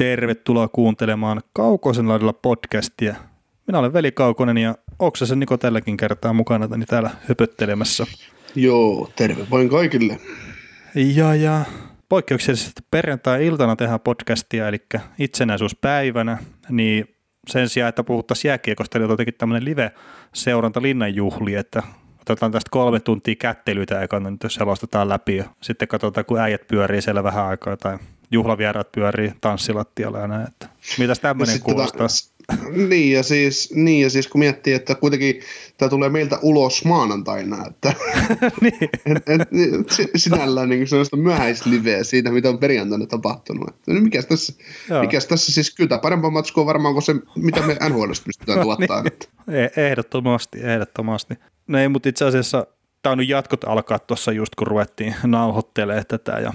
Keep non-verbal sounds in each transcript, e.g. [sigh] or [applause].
Tervetuloa kuuntelemaan Kaukoisen laidalla podcastia. Minä olen Veli Kaukonen ja Oksasen Niko tälläkin kertaa mukana niin täällä höpöttelemässä. Joo, terve vain kaikille. Ja, ja poikkeuksellisesti perjantai-iltana tehdään podcastia, eli itsenäisyyspäivänä, niin sen sijaan, että puhuttaisiin jääkiekosta, niin jotenkin tämmöinen live-seuranta linnanjuhli, että otetaan tästä kolme tuntia kättelyitä ekana, nyt jos selostetaan läpi ja sitten katsotaan, kun äijät pyörii siellä vähän aikaa tai juhlavieraat pyörii tanssilattialla ja näin. Että mitäs tämmöinen kuulostaa? Niin ja, siis, niin ja siis kun miettii, että kuitenkin tämä tulee meiltä ulos maanantaina, että [laughs] niin. et, et, sinällään niin sellaista myöhäisliveä siitä, mitä on perjantaina tapahtunut. Että, no mikäs, tässä, mikäs tässä siis kyllä parempaa matskua varmaan kuin se, mitä me NHL pystytään [laughs] tuottamaan. niin. Ehdottomasti, ehdottomasti. No ei, mutta itse asiassa tämä on nyt jatkot alkaa tuossa just kun ruvettiin nauhoittelemaan tätä ja,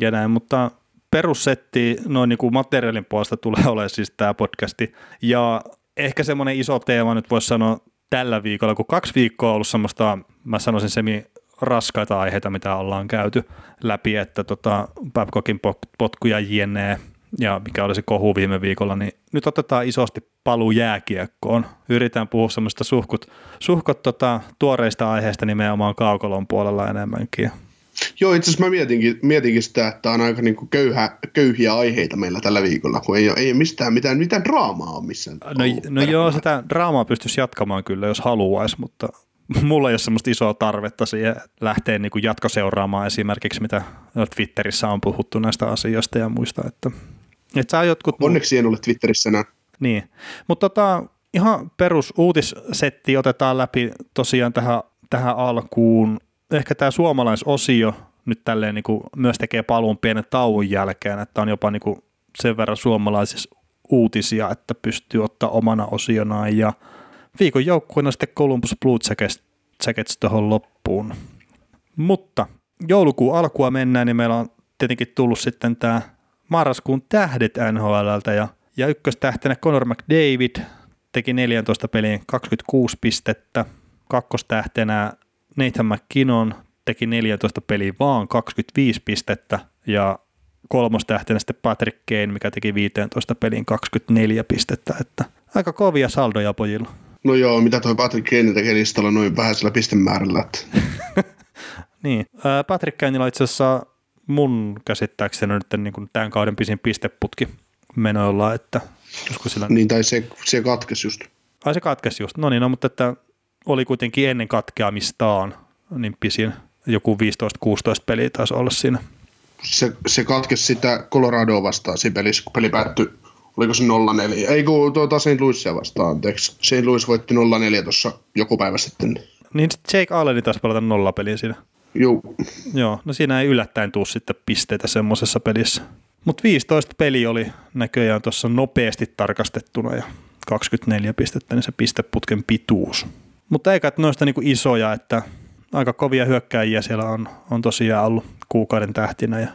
ja näin, mutta perussetti noin niin kuin materiaalin puolesta tulee olemaan siis tämä podcasti. Ja ehkä semmoinen iso teema nyt voisi sanoa tällä viikolla, kun kaksi viikkoa on ollut semmoista, mä sanoisin semi raskaita aiheita, mitä ollaan käyty läpi, että tota, Babcockin potkuja jne ja mikä oli se kohu viime viikolla, niin nyt otetaan isosti paluu jääkiekkoon. Yritän puhua semmoista suhkut, suhkot tota, tuoreista aiheista nimenomaan kaukolon puolella enemmänkin. Joo, itse asiassa mä mietinkin, mietinkin sitä, että on aika niin köyhä, köyhiä aiheita meillä tällä viikolla, kun ei ole, ei ole mistään mitään, mitään draamaa ole missään. No, no joo, sitä draamaa pystyisi jatkamaan kyllä, jos haluaisi, mutta [laughs] mulla ei ole semmoista isoa tarvetta siihen lähteä niin kuin jatkoseuraamaan esimerkiksi, mitä Twitterissä on puhuttu näistä asioista ja muista, että, että saa jotkut... Onneksi en ole Twitterissä enää. Niin, mutta tota, ihan perus uutissetti otetaan läpi tosiaan tähän, tähän alkuun ehkä tämä suomalaisosio nyt tälleen niin kuin myös tekee paluun pienen tauon jälkeen, että on jopa niin kuin sen verran suomalaisissa uutisia, että pystyy ottaa omana osionaan. Ja viikon joukkueena sitten Columbus Blue Jackets, Jackets tuohon loppuun. Mutta joulukuun alkua mennään, niin meillä on tietenkin tullut sitten tämä marraskuun tähdet NHLltä ja, ja ykköstähtenä Conor McDavid teki 14 peliin 26 pistettä, kakkostähtenä Nathan McKinnon teki 14 peliä vaan 25 pistettä ja kolmostähtenä sitten Patrick Kane, mikä teki 15 peliin 24 pistettä, että aika kovia saldoja pojilla. No joo, mitä toi Patrick Kane tekee listalla noin vähäisellä pistemäärällä. Että. [laughs] niin, Patrick Kaneilla itse asiassa mun käsittääkseni nyt niin kuin tämän kauden pisin pisteputki menoilla, että joskus sillä... Niin, tai se, se katkesi just. Ai se katkesi just, no niin, no, mutta että oli kuitenkin ennen katkeamistaan niin pisin, joku 15-16 peliä taisi olla siinä. Se, se katkesi sitä Coloradoa vastaan siinä pelissä, kun peli päättyi, oliko se 0-4, ei kun tuota St. Louisia vastaan, anteeksi. St. Louis voitti 0-4 tuossa joku päivä sitten. Niin Jake Allen taisi pelata nollapeliä siinä. Joo. Joo, no siinä ei yllättäen tuu sitten pisteitä semmoisessa pelissä. Mutta 15 peli oli näköjään tuossa nopeasti tarkastettuna ja 24 pistettä, niin se pisteputken pituus. Mutta eikä noista niinku isoja, että aika kovia hyökkäjiä siellä on, on tosiaan ollut kuukauden tähtinä ja,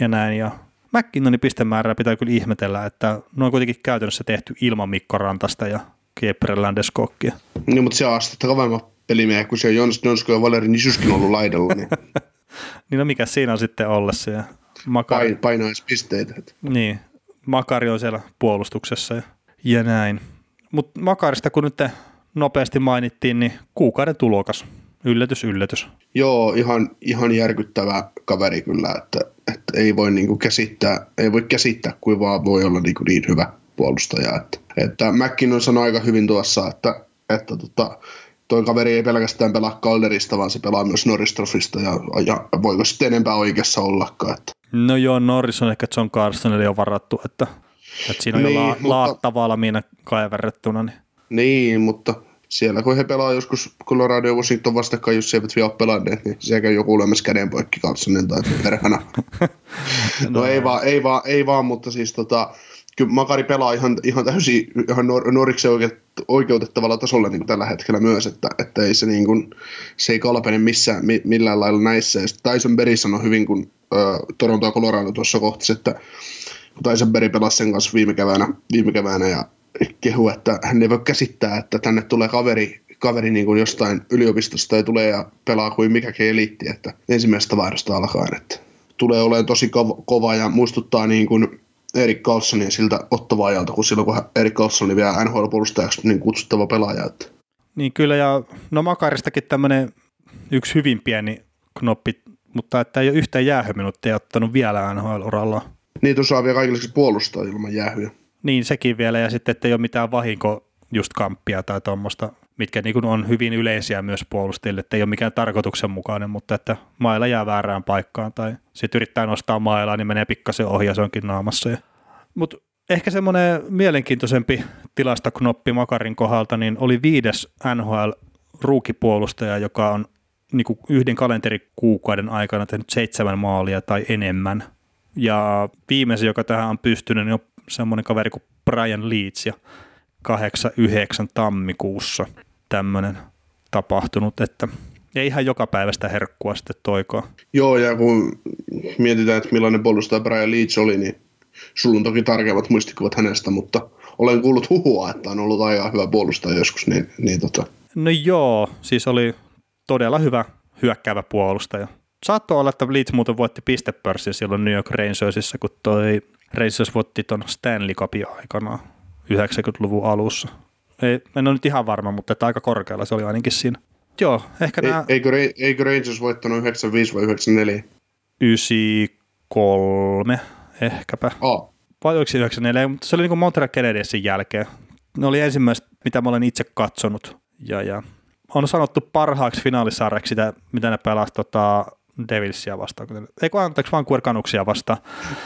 ja näin. Ja McKinnonin pistemäärää pitää kyllä ihmetellä, että ne on kuitenkin käytännössä tehty ilman Mikko Rantasta ja Kieper Landeskokkia. Niin, mutta se on astetta kovemman pelimiehiä, kun se on Jons Donsko ja Valeri Nisuskin ollut laidalla. Niin, [laughs] niin no mikä siinä on sitten ollessa? Ja Makari... Pain, painaispisteitä. Niin, Makari on siellä puolustuksessa ja, ja näin. Mutta Makarista kun nyt nopeasti mainittiin, niin kuukauden tulokas. Yllätys, yllätys. Joo, ihan, ihan järkyttävä kaveri kyllä, että, että ei voi niinku käsittää, ei voi käsittää, kuin vaan voi olla niinku niin hyvä puolustaja. Että, että on sanoi aika hyvin tuossa, että, että tota, toi kaveri ei pelkästään pelaa Calderista, vaan se pelaa myös Norristrofista ja, ja voiko sitten enempää oikeassa ollakaan. Että. No joo, Norris on ehkä John Carsonille jo varattu, että, että siinä on niin, jo la- mutta... laatta valmiina kaiverrettuna. Niin. Niin, mutta siellä kun he pelaa joskus Colorado ja Washington vastakkain, jos he eivät vielä ole pelanneet, niin siellä käy joku lyömässä käden poikki Carlsonin tai perhana. [laughs] no, no ei, vaan, ei, vaan, ei vaan, mutta siis tota, kyllä Makari pelaa ihan, ihan täysin ihan Nor- Noriksen oikeutettavalla tasolla niin tällä hetkellä myös, että, että ei se, niin kuin, se ei kalpene missään, millään lailla näissä. Ja Tyson Berry sanoi hyvin, kun äh, Toronto ja Colorado tuossa kohtasi, että kun Tyson Berry pelasi sen kanssa viime keväänä, viime keväänä ja kehu, että hän ei voi käsittää, että tänne tulee kaveri, kaveri niin kuin jostain yliopistosta ja tulee ja pelaa kuin mikäkin eliitti, että ensimmäisestä vaihdosta alkaen, että tulee olemaan tosi kova ja muistuttaa niin kuin Erik Carlsonia siltä ottavaa ajalta, kun silloin kun Erik Carlson oli vielä NHL-puolustajaksi niin kutsuttava pelaaja. Että. Niin kyllä, ja no Makaristakin tämmöinen yksi hyvin pieni knoppi, mutta että ei ole yhtään jäähyminuuttia ottanut vielä NHL-uralla. Niin, tuossa vielä kaikille puolustaa ilman jäähyä. Niin, sekin vielä, ja sitten ettei ole mitään vahinko just kamppia tai tuommoista, mitkä niin on hyvin yleisiä myös puolustajille, että ei ole mikään tarkoituksenmukainen, mutta että mailla jää väärään paikkaan tai sitten yrittää nostaa mailaa, niin menee pikkasen ohi ja se onkin naamassa. Mutta ehkä semmoinen mielenkiintoisempi tilastoknoppi Makarin kohdalta, niin oli viides NHL ruukipuolustaja, joka on niin kuin yhden kalenterikuukauden aikana tehnyt seitsemän maalia tai enemmän. Ja viimeisin, joka tähän on pystynyt, niin on semmoinen kaveri kuin Brian Leeds ja 8-9 tammikuussa tämmöinen tapahtunut, että ei ihan joka päivästä herkkua sitten toikoa. Joo, ja kun mietitään, että millainen puolustaja Brian Leeds oli, niin sulla on toki tarkemmat muistikuvat hänestä, mutta olen kuullut huhua, että on ollut aika hyvä puolustaja joskus. Niin, niin tota. No joo, siis oli todella hyvä hyökkäävä puolustaja. Saattoi olla, että Leeds muuten voitti pistepörssin silloin New York Rangersissa, kun toi Rangers voitti ton Stanley Cupin aikana 90-luvun alussa. Ei, en ole nyt ihan varma, mutta että aika korkealla se oli ainakin siinä. Joo, ehkä Ei, nämä... eikö, eikö Rangers voittanut 95 vai 94? 93 ehkäpä. Oh. Vai oliko se 94, mutta se oli niin kuin Montreal Canadiensin jälkeen. Ne oli ensimmäiset, mitä mä olen itse katsonut. Ja, ja on sanottu parhaaksi finaalisarjaksi sitä, mitä ne pelasivat tota, Devilsia vastaan. Ei kun anteeksi, Vancouver Canucksia vastaan.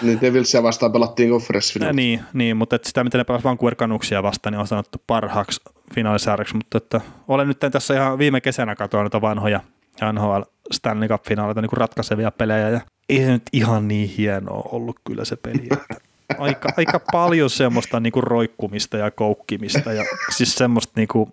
Niin Devilsia vastaan pelattiin conference Niin, niin, mutta että sitä, miten ne pelasivat Vancouver Canucksia vastaan, niin on sanottu parhaaksi finaalisarjaksi. Mutta että olen nyt tässä ihan viime kesänä katsoa noita vanhoja NHL Stanley Cup-finaaleita, niin ratkaisevia pelejä, ja ei se nyt ihan niin hienoa ollut kyllä se peli. Että aika, aika paljon semmoista niin kuin roikkumista ja koukkimista, ja siis semmoista niin kuin,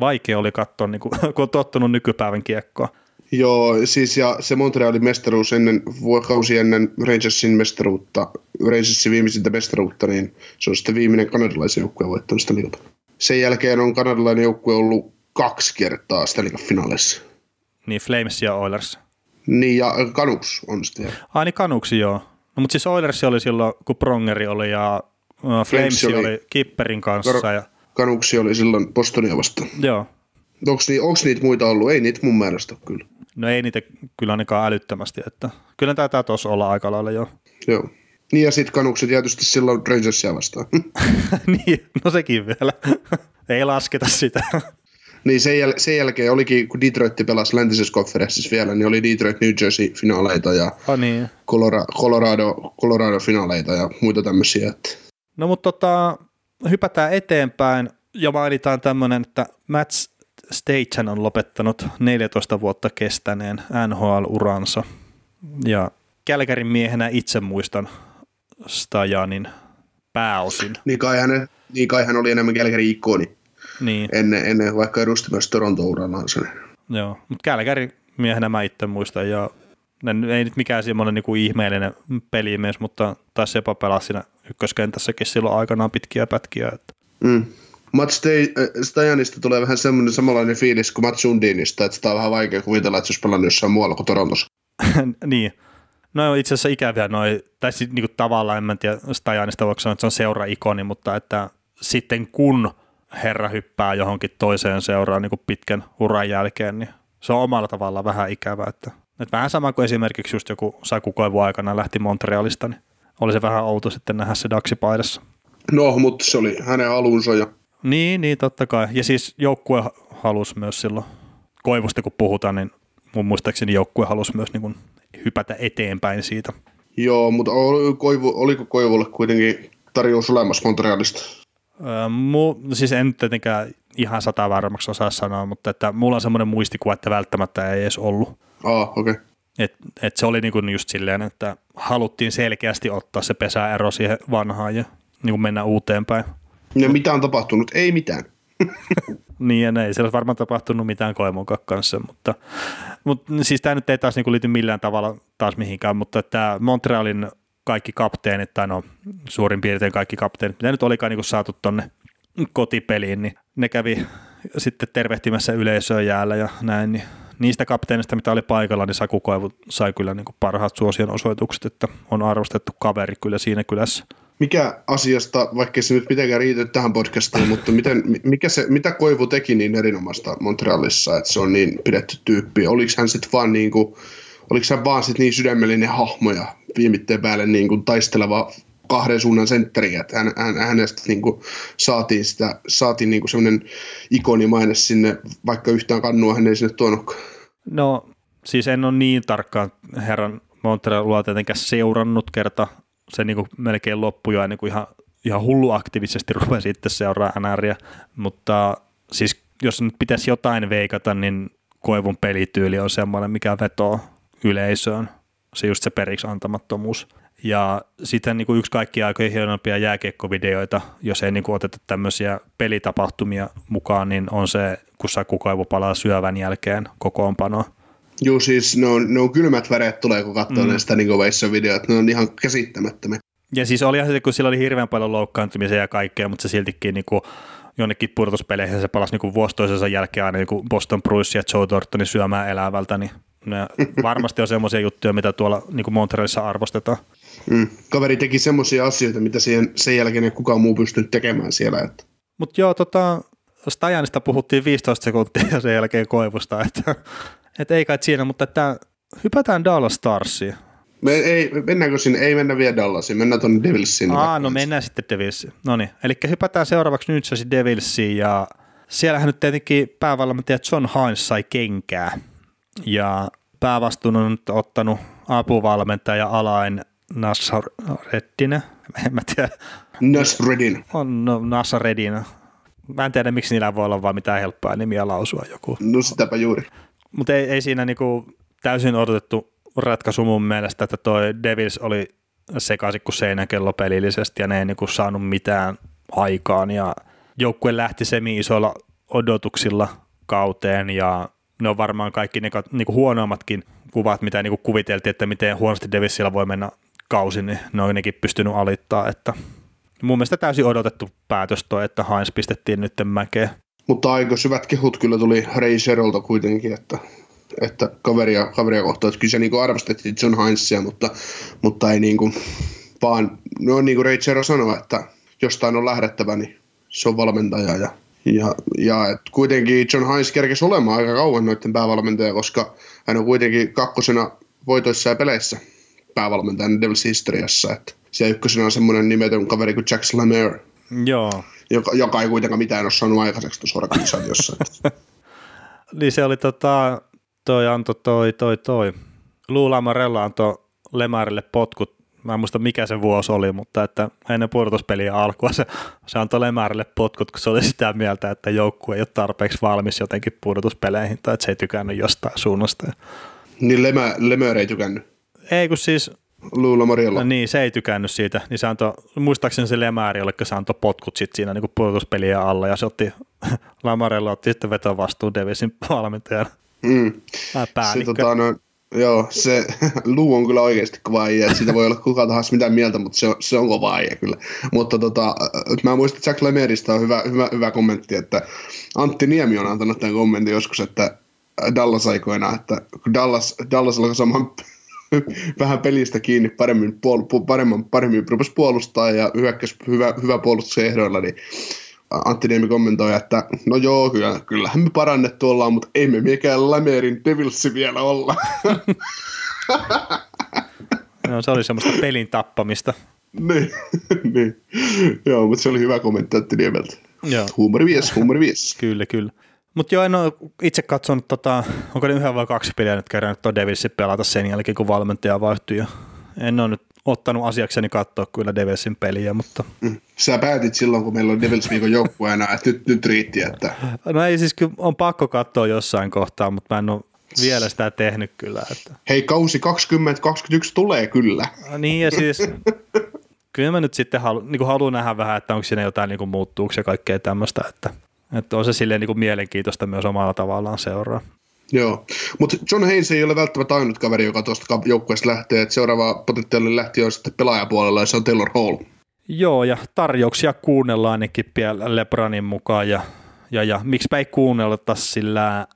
vaikea oli katsoa, niin kuin, kun on tottunut nykypäivän kiekkoa. Joo, siis ja se Montrealin mestaruus ennen, vuokausi ennen Rangersin mestaruutta, Rangersin viimeisintä mestaruutta, niin se on sitten viimeinen kanadalaisen joukkue voittanut sitä liikaa. Sen jälkeen on kanadalainen joukkue ollut kaksi kertaa sitä finaaleissa. Niin Flames ja Oilers. Niin ja Canucks on sitten. Ai niin Canucks joo. No mutta siis Oilers oli silloin, kun Prongeri oli ja uh, Flames oli, oli Kipperin kanssa. Kar- ja... Canucks oli silloin Bostonia vastaan. Joo. Onko ni, niitä muita ollut? Ei niitä mun mielestä kyllä. No ei niitä kyllä ainakaan älyttömästi, että kyllä taitaa tuossa olla aika lailla jo. Joo. Niin ja sitten kanukset tietysti silloin Rangersia vastaan. [laughs] [laughs] niin, no sekin vielä. [laughs] ei lasketa sitä. niin sen, jäl- sen, jälkeen olikin, kun Detroit pelasi läntisessä konferenssissa vielä, niin oli Detroit New Jersey finaaleita ja oh, niin. Colorado, Colorado, Colorado finaaleita ja muita tämmöisiä. Että. No mutta tota, hypätään eteenpäin ja mainitaan tämmöinen, että Mats Stajan on lopettanut 14 vuotta kestäneen NHL-uransa. Ja Kälkärin miehenä itse muistan Stajanin pääosin. Niin kai hän, niin kai hän oli enemmän Kälkärin ikoni. Niin. Ennen, ennen vaikka edusti myös Toronto-urallansa. Joo, mutta Kälkärin miehenä mä itse muistan ja ei nyt mikään semmoinen niinku ihmeellinen pelimies, mutta taisi jopa pelaa siinä ykköskentässäkin silloin aikanaan pitkiä pätkiä. Että. Mm. Matt Stajanista tulee vähän semmoinen samanlainen fiilis kuin Matt Sundinista, että sitä on vähän vaikea kuvitella, että se olisi pelannut jossain muualla kuin Torontossa. [laughs] niin. No itse asiassa ikäviä noin, tai sitten niinku tavallaan, en mä tiedä Stajanista voiko sanoa, että se on seura-ikoni, mutta että sitten kun herra hyppää johonkin toiseen seuraan niin pitkän uran jälkeen, niin se on omalla tavallaan vähän ikävää. Että, että vähän sama kuin esimerkiksi just joku Saku Koivu aikana lähti Montrealista, niin oli se vähän outo sitten nähdä se Daxi-paidassa. No, mutta se oli hänen alunsa ja niin, niin, totta kai. Ja siis joukkue halusi myös silloin, Koivusta kun puhutaan, niin mun muistaakseni joukkue halusi myös niin kuin hypätä eteenpäin siitä. Joo, mutta Koivu, oliko Koivulle kuitenkin tarjous olemassa Montrealista? Öö, mu, siis en tietenkään ihan sata varmaksi osaa sanoa, mutta että mulla on semmoinen muistikuva, että välttämättä ei edes ollut. Ah, okei. Okay. Et, et se oli niinku just silleen, että haluttiin selkeästi ottaa se pesäero siihen vanhaan ja niinku mennä uuteen päin. Ja mitä on tapahtunut? Ei mitään. [laughs] niin ja ei siellä varmaan tapahtunut mitään Koimunkaan kanssa, mutta, mutta siis tämä nyt ei taas niinku liity millään tavalla taas mihinkään, mutta tämä Montrealin kaikki kapteenit, tai no suurin piirtein kaikki kapteenit, mitä nyt olikaan niinku saatu tonne kotipeliin, niin ne kävi sitten tervehtimässä yleisöä jäällä ja näin, niin niistä kapteenista, mitä oli paikalla, niin Saku Koivu sai kyllä niin kuin parhaat suosion osoitukset, että on arvostettu kaveri kyllä siinä kylässä. Mikä asiasta, vaikka se nyt mitenkään riity tähän podcastiin, mutta miten, mikä se, mitä Koivu teki niin erinomaista Montrealissa, että se on niin pidetty tyyppi? Oliko hän sitten vaan niin kuin, oliko hän vaan sit niin sydämellinen hahmo ja viimitteen päälle niin kuin taisteleva kahden suunnan sentteri, että hän, hän, hänestä niin kuin saatiin, sitä, saatiin niin kuin semmoinen ikonimaine sinne, vaikka yhtään kannua hän ei sinne tuonutkaan. No siis en ole niin tarkkaan herran Montrealua tietenkään seurannut kerta. Se niin kuin melkein loppui jo niin kuin ihan, ihan hullu aktiivisesti [laughs] rupesi sitten seuraa NRiä, mutta siis jos nyt pitäisi jotain veikata, niin Koivun pelityyli on semmoinen, mikä vetoo yleisöön. Se just se periksi antamattomuus. Ja sitten niin kuin yksi kaikki aikojen hienompia jääkiekkovideoita, jos ei niin kuin oteta tämmöisiä pelitapahtumia mukaan, niin on se, kun Saku Koivu palaa syövän jälkeen kokoonpano. Joo, siis ne on, ne on kylmät väreet tulee, kun katsoo mm. näistä niin videoita. Ne on ihan käsittämättömiä. Ja siis oli se, kun sillä oli hirveän paljon loukkaantumisia ja kaikkea, mutta se siltikin niin kuin jonnekin pudotuspeleihin se palasi niin vuosi toisensa jälkeen aina niin Boston Bruce ja Joe Thorntonin syömään elävältä, niin ne [laughs] varmasti on semmoisia juttuja, mitä tuolla niin Montrealissa arvostetaan. Mm. Kaveri teki semmoisia asioita, mitä siihen, sen jälkeen ei kukaan muu pystynyt tekemään siellä. Että. Mutta joo, tota, Stajanista puhuttiin 15 sekuntia ja sen jälkeen Koivusta, että, että ei kai siinä, mutta että hypätään Dallas Starsiin. Me ei, mennäänkö sinne? Ei mennä vielä Dallasiin, mennään tuonne Devilsiin. Aa, no mennään sitten Devilsiin. No niin, eli hypätään seuraavaksi New Jersey Devilsiin ja siellähän nyt tietenkin päävalmentaja John Hines sai kenkää ja päävastuun on nyt ottanut apuvalmentaja Alain Nasreddin, [laughs] en mä tiedä. Nasreddin. On no, Nasreddin. Mä en tiedä, miksi niillä voi olla vaan mitään helppoa nimiä lausua joku. No sitäpä juuri. Mutta ei, ei siinä niinku täysin odotettu ratkaisu mun mielestä, että toi Devils oli sekaisin kuin seinäkello pelillisesti ja ne ei niinku saanut mitään aikaan ja joukkue lähti semi-isoilla odotuksilla kauteen ja ne on varmaan kaikki ne niinku huonoimmatkin kuvat, mitä niinku kuviteltiin, että miten huonosti Devilsillä voi mennä kausi, niin ne on nekin pystynyt alittaa, että mun mielestä täysin odotettu päätös toi, että Heinz pistettiin nyt mäkeen. Mutta aika syvät kehut kyllä tuli Ray Sherolta kuitenkin, että, että kaveria, kaveria kohtaan, että kyllä se niin arvostettiin John Heinzia, mutta, mutta ei niin kuin, vaan no niin kuin Ray Sherol sanoi, että jostain on lähdettävä, niin se on valmentaja ja ja, ja et kuitenkin John Hines kerkesi olemaan aika kauan noiden päävalmentaja, koska hän on kuitenkin kakkosena voitoissa ja peleissä päävalmentajan Devils historiassa. Että siellä ykkösenä on semmoinen nimetön kaveri kuin Jack Slamer. Joo. Joka, joka ei kuitenkaan mitään ole saanut aikaiseksi tuossa organisaatiossa. [laughs] niin se oli tota, toi antoi toi, toi, toi. Luula Marella antoi Lemarille potkut mä en muista mikä se vuosi oli, mutta että ennen pudotuspeliä alkua se, se antoi Lemarille potkut, kun se oli sitä mieltä, että joukkue ei ole tarpeeksi valmis jotenkin pudotuspeleihin tai että se ei tykännyt jostain suunnasta. Niin Lemä, Lemör ei tykännyt? Ei, kun siis Luula Mariella. No niin, se ei tykännyt siitä. Niin se antoi, muistaakseni se Lemääri, jolle se antoi potkut sit siinä niin pudotuspeliä alla ja se otti, [laughs] Lamarella otti sitten vetovastuun Davisin valmentajana. Mm. Se, tota, no, joo, se [laughs] Luu on kyllä oikeasti kova äijä, siitä voi olla kuka tahansa mitään mieltä, mutta se on, se on kova äijä kyllä. Mutta tota, mä muistan, että Jack Lemeristä on hyvä, hyvä, hyvä kommentti, että Antti Niemi on antanut tämän kommentin joskus, että Dallas aikoina, että kun Dallas, Dallas alkoi saamaan [laughs] vähän pelistä kiinni paremmin, puol- paremmin, paremmin rupesi puolustaa ja hyökkäsi hyvä, hyvä puolustuksen ehdoilla, niin Antti Niemi kommentoi, että no joo, kyllä, kyllähän me parannettu ollaan, mutta ei me mikään Lämerin Devilsi vielä olla. [laughs] no, se oli semmoista pelin tappamista. [laughs] niin, niin. Joo, mutta se oli hyvä kommentti Antti Niemeltä. Joo. Huumorivies, huumorivies. kyllä, kyllä. Mutta joo, en ole itse katsonut, tota, onko ne yhden vai kaksi peliä nyt kerran tuon Devilsin pelata sen jälkeen, kun valmentaja vaihtui. Ja en ole nyt ottanut asiakseni katsoa kyllä Devilsin peliä, mutta... Mm. Sä päätit silloin, kun meillä on Devils viikon joukkueena, että nyt, nyt riitti, että... No ei siis kyllä, on pakko katsoa jossain kohtaa, mutta mä en ole vielä sitä tehnyt kyllä. Että... Hei, kausi 2021 tulee kyllä. No niin ja siis... kyllä mä nyt sitten halu, niin haluan nähdä vähän, että onko siinä jotain niin muuttuuko ja kaikkea tämmöistä, että että on se silleen niin kuin mielenkiintoista myös omalla tavallaan seuraa. Joo, mutta John Haynes ei ole välttämättä ainut kaveri, joka tuosta joukkueesta lähtee. että seuraava potentiaalinen lähti on sitten pelaajapuolella, ja se on Taylor Hall. Joo, ja tarjouksia kuunnellaan ainakin pian Lebronin mukaan, ja, ja, ja miksipä ei kuunnella sillä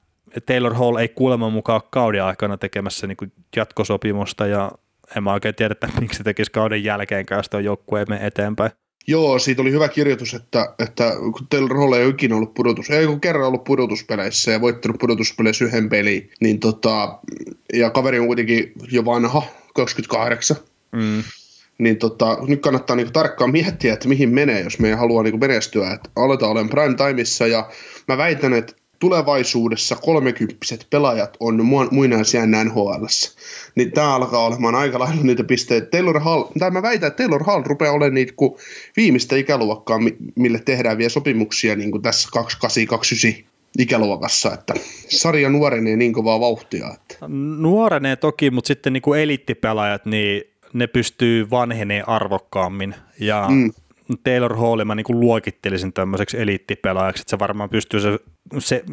Taylor Hall ei kuuleman mukaan kauden aikana tekemässä niin kuin jatkosopimusta, ja en mä oikein tiedä, että miksi se tekisi kauden jälkeenkään, jos tuo joukkue ei mene eteenpäin. Joo, siitä oli hyvä kirjoitus, että, että kun Taylor Hall ei ole ikinä ollut pudotus, ei kun kerran ollut pudotuspeleissä ja voittanut pudotuspeleissä yhden peliin, niin tota, ja kaveri on kuitenkin jo vanha, 28, mm. niin tota, nyt kannattaa niinku tarkkaan miettiä, että mihin menee, jos me haluaa niinku menestyä, että aletaan olemaan prime timeissa ja mä väitän, että tulevaisuudessa kolmekymppiset pelaajat on muinaisia NHL. Niin tämä alkaa olemaan aika lailla niitä pisteitä. Taylor Hall, tai mä väitän, että Taylor Hall rupeaa olemaan niitä kuin viimeistä ikäluokkaa, mille tehdään vielä sopimuksia niin kuin tässä 2829 ikäluokassa, että sarja nuorenee niin kovaa vauhtia. Että. Nuorenee toki, mutta sitten niin kuin eliittipelaajat, niin ne pystyy vanheneen arvokkaammin ja mm. Taylor Hall mä niin luokittelisin tämmöiseksi eliittipelaajaksi, että se varmaan pystyy se, se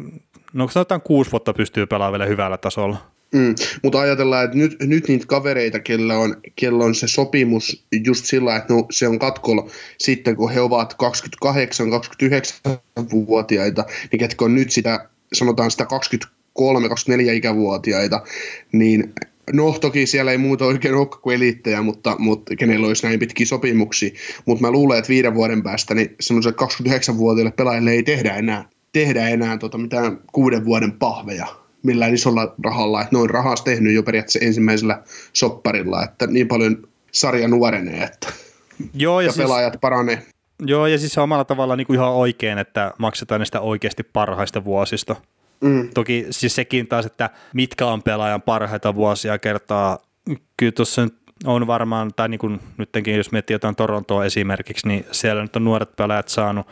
no sanotaan kuusi vuotta pystyy pelaamaan vielä hyvällä tasolla. Mm, mutta ajatellaan, että nyt, nyt niitä kavereita, kellä on, kellä on se sopimus just sillä, että no, se on katkolla sitten, kun he ovat 28-29-vuotiaita, niin ketkä on nyt sitä, sanotaan sitä 23-24 ikävuotiaita, niin No toki siellä ei muuta oikein ole kuin eliittejä, mutta, mutta kenellä olisi näin pitkiä sopimuksia. Mutta mä luulen, että viiden vuoden päästä niin semmoiselle 29-vuotiaille pelaajille ei tehdä enää, tehdä enää tota mitään kuuden vuoden pahveja millään isolla rahalla. Että noin rahas tehnyt jo periaatteessa ensimmäisellä sopparilla, että niin paljon sarja nuorenee, että Joo, ja, ja siis, pelaajat paranee. Joo, ja siis omalla tavalla niin kuin ihan oikein, että maksetaan niistä oikeasti parhaista vuosista. Mm. Toki siis sekin taas, että mitkä on pelaajan parhaita vuosia kertaa, kyllä tuossa on varmaan, tai niin kuin nytkin jos miettii jotain Torontoa esimerkiksi, niin siellä nyt on nuoret pelaajat saanut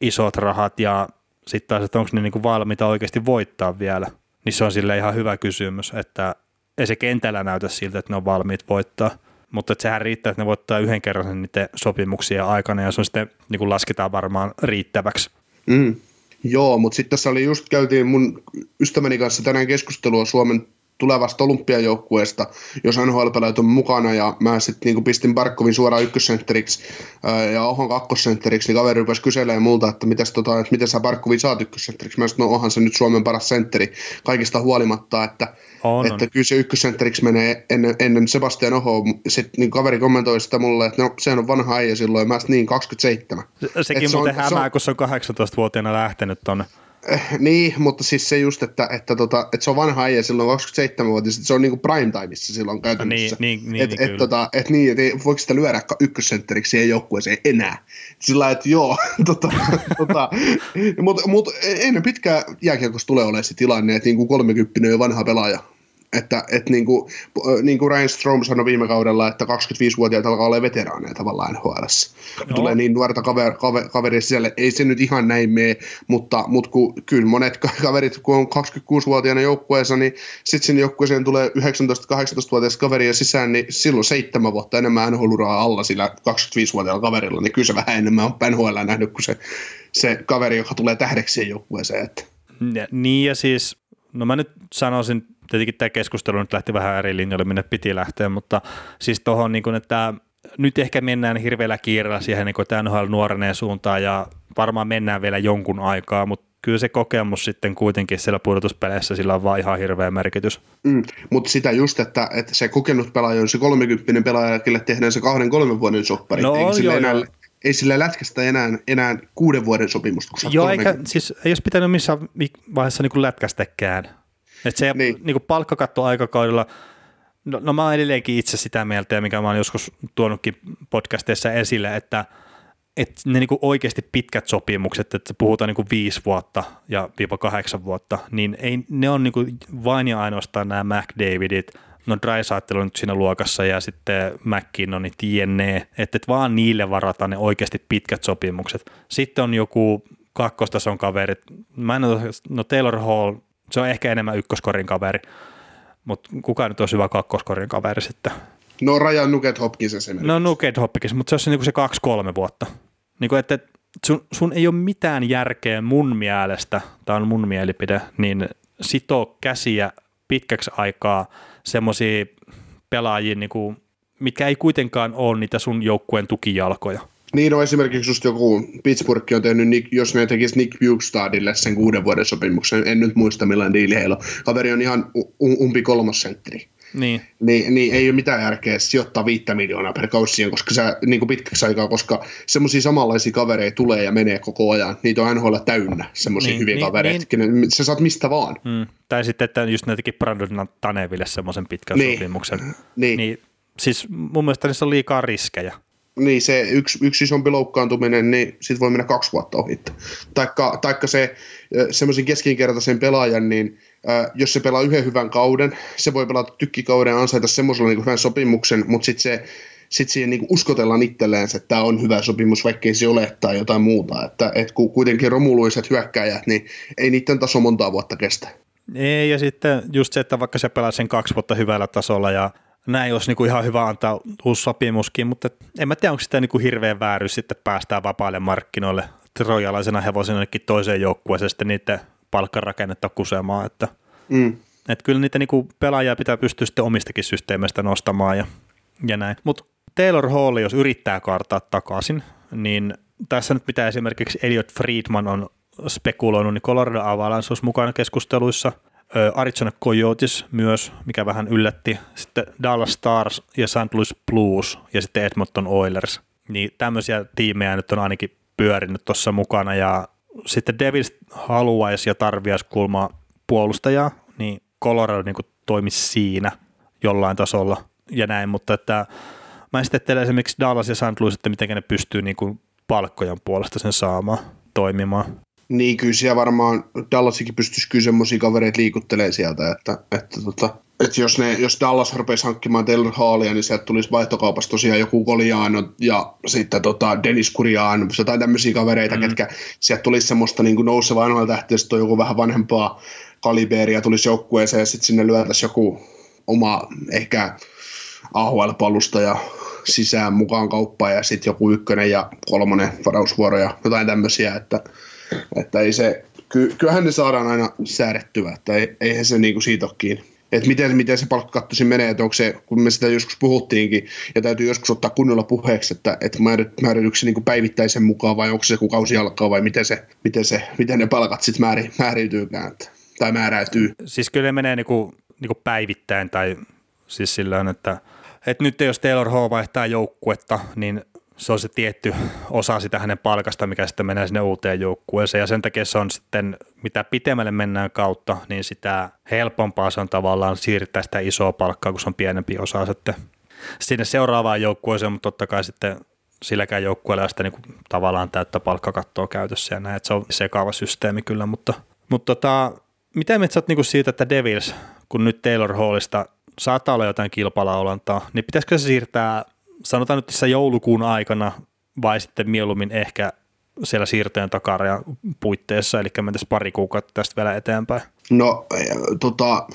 isot rahat ja sitten taas, että onko ne niin kuin valmiita oikeasti voittaa vielä, niin se on sille ihan hyvä kysymys, että ei se kentällä näytä siltä, että ne on valmiit voittaa, mutta että sehän riittää, että ne voittaa yhden kerran niiden sopimuksia aikana ja se on sitten niin kuin lasketaan varmaan riittäväksi. Mm. Joo, mutta sitten tässä oli just käytiin mun ystäväni kanssa tänään keskustelua Suomen tulevasta olympiajoukkueesta, jos nhl on mukana, ja mä sitten niin pistin Barkovin suoraan ykkössentteriksi ja Ohon kakkosentteriksi, niin kaveri rupesi kyselemään multa, että, mitäs, tota, että miten sä Barkovin saat ykkössentteriksi. Mä sanoin, no onhan se nyt Suomen paras sentteri kaikista huolimatta, että, on, että on. kyllä se ykkössentteriksi menee ennen, ennen Sebastian Oho. Sitten niin kaveri kommentoi sitä mulle, että no sehän on vanha äijä silloin, mä niin 27. Sekin se muuten on, hämää, se on, kun se on 18-vuotiaana lähtenyt tuonne niin, mutta siis se just, että, että, tota, että se on vanha äijä silloin 27-vuotias, että se on niinku prime timeissa silloin käytännössä. Niin, niin, niin, et, niin, et, tota, et niin, et voiko sitä lyödä ykkössentteriksi siihen joukkueeseen enää? Sillä että joo, [laughs] tota, tota, mutta mut, ennen pitkään jääkiekossa tulee olemaan se tilanne, että niinku 30 on vanha pelaaja että, että niin kuin, niin kuin Ryan Strom sanoi viime kaudella, että 25-vuotiaat alkaa olla veteraaneja tavallaan nhl no. Tulee niin nuorta kaver, kaver, kaveria sisälle. Ei se nyt ihan näin mene, mutta, mutta kun, kyllä monet kaverit, kun on 26-vuotiaana joukkueessa, niin sitten sinne joukkueeseen tulee 19-18-vuotias kaveria sisään, niin silloin seitsemän vuotta enemmän nhl alla sillä 25-vuotiaalla kaverilla, niin kyllä se vähän enemmän on NHL nähnyt kuin se, se kaveri, joka tulee tähdeksi joukkueeseen. Että. Ja, niin ja siis, no mä nyt sanoisin tietenkin tämä keskustelu nyt lähti vähän eri linjalle, minne piti lähteä, mutta siis tuohon, niin kuin, että nyt ehkä mennään hirveällä kiireellä siihen niin tämän NHL nuoreneen suuntaan ja varmaan mennään vielä jonkun aikaa, mutta kyllä se kokemus sitten kuitenkin siellä pudotuspeleissä, sillä on vaan ihan hirveä merkitys. Mm, mutta sitä just, että, että se kokenut pelaaja on se 30 pelaaja, kelle tehdään se kahden kolmen vuoden soppari. No, Eikä joo, enää, joo. Ei sillä lätkästä enää, enää kuuden vuoden sopimusta. Joo, eikä, siis ei olisi pitänyt missään vaiheessa niin lätkästäkään. Et se niin. niin kuin palkkakatto aikakaudella, no, no mä oon edelleenkin itse sitä mieltä, ja mikä mä oon joskus tuonutkin podcasteissa esille, että että ne niin kuin oikeasti pitkät sopimukset, että puhutaan niin kuin viisi vuotta ja viiva kahdeksan vuotta, niin ei, ne on niin kuin vain ja ainoastaan nämä McDavidit, no Drysaitel on nyt siinä luokassa ja sitten McKinnonit jne, että et vaan niille varataan ne oikeasti pitkät sopimukset. Sitten on joku kakkostason kaverit, mä en ole, no Taylor Hall se on ehkä enemmän ykköskorin kaveri, mutta kuka nyt olisi hyvä kakkoskorin kaveri sitten? No Rajan Nuket Hopkins esimerkiksi. No Nuket Hopkins, mutta se olisi niinku se kaksi-kolme vuotta. Niin kuin, että sun, sun ei ole mitään järkeä mun mielestä, tämä on mun mielipide, niin sitoo käsiä pitkäksi aikaa semmoisia pelaajia, niin kuin, mitkä ei kuitenkaan ole niitä sun joukkueen tukijalkoja. Niin, no esimerkiksi just joku Pittsburgh on tehnyt, Nick, jos ne tekisi Nick Bukestadille sen kuuden vuoden sopimuksen, en nyt muista millainen diili heillä on. Kaveri on ihan umpi kolmosentteri. Niin. niin, niin ei ole mitään järkeä sijoittaa viittä miljoonaa per kausi koska sä niin kuin pitkäksi aikaa, koska semmoisia samanlaisia kavereita tulee ja menee koko ajan. Niitä on NHL täynnä, semmoisia niin, hyviä niin, kavereita. Niin. Sä saat mistä vaan. Mm. Tai sitten, että just näitäkin Brandon Taneville semmoisen pitkän niin. sopimuksen. Niin. niin. Siis mun mielestä niissä on liikaa riskejä niin se yksi, yksi isompi loukkaantuminen, niin sit voi mennä kaksi vuotta ohi. Taikka, taikka se semmoisen keskinkertaisen pelaajan, niin äh, jos se pelaa yhden hyvän kauden, se voi pelata tykkikauden ansaita semmoisella niin hyvän sopimuksen, mutta sitten se sit siihen niin uskotellaan itselleen, että tämä on hyvä sopimus, vaikkei se ole tai jotain muuta. Että et kun kuitenkin romuluiset hyökkäjät, niin ei niiden taso montaa vuotta kestä. Ei, ja sitten just se, että vaikka se pelaa sen kaksi vuotta hyvällä tasolla ja näin olisi niinku ihan hyvä antaa uusi sopimuskin, mutta en mä tiedä, onko sitä niinku hirveän vääryys sitten päästään vapaille markkinoille rojalaisena hevosena jonnekin toiseen joukkueeseen sitten niiden palkkarakennetta kusemaan, että mm. et kyllä niitä niinku pelaajia pitää pystyä sitten omistakin systeemeistä nostamaan ja, ja näin. Mutta Taylor Hall, jos yrittää kartaa takaisin, niin tässä nyt pitää esimerkiksi Elliot Friedman on spekuloinut, niin Colorado Avalanche olisi mukana keskusteluissa – Arizona Coyotes myös, mikä vähän yllätti. Sitten Dallas Stars ja St. Louis Blues ja sitten Edmonton Oilers. Niin tämmöisiä tiimejä nyt on ainakin pyörinyt tuossa mukana ja sitten Devils haluaisi ja tarviaisi kulmaa puolustajaa, niin Colorado niin toimisi siinä jollain tasolla ja näin, mutta että mä esittelen esimerkiksi Dallas ja St. Louis, että miten ne pystyy niin kuin palkkojen puolesta sen saamaan toimimaan. Niin, kyllä siellä varmaan Dallasikin pystyisi kyllä semmoisia kavereita liikuttelemaan sieltä, että, että, tota, että jos, ne, jos Dallas rupeisi hankkimaan Taylor Hallia, niin sieltä tulisi vaihtokaupassa tosiaan joku Goliano ja sitten tota Dennis Kurian, jotain tämmöisiä kavereita, mm. ketkä sieltä tulisi semmoista niin nousevaa tähtiä, sitten joku vähän vanhempaa kaliberia tulisi joukkueeseen ja sitten sinne lyötäisiin joku oma ehkä AHL-palusta sisään mukaan kauppaan ja sitten joku ykkönen ja kolmonen varausvuoro ja jotain tämmöisiä, että että ei se, ky, kyllähän ne saadaan aina säädettyä, että ei, eihän se niinku siitä ole kiinni. Että miten, miten se palkkakatto menee, että onko se, kun me sitä joskus puhuttiinkin, ja täytyy joskus ottaa kunnolla puheeksi, että, että määrityykö se niin päivittäisen mukaan, vai onko se kun kausi alkaa, vai miten, se, miten, se, miten ne palkat sitten määri, määriytyykään, että, tai määräytyy. Siis kyllä ne menee niinku, niinku päivittäin, tai siis sillä että, että nyt jos Taylor H vaihtaa joukkuetta, niin se on se tietty osa sitä hänen palkasta, mikä sitten menee sinne uuteen joukkueeseen. Ja sen takia se on sitten, mitä pitemmälle mennään kautta, niin sitä helpompaa se on tavallaan siirtää sitä isoa palkkaa, kun se on pienempi osa sitten sinne seuraavaan joukkueeseen, mutta totta kai sitten silläkään joukkueella sitä niin tavallaan täyttä palkkakattoa käytössä ja näin, että se on sekaava systeemi kyllä, mutta, mutta tota, mitä mieltä sä niin siitä, että Devils, kun nyt Taylor Hallista saattaa olla jotain kilpalaulantaa, niin pitäisikö se siirtää sanotaan nyt tässä joulukuun aikana vai sitten mieluummin ehkä siellä siirtojen takarajan puitteissa, eli mentäisiin pari kuukautta tästä vielä eteenpäin? No, eh, tota,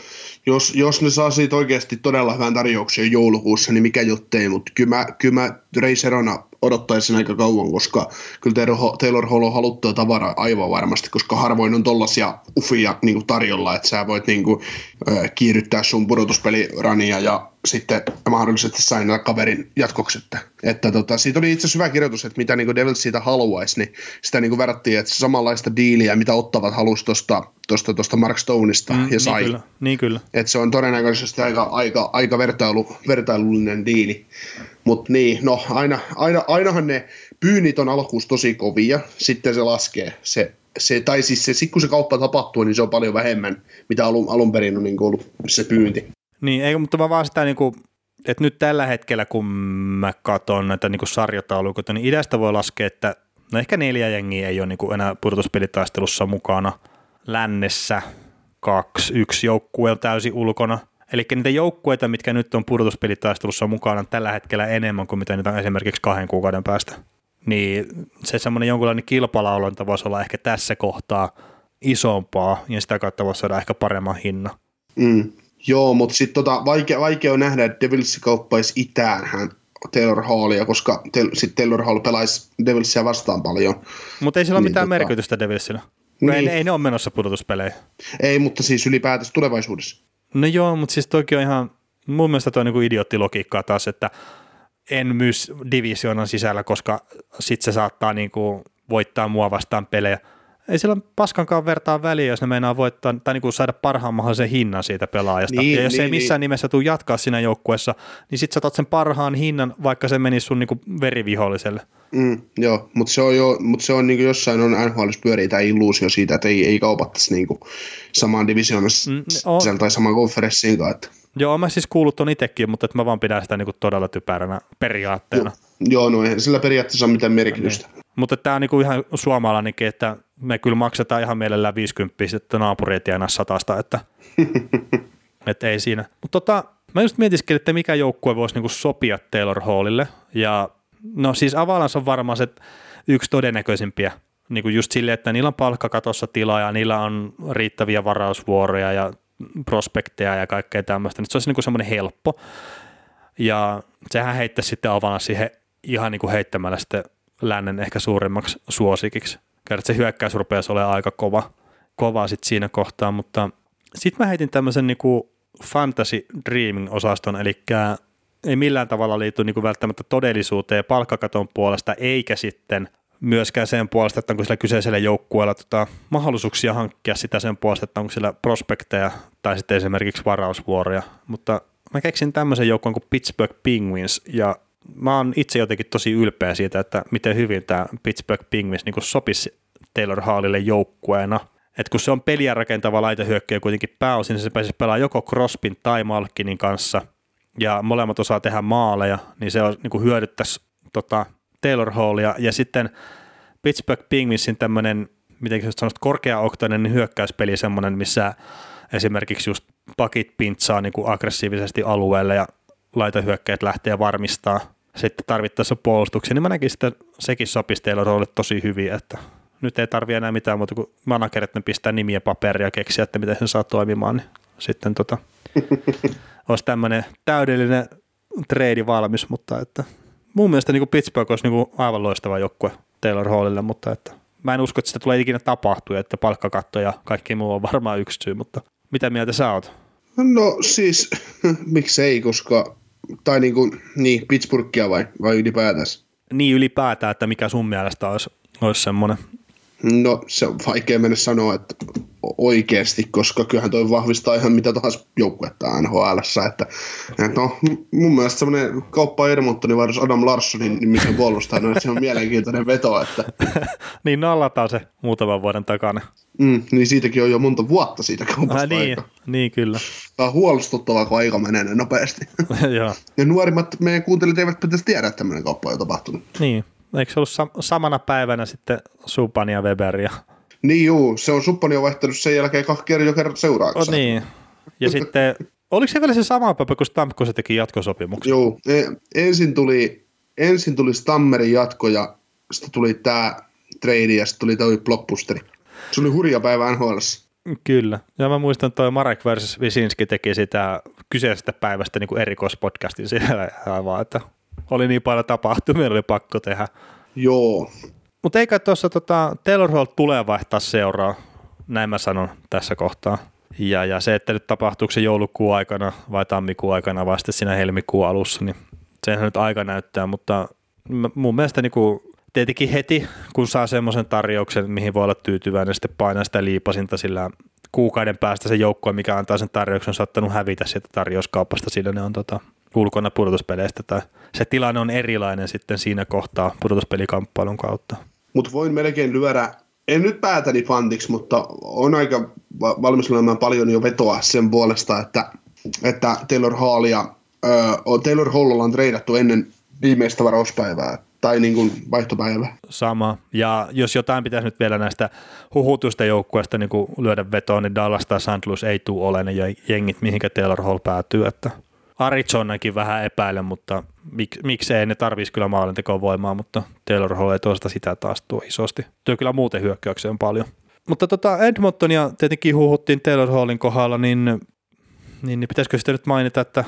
jos, jos ne saa siitä oikeasti todella hyvän tarjouksen joulukuussa, niin mikä juttei, mutta kyllä mä, kyllä mä Ray Serona odottaisin aika kauan, koska kyllä Taylor Hall on haluttua tavaraa aivan varmasti, koska harvoin on tollaisia ufia niin kuin tarjolla, että sä voit niin kuin, äh, kiihdyttää sun pudotuspelirania ja sitten mahdollisesti sain kaverin jatkoksi. Että, että tota, siitä oli itse asiassa hyvä kirjoitus, että mitä niin Devils siitä haluaisi, niin sitä niin kuin verrattiin, että samanlaista diiliä, mitä ottavat halusi tuosta tosta, tosta Mark Stoneista mm, ja niin sai. Niin kyllä, niin kyllä. Että se on todennäköisesti aika, aika, aika vertailu, vertailullinen diili. Mutta niin, no aina, aina, ainahan ne pyynnit on alkuus tosi kovia, sitten se laskee. Se, se, tai siis se, sit kun se kauppa tapahtuu, niin se on paljon vähemmän, mitä alun, alun perin on niin ollut se pyynti. Niin, ei, mutta mä vaan sitä niin kuin, että nyt tällä hetkellä, kun mä katson näitä niin sarjataulukoita, niin idästä voi laskea, että no ehkä neljä jengiä ei ole niin kuin enää pudotuspelitaistelussa mukana. Lännessä kaksi, yksi joukkue täysin ulkona. Eli niitä joukkueita, mitkä nyt on pudotuspelitaistelussa mukana tällä hetkellä enemmän kuin mitä niitä on esimerkiksi kahden kuukauden päästä. Niin se semmoinen jonkunlainen kilpalaulonta voisi olla ehkä tässä kohtaa isompaa ja sitä kautta voisi saada ehkä paremman hinnan. Mm. Joo, mutta sitten tota, vaikea, vaikea on nähdä, että Devils kauppaisi itään hän Taylor Hallia, koska te, sitten Taylor Hall pelaisi Devilsia vastaan paljon. Mutta ei sillä niin, ole mitään tota... merkitystä Devilsillä. Niin. Ei, ei ne ole menossa pudotuspeleihin. Ei, mutta siis ylipäätänsä tulevaisuudessa. No joo, mutta siis toki on ihan, mun mielestä toi on niin idioottilogiikkaa taas, että en myy divisioonan sisällä, koska sit se saattaa niin kuin voittaa mua vastaan pelejä. ei sillä paskankaan vertaa väliä, jos ne meinaa voittaa tai niin kuin saada parhaan mahdollisen hinnan siitä pelaajasta. Niin, ja jos niin, ei missään niin. nimessä tule jatkaa siinä joukkueessa, niin sitten sä sen parhaan hinnan, vaikka se menisi sun niin kuin veriviholliselle. Mm, joo, mutta se on, jo, mut se on niin jossain on NHL pyörii tämä illuusio siitä, että ei, ei kaupattaisi niin samaan divisioonassa mm, on. tai samaan konferenssiin. Että. Joo, mä siis kuullut ton itsekin, mutta että mä vaan pidän sitä niin todella typeränä periaatteena. Joo, joo no eihän sillä periaatteessa ole mitään merkitystä. Niin. Mutta tämä on niinku ihan suomalainenkin, että me kyllä maksetaan ihan mielellään 50, että naapuri ei tienaa satasta, että, [laughs] että ei siinä. Mutta tota, mä just mietiskelin, että mikä joukkue voisi niinku sopia Taylor Hallille, ja no siis Avalanche on varmaan se yksi todennäköisimpiä, niin kuin just sille, että niillä on palkkakatossa tilaa ja niillä on riittäviä varausvuoroja ja prospekteja ja kaikkea tämmöistä, niin se olisi niin semmoinen helppo. Ja sehän heittäisi sitten Avalanche siihen ihan niin kuin heittämällä sitten lännen ehkä suurimmaksi suosikiksi. Kerrot, se hyökkäys rupeaisi olemaan aika kova, kova sit siinä kohtaa, mutta sitten mä heitin tämmöisen niinku fantasy dreaming-osaston, eli ei millään tavalla liity niinku välttämättä todellisuuteen palkkakaton puolesta, eikä sitten myöskään sen puolesta, että onko sillä kyseisellä joukkueella tota, mahdollisuuksia hankkia sitä sen puolesta, että onko sillä prospekteja tai sitten esimerkiksi varausvuoroja, mutta mä keksin tämmöisen joukkueen kuin Pittsburgh Penguins ja mä oon itse jotenkin tosi ylpeä siitä, että miten hyvin tämä Pittsburgh Penguins niin sopisi Taylor Hallille joukkueena. Et kun se on peliä rakentava laitehyökkäjä kuitenkin pääosin, niin se pääsisi pelaamaan joko Crospin tai Malkinin kanssa, ja molemmat osaa tehdä maaleja, niin se on, niin kuin hyödyttäisi tota, Taylor Hallia. Ja sitten Pittsburgh Penguinsin tämmöinen, miten sä sanot, korkeaoktainen hyökkäyspeli semmoinen, missä esimerkiksi just pakit pintsaa niin kuin aggressiivisesti alueelle ja laitahyökkäjät lähtee varmistaa sitten tarvittaessa puolustuksia, niin mä näkisin, että sekin sopisi teillä rooli tosi hyvin, että nyt ei tarvi enää mitään muuta kuin managerit, ne pistää nimiä paperia keksiä, että miten sen saa toimimaan, niin sitten tota, [laughs] olisi tämmöinen täydellinen trade valmis, mutta että mun mielestä niin kuin Pittsburgh olisi niin kuin aivan loistava joukkue Taylor Hallille, mutta että mä en usko, että sitä tulee ikinä tapahtua, että palkkakatto ja kaikki muu on varmaan yksi syy, mutta mitä mieltä sä oot? No siis, [laughs] miksei, koska tai niin, kuin, niin Pittsburghia vai, vai ylipäätään? Niin ylipäätään, että mikä sun mielestä olisi, olisi semmoinen? No se on vaikea mennä sanoa, että oikeasti, koska kyllähän toi vahvistaa ihan mitä tahansa joukkuetta nhl että, että no, mun mielestä semmoinen kauppa Edmontonin varus Adam Larssonin nimisen puolustajan, no, se on mielenkiintoinen veto, että [laughs] niin nallataan se muutaman vuoden takana. Mm, niin siitäkin on jo monta vuotta siitä kaupasta ah, niin, aika. niin, kyllä. Tämä on huolestuttavaa, kun aika menee nopeasti. [laughs] ja nuorimmat meidän kuuntelijat eivät pitäisi tiedä, että tämmöinen kauppa on jo tapahtunut. Niin, eikö se ollut sam- samana päivänä sitten Supan ja Weber ja niin juu, se on Suppani on vaihtanut sen jälkeen kahden jo kerran seuraavaksi. Oh, niin, ja sitten, [laughs] oliko se vielä se sama päivä, kun Stamkos teki jatkosopimuksen? Joo, e, ensin tuli, ensin tuli Stammerin jatko ja sitten tuli tämä trade ja sitten tuli tämä blockbusteri. Se oli hurja päivä NHL. Kyllä. Ja mä muistan, että toi Marek versus Visinski teki sitä kyseisestä päivästä niin kuin erikoispodcastin siellä aivan, että oli niin paljon tapahtumia, oli pakko tehdä. Joo, mutta eikä tuossa tota, Taylor Hall tulee vaihtaa seuraa, näin mä sanon tässä kohtaa. Ja, ja se, että nyt tapahtuuko se joulukuun aikana vai tammikuun aikana vai sitten siinä helmikuun alussa, niin senhän nyt aika näyttää, mutta mun mielestä niin kuin, tietenkin heti, kun saa semmoisen tarjouksen, mihin voi olla tyytyväinen, sitten painaa sitä liipasinta sillä kuukauden päästä se joukkue, mikä antaa sen tarjouksen, on saattanut hävitä sieltä tarjouskaupasta, sillä ne on tota, ulkona pudotuspeleistä tai se tilanne on erilainen sitten siinä kohtaa pudotuspelikamppailun kautta. Mutta voin melkein lyödä, en nyt päätäni fantiksi, mutta on aika valmis olemaan paljon jo vetoa sen puolesta, että, että Taylor Hallia, äh, Taylor Hall on treidattu ennen viimeistä varauspäivää tai niin kuin vaihtopäivä. Sama. Ja jos jotain pitäisi nyt vielä näistä huhutusta joukkueista niin lyödä vetoon, niin Dallas tai St. Louis ei tule ole ne jengit, mihinkä Taylor Hall päätyy. Että Arizonakin vähän epäilen, mutta mik, miksei ne tarvitsisi kyllä maalintekoon voimaa, mutta Taylor Hall ei toista sitä taas tuo isosti. Työ kyllä muuten hyökkäykseen paljon. Mutta tota Edmontonia tietenkin huhuttiin Taylor Hallin kohdalla, niin, niin, niin pitäisikö sitten nyt mainita, että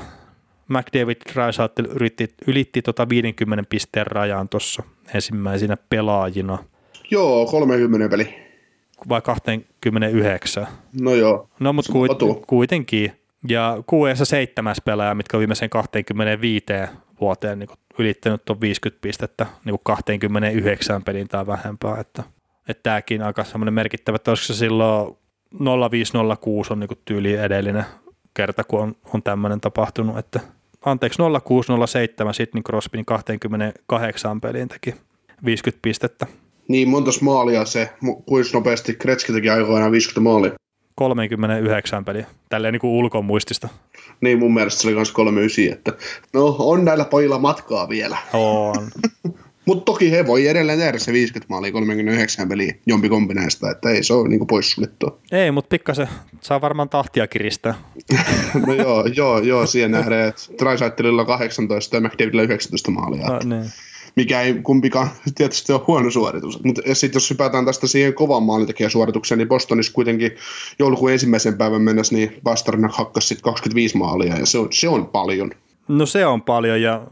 McDavid Rysaitel ylitti, ylitti tota 50 pisteen rajan tuossa ensimmäisenä pelaajina. Joo, 30 peli. Vai 29? No joo. No mutta kuit, kuitenkin. Ja QEssa seitsemäs pelaaja, mitkä on viimeisen 25 vuoteen niin ylittänyt tuon 50 pistettä niin 29 pelin tai vähempää, että että tämäkin aika semmoinen merkittävä, että olisiko se silloin 0506 on niin tyyli edellinen kerta, kun on, on tämmöinen tapahtunut, että anteeksi 0607 Sidney Crosby niin 28 peliin teki 50 pistettä. Niin, montas maalia se, kuinka nopeasti Kretski teki aikoinaan 50 maalia? 39 peliä, tälleen niin kuin ulkomuistista. Niin, mun mielestä se oli myös 39, että no on näillä pojilla matkaa vielä. On. [laughs] Mutta toki he voi edelleen tehdä se 50 maalia 39 peliä jompikompi näistä, että ei se ole niinku poissuljettua. Ei, mutta pikkasen saa varmaan tahtia kiristää. [laughs] no joo, joo, joo, siihen nähdään, että Trisaitelilla 18 ja McDavidilla 19 maalia. No, niin. Mikä ei kumpikaan [laughs] tietysti ole huono suoritus. Mutta sitten jos hypätään tästä siihen kovan maalintekijäsuoritukseen, niin Bostonissa kuitenkin joulukuun ensimmäisen päivän mennessä niin Pasternak hakkasi sitten 25 maalia ja se on, se on paljon. No se on paljon ja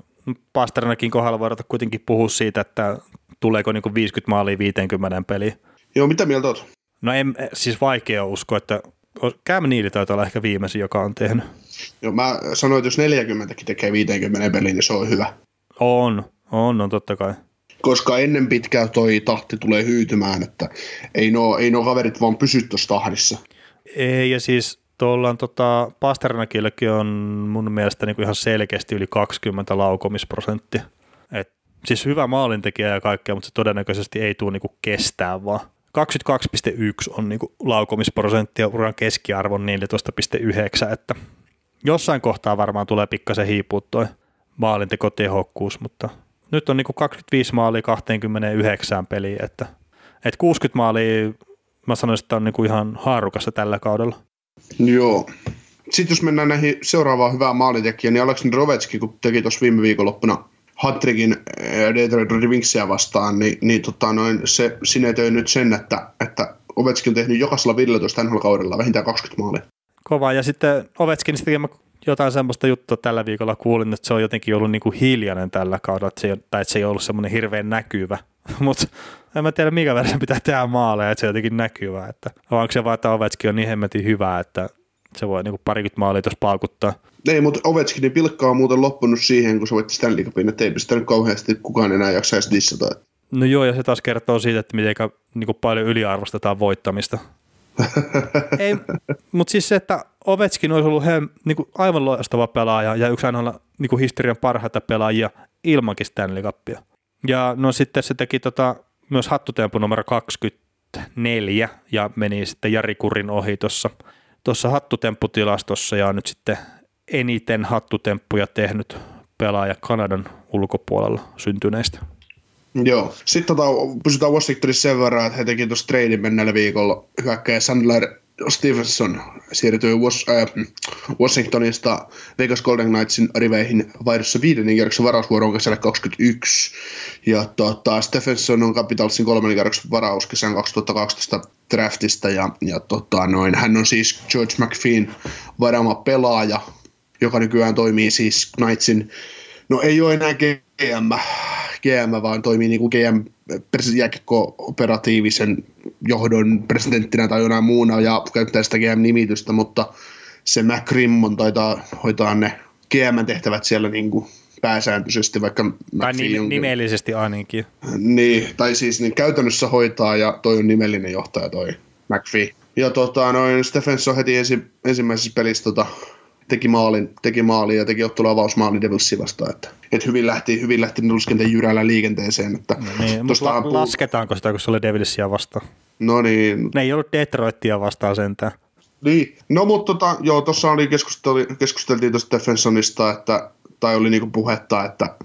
Pasternakin kohdalla voidaan kuitenkin puhua siitä, että tuleeko niin 50 maalia 50 peliä. Joo, mitä mieltä olet? No en, siis vaikea uskoa, että Cam Neely taitaa olla ehkä viimeisin, joka on tehnyt. Joo, mä sanoin, että jos 40 tekee 50 peliä, niin se on hyvä. On, on, on totta kai. Koska ennen pitkää toi tahti tulee hyytymään, että ei nuo, ei nuo kaverit vaan pysy tuossa tahdissa. Ei, ja siis Tuolla on tota, Pasternakillekin on mun mielestä niin kuin ihan selkeästi yli 20 laukomisprosenttia. Et, siis hyvä maalintekijä ja kaikkea, mutta se todennäköisesti ei tule niin kuin kestää vaan. 22,1 on niin kuin laukomisprosentti ja uran keskiarvo 14,9, että jossain kohtaa varmaan tulee pikkasen hiipua toi maalintekotehokkuus, mutta nyt on niin kuin 25 maalia 29 peliä, että, että 60 maalia mä sanoisin, että on niin kuin ihan haarukassa tällä kaudella. Joo. Sitten jos mennään näihin seuraavaan hyvään maalintekijään, niin Aleksin Rovetski, kun teki tuossa viime viikonloppuna Hattrikin eh, Detroit Red Wingsia vastaan, niin, niin tota, noin, se sinetöi nyt sen, että, että Ovechkin on tehnyt jokaisella 15 NHL-kaudella vähintään 20 maalia. Kova, ja sitten Ovechkin tekemä jotain semmoista juttua tällä viikolla kuulin, että se on jotenkin ollut niin kuin hiljainen tällä kaudella, että se ei, tai että se ei ollut semmoinen hirveän näkyvä, [laughs] mutta en mä tiedä mikä verran pitää tehdä maaleja, että se on jotenkin näkyvä, että onko se vaan, että Ovechkin on niin hemmetin hyvä, että se voi niinku parikymmentä maalia tuossa paukuttaa. Ei, mutta Ovechkinin pilkka on muuten loppunut siihen, kun se voitti Stanley Cupin, että ei pistänyt kauheasti kukaan enää jaksaisi dissata. No joo, ja se taas kertoo siitä, että miten niinku paljon yliarvostetaan voittamista. Ei, mutta siis se, että Ovechkin olisi ollut he, niinku aivan loistava pelaaja ja yksi aina niinku historian parhaita pelaajia ilmankin Stanley Cupia. Ja no sitten se teki tota, myös hattutempu numero 24 ja meni sitten Jari Kurin ohi tuossa tuossa hattutempputilastossa ja nyt sitten eniten hattutemppuja tehnyt pelaaja Kanadan ulkopuolella syntyneistä. Joo. Sitten tota, pysytään Washingtonissa sen verran, että he teki tuossa treidin menneellä viikolla hyökkäjä Sandler Stevenson siirtyi äh, Washingtonista Vegas Golden Knightsin riveihin vaihdossa viidennen kierroksen varausvuoroon kesällä 21. Ja tota, Stephenson on Capitalsin kolmannen kierroksen varaus kesän 2012 draftista ja, ja tota, noin, hän on siis George McPheen varaama pelaaja, joka nykyään toimii siis Knightsin, no ei ole enää GM, GM vaan toimii niin kuin GM operatiivisen johdon presidenttinä tai jonain muuna ja käyttää sitä GM-nimitystä, mutta se McCrimmon taitaa hoitaa ne GM-tehtävät siellä niin kuin pääsääntöisesti, vaikka Tai nim- nimellisesti ainakin. Niin, tai siis niin käytännössä hoitaa ja toi on nimellinen johtaja toi McPhee. Ja tota, noin Stephenson heti ensi, ensimmäisessä pelissä tota, teki maalin, teki maalin ja teki ottelu avausmaalin Devilsi vastaan. Että, että hyvin lähti, hyvin lähti Nulskenten jyrällä liikenteeseen. Että no niin, mutta la- puu... lasketaanko sitä, kun se oli Devilsia vastaan? No niin. Ne ei ollut Detroitia vastaan sentään. Niin, no mutta tota, joo, tuossa oli keskusteltiin tuosta Defensonista, että, tai oli niinku puhetta, että,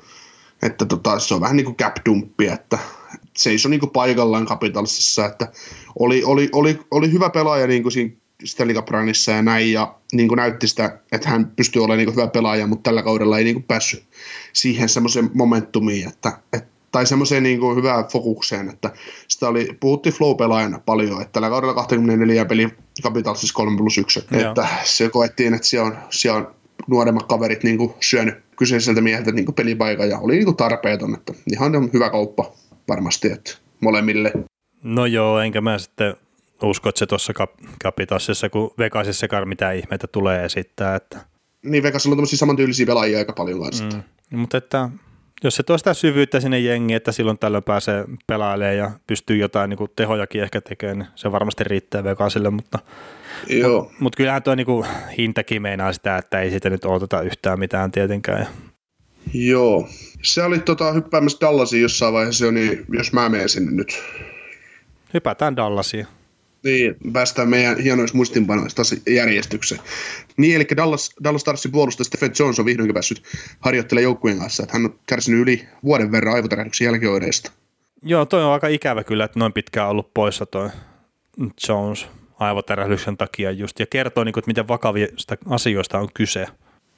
että tota, se on vähän niin kuin cap dumppi, että seisoi niinku paikallaan kapitalsissa, että oli, oli, oli, oli hyvä pelaaja niinku siinä Stanley Cup Runissa ja näin, ja niin kuin näytti sitä, että hän pystyy olemaan niin kuin hyvä pelaaja, mutta tällä kaudella ei niin kuin päässyt siihen semmoiseen momentumiin, että, että tai semmoiseen niin kuin hyvään fokukseen, että sitä oli, puhuttiin flow-pelaajana paljon, että tällä kaudella 24 peli Capital siis 3 plus 1, Joo. että se koettiin, että siellä on, siellä on nuoremmat kaverit niin kuin syönyt kyseiseltä mieheltä niin kuin pelipaikan ja oli niin kuin tarpeeton, että ihan hyvä kauppa varmasti, että molemmille. No joo, enkä mä sitten usko, että se tuossa Capitalsissa, kun Vegasissa mitään ihmeitä tulee esittää. Että... Niin, Vegasilla on tämmöisiä samantyylisiä pelaajia aika paljon kanssa. Mm. Mutta että Jos se tuo sitä syvyyttä sinne jengiin, että silloin tällöin pääsee pelailemaan ja pystyy jotain niin kuin tehojakin ehkä tekemään, niin se varmasti riittää Vegasille, mutta Joo. Mutta mut kyllähän tuo niinku hintakin meinaa sitä, että ei siitä nyt odoteta yhtään mitään tietenkään. Joo. Se oli tota, hyppäämässä Dallasiin jossain vaiheessa, niin jos mä menen sinne nyt. Hypätään Dallasiin. Niin, päästään meidän hienoissa muistinpanoissa taas järjestykseen. Niin, eli Dallas, Dallas Starsin puolustaja Stephen Jones on vihdoinkin päässyt harjoittelemaan joukkueen kanssa. Että hän on kärsinyt yli vuoden verran aivotärähdyksen jälkioireista. Joo, toi on aika ikävä kyllä, että noin pitkään ollut poissa toi Jones aivotärähdyksen takia just, ja kertoo, niin kuin, että miten vakavista asioista on kyse.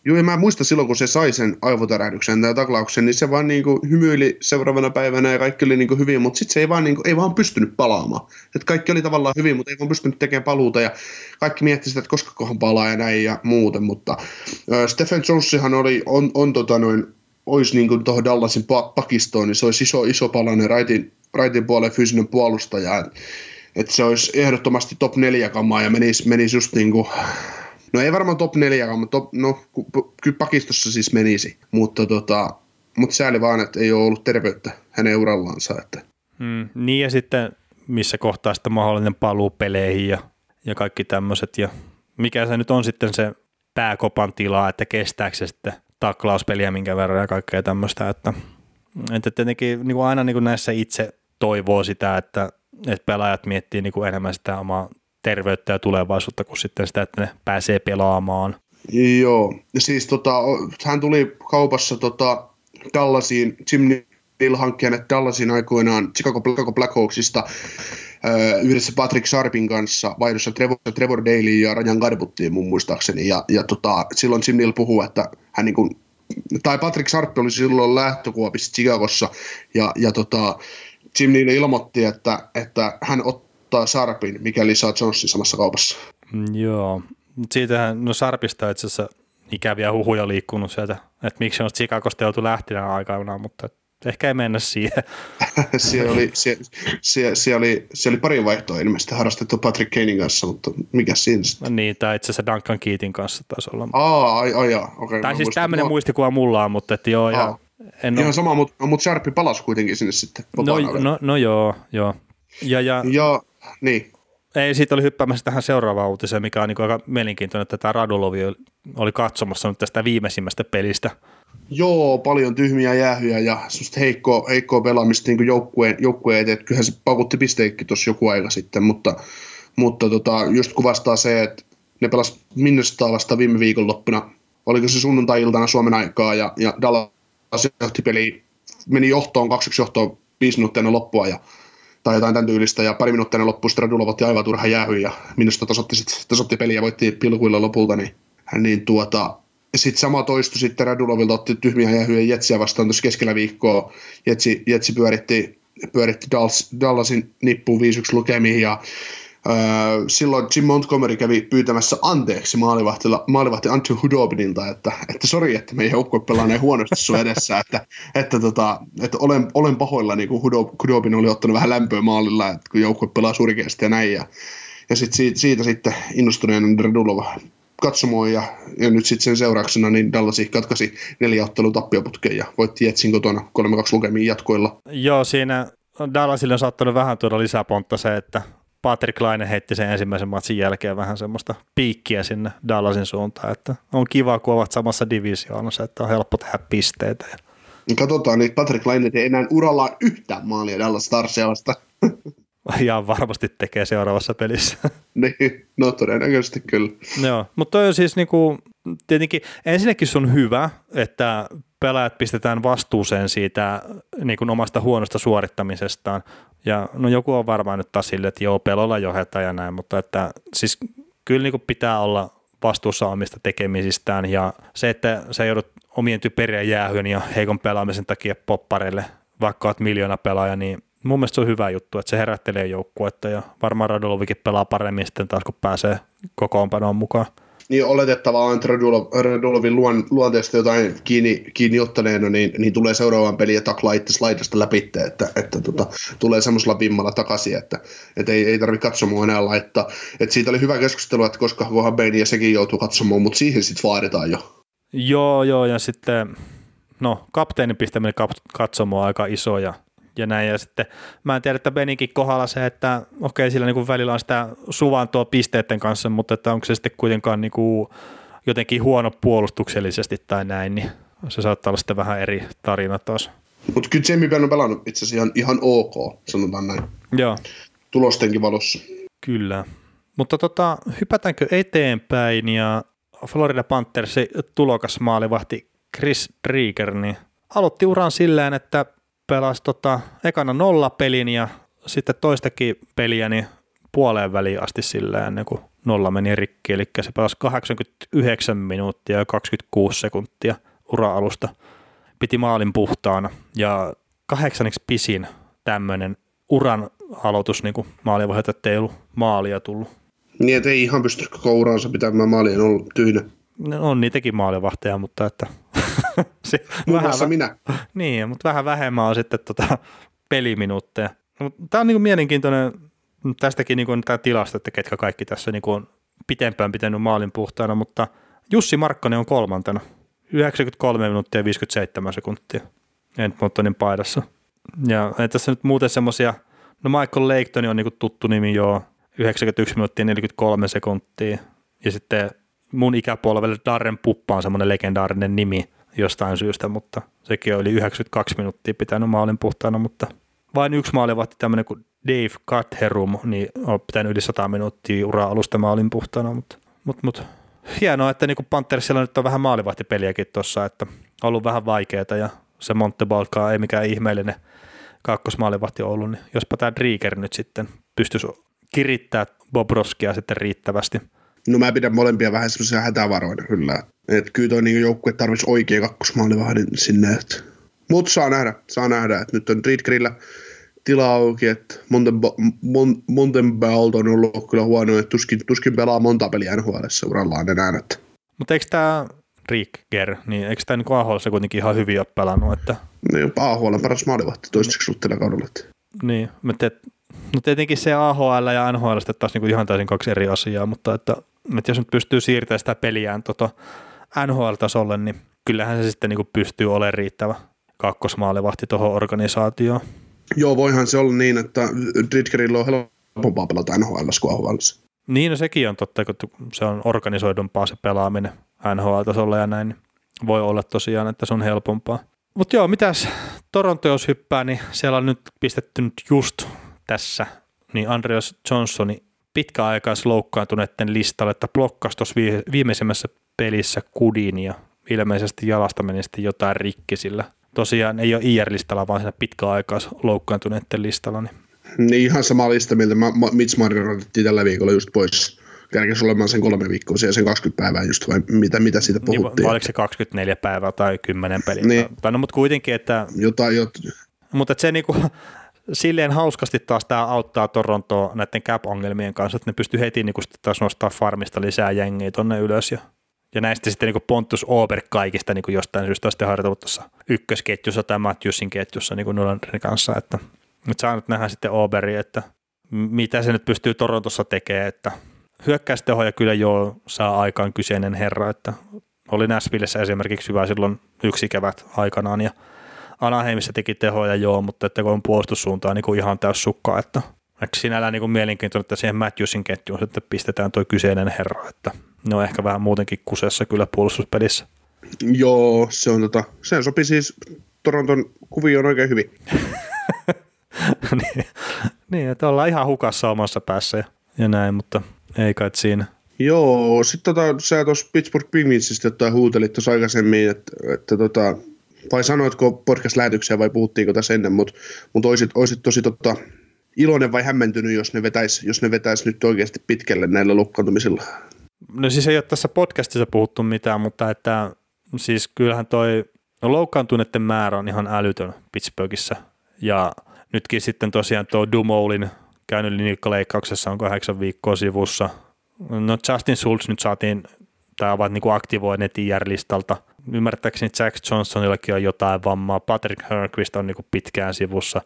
Joo, ja mä muistan silloin, kun se sai sen aivotärähdyksen tai taklauksen, niin se vaan niinku hymyili seuraavana päivänä ja kaikki oli niinku hyvin, mutta sitten se ei vaan, niinku, ei vaan pystynyt palaamaan. Et kaikki oli tavallaan hyvin, mutta ei vaan pystynyt tekemään paluuta ja kaikki mietti sitä, että koska kohan palaa ja näin ja muuten, mutta äh, Stephen Jonesihan oli, on, on tota noin, olisi niin tuohon Dallasin pakistoon, niin se olisi iso, iso palanen raitin, raitin puolen fyysinen puolustaja. Että se olisi ehdottomasti top 4 kamaa ja menisi, menisi just niin kuin, no ei varmaan top 4 mutta top, no kyllä pakistossa siis menisi, mutta tota, mutta sääli vaan, että ei ole ollut terveyttä hänen urallansa. Että. Mm, niin ja sitten missä kohtaa sitten mahdollinen paluu peleihin ja, ja kaikki tämmöiset ja mikä se nyt on sitten se pääkopan tila, että kestääkö se sitten taklauspeliä minkä verran ja kaikkea tämmöistä, että, että tietenkin niin kuin aina niin kuin näissä itse toivoo sitä, että, että pelaajat miettii niin kuin enemmän sitä omaa terveyttä ja tulevaisuutta kuin sitten sitä, että ne pääsee pelaamaan. Joo, siis tota, hän tuli kaupassa tota, Dallasiin, Jim Neal hankki hänet Dallasin aikoinaan Chicago, Chicago Blackhawksista yhdessä Patrick Sharpin kanssa vaihdossa Trevor, Trevor Daly ja Rajan Garbuttiin mun muistaakseni. Ja, ja tota, silloin Jim Neal puhuu, että hän niin kuin, tai Patrick Sharp oli silloin lähtökuopissa Chicagossa ja, ja tota, Jim Neal ilmoitti, että, että hän ottaa Sharpin, mikäli saa Johnson samassa kaupassa. Mm, joo, siitähän, no Sharpista itse asiassa ikäviä huhuja liikkunut sieltä, että miksi on Chicagosta joutu lähtinä aikana, mutta ehkä ei mennä siihen. [laughs] siellä, oli, siellä, siellä, siellä, oli, siellä oli pari vaihtoa ilmeisesti harrastettu Patrick Kanein kanssa, mutta mikä siinä sitten? No niin, tai itse asiassa Duncan Keatin kanssa taisi olla. Aa, ai, ai, ai okay, tai siis tämmöinen no. muistikuva mulla on, mutta että joo, ja en Ihan ole... sama, mutta, mutta Sharpi palasi kuitenkin sinne sitten. No, no, no, joo, joo. Ja, ja, ja niin. Ei, siitä oli hyppäämässä tähän seuraavaan uutiseen, mikä on niin aika mielenkiintoinen, että tämä Radulovi oli katsomassa nyt tästä viimeisimmästä pelistä. Joo, paljon tyhmiä jäähyjä ja semmoista heikkoa, heikkoa pelaamista niin joukkueen, joukkueen eteen. Kyllähän se pakutti pisteikki tuossa joku aika sitten, mutta, mutta tota, just kuvastaa se, että ne pelas Minnesotaa vasta viime viikonloppuna. Oliko se sunnuntai-iltana Suomen aikaa ja, ja Dallas johti peli, meni johtoon, kaksi johtoon, viisi minuuttia loppua ja tai jotain tämän tyylistä, ja pari minuuttia ne loppuun sitten Radulov otti aivan turhan jäähyn, ja minusta tasotti, sit, tasotti peliä ja voitti pilkuilla lopulta, niin, niin tuota, sitten sama toistui sitten Radulovilta, otti tyhmiä jäähyjä Jetsiä vastaan tuossa keskellä viikkoa, Jetsi, Jetsi pyöritti, pyöritti Dallas, Dallasin nippuun 5-1 lukemiin, ja silloin Jim Montgomery kävi pyytämässä anteeksi maalivahti Andrew Hudobinilta, että, että sori, että meidän joukkue pelaa näin huonosti sun edessä, että, että, tota, että olen, olen pahoilla, niin kuin Hudobin oli ottanut vähän lämpöä maalilla, että kun joukkue pelaa surkeasti ja näin, ja, ja sit siitä, siitä sitten innostuneen Radulov katsomoon ja, ja nyt sitten sen seurauksena niin Dallasi katkaisi neljä ottelun tappioputkeen ja voitti Jetsin kotona 3-2 lukemiin jatkoilla. Joo, siinä Dallasille on saattanut vähän tuoda lisäpontta se, että Patrick Laine heitti sen ensimmäisen matsin jälkeen vähän semmoista piikkiä sinne Dallasin suuntaan, että on kiva, kun ovat samassa divisioonassa, että on helppo tehdä pisteitä. Niin katsotaan, niin Patrick Laine ei enää urallaan yhtään maalia Dallas Starsia. [laughs] Ja varmasti tekee seuraavassa pelissä. [laughs] niin, no todennäköisesti kyllä. Joo, mutta on siis niinku, tietenkin ensinnäkin se on hyvä, että pelaajat pistetään vastuuseen siitä niin kuin omasta huonosta suorittamisestaan. Ja no joku on varmaan nyt taas sille, että joo, pelolla johdetaan ja näin, mutta että siis kyllä niin kuin pitää olla vastuussa omista tekemisistään ja se, että sä joudut omien typerien jäähyön ja heikon pelaamisen takia poppareille, vaikka oot miljoona pelaaja, niin mun mielestä se on hyvä juttu, että se herättelee joukkuetta ja varmaan Radolovikin pelaa paremmin sitten taas, kun pääsee kokoonpanoon mukaan niin oletettavaa on, että Radulovin luon, luonteesta jotain kiinni, kiinni ottaneena, niin, niin tulee seuraavan peliin ja taklaa itse slaidasta läpi, että, että tota, tulee semmoisella vimmalla takaisin, että, että ei, ei tarvitse katsomaan enää laittaa. Että siitä oli hyvä keskustelu, että koska kohan Bane ja sekin joutuu katsomaan, mutta siihen sitten vaaditaan jo. Joo, joo, ja sitten no kapteenin pistäminen katsomaan aika iso ja, ja näin. Ja sitten mä en tiedä, että Beninkin kohdalla se, että okei, sillä niin kuin välillä on sitä suvantoa pisteiden kanssa, mutta että onko se sitten kuitenkaan niin kuin jotenkin huono puolustuksellisesti tai näin, niin se saattaa olla sitten vähän eri tarina taas. Mutta kyllä Jamie Benn on pelannut itse asiassa ihan, ihan ok, sanotaan näin. Joo. Tulostenkin valossa. Kyllä. Mutta tota, hypätäänkö eteenpäin ja Florida Panthersin tulokas maalivahti Chris Drieger, niin aloitti uran silleen, että pelasi tota, ekana nolla pelin ja sitten toistakin peliä niin puoleen väliin asti silleen ennen kuin nolla meni rikki, eli se pelasi 89 minuuttia ja 26 sekuntia ura-alusta. Piti maalin puhtaana ja kahdeksanneksi pisin tämmöinen uran aloitus niin kuin maalivahdet, että ei ollut maalia tullut. Niin, että ei ihan pysty koko uransa pitämään maalien ollut tyynä. No, on niitäkin maalivahteja, mutta että... [laughs] se, muassa minä. [laughs] Niin, mutta vähän vähemmän on sitten tota peliminuutteja. Tämä on niin kuin mielenkiintoinen tästäkin niin kuin tämä tilasto, että ketkä kaikki tässä niin kuin on pitempään pitänyt maalin puhtaana, mutta Jussi Markkonen on kolmantena. 93 minuuttia ja 57 sekuntia Edmontonin paidassa. Ja tässä nyt muuten semmoisia, no Michael Leighton on niin kuin tuttu nimi jo, 91 minuuttia 43 sekuntia. Ja sitten mun ikäpolvelle Darren Puppa on semmoinen legendaarinen nimi jostain syystä, mutta sekin oli 92 minuuttia pitänyt maalin puhtaana, mutta vain yksi maalivahti tämmöinen kuin Dave Catherum, niin on pitänyt yli 100 minuuttia uraa alusta maalin puhtaana, mutta, mutta, mutta hienoa, että niin Panthersilla nyt on vähän maalivahtipeliäkin tuossa, että on ollut vähän vaikeaa ja se Montebalkaa ei mikään ihmeellinen kakkosmaalivahti ollut, niin jospa tämä Drieger nyt sitten pystyisi kirittää Bobroskia sitten riittävästi. No mä pidän molempia vähän semmoisia hätävaroina kyllä. Että kyllä toi niin joukkue tarvitsisi oikea kakkosmaalivahdin sinne. Mutta saa nähdä, saa nähdä, että nyt on Driegerillä tila auki, että Montenbalt on ollut kyllä huono, että tuskin, tuskin pelaa monta peliä NHL urallaan enää. Mutta eikö tämä Rieger, niin eikö tämä niin AHL se kuitenkin ihan hyvin ole pelannut? Että... Niin, AHL on paras maalivahti toistaiseksi niin. tällä kaudella. Että. Niin, mutta et, no tietenkin se AHL ja NHL sitten taas niinku ihan täysin kaksi eri asiaa, mutta että, että jos nyt pystyy siirtämään sitä peliään tota NHL-tasolle, niin kyllähän se sitten niinku pystyy olemaan riittävä kakkosmaalivahti tuohon organisaatioon. Joo, voihan se olla niin, että Dritgerillä on helpompaa pelata NHL kuin AHL. Niin, no sekin on totta, kun se on organisoidumpaa se pelaaminen NHL-tasolla ja näin. Voi olla tosiaan, että se on helpompaa. Mutta joo, mitäs Toronto jos hyppää, niin siellä on nyt pistetty nyt just tässä niin Andreas Johnsoni pitkäaikais loukkaantuneiden listalle, että blokkasi tuossa viimeisimmässä pelissä kudin ja ilmeisesti jalasta meni sitten jotain rikki sillä. Tosiaan ei ole IR-listalla, vaan siinä pitkäaikais loukkaantuneiden listalla. Niin. niin ihan sama lista, miltä Mitch Marner otettiin tällä viikolla just pois kerkesi olemaan sen kolme viikkoa ja sen 20 päivää just, vai mitä, mitä siitä niin, puhuttiin? Niin, oliko se 24 päivää tai 10 peliä? Niin. Tai, no, mutta kuitenkin, että... Jotain, jot... Mutta että se niinku, silleen hauskasti taas tämä auttaa Torontoa näiden cap-ongelmien kanssa, että ne pystyy heti sitten taas nostaa farmista lisää jengiä tonne ylös ja ja näistä sitten niin Pontus Ober kaikista niin jostain syystä sitten harjoitellut tuossa ykkösketjussa tai Matthewsin ketjussa niin Nylanderin kanssa, että nyt saa nyt nähdä sitten Oberi, että mitä se nyt pystyy Torontossa tekemään, että hyökkäystehoja kyllä jo saa aikaan kyseinen herra, että oli Näsvillessä esimerkiksi hyvä silloin yksi kevät aikanaan ja Anaheimissa teki tehoja joo, mutta että kun on puolustussuuntaan niin kuin ihan täys sukkaa, että, että sinällään niin kuin mielenkiintoinen, että siihen Matthewsin ketjuun sitten pistetään tuo kyseinen herra, että ne on ehkä vähän muutenkin kusessa kyllä puolustuspelissä. Joo, se on tota, se sopii siis Toronton kuvioon oikein hyvin. [laughs] niin, niin, että ollaan ihan hukassa omassa päässä ja, ja näin, mutta ei kai siinä. Joo, sitten tota, sä tuossa Pittsburgh Penguinsista jotain huutelit tuossa aikaisemmin, että, että tota, vai sanoitko podcast-lähetyksiä vai puhuttiinko tässä ennen, mutta mut olisit, olisit tosi tota, iloinen vai hämmentynyt, jos ne vetäisi jos ne vetäis nyt oikeasti pitkälle näillä lukkaantumisilla? No siis ei ole tässä podcastissa puhuttu mitään, mutta että siis kyllähän toi no loukkaantuneiden määrä on ihan älytön Pittsburghissa ja nytkin sitten tosiaan tuo Dumoulin käynyt nilkkaleikkauksessa on kahdeksan viikkoa sivussa. No Justin Schultz nyt saatiin, tai ovat niin aktivoineet IR-listalta. Ymmärtääkseni Jack Johnsonillakin on jotain vammaa. Patrick Hörqvist on niin pitkään sivussa.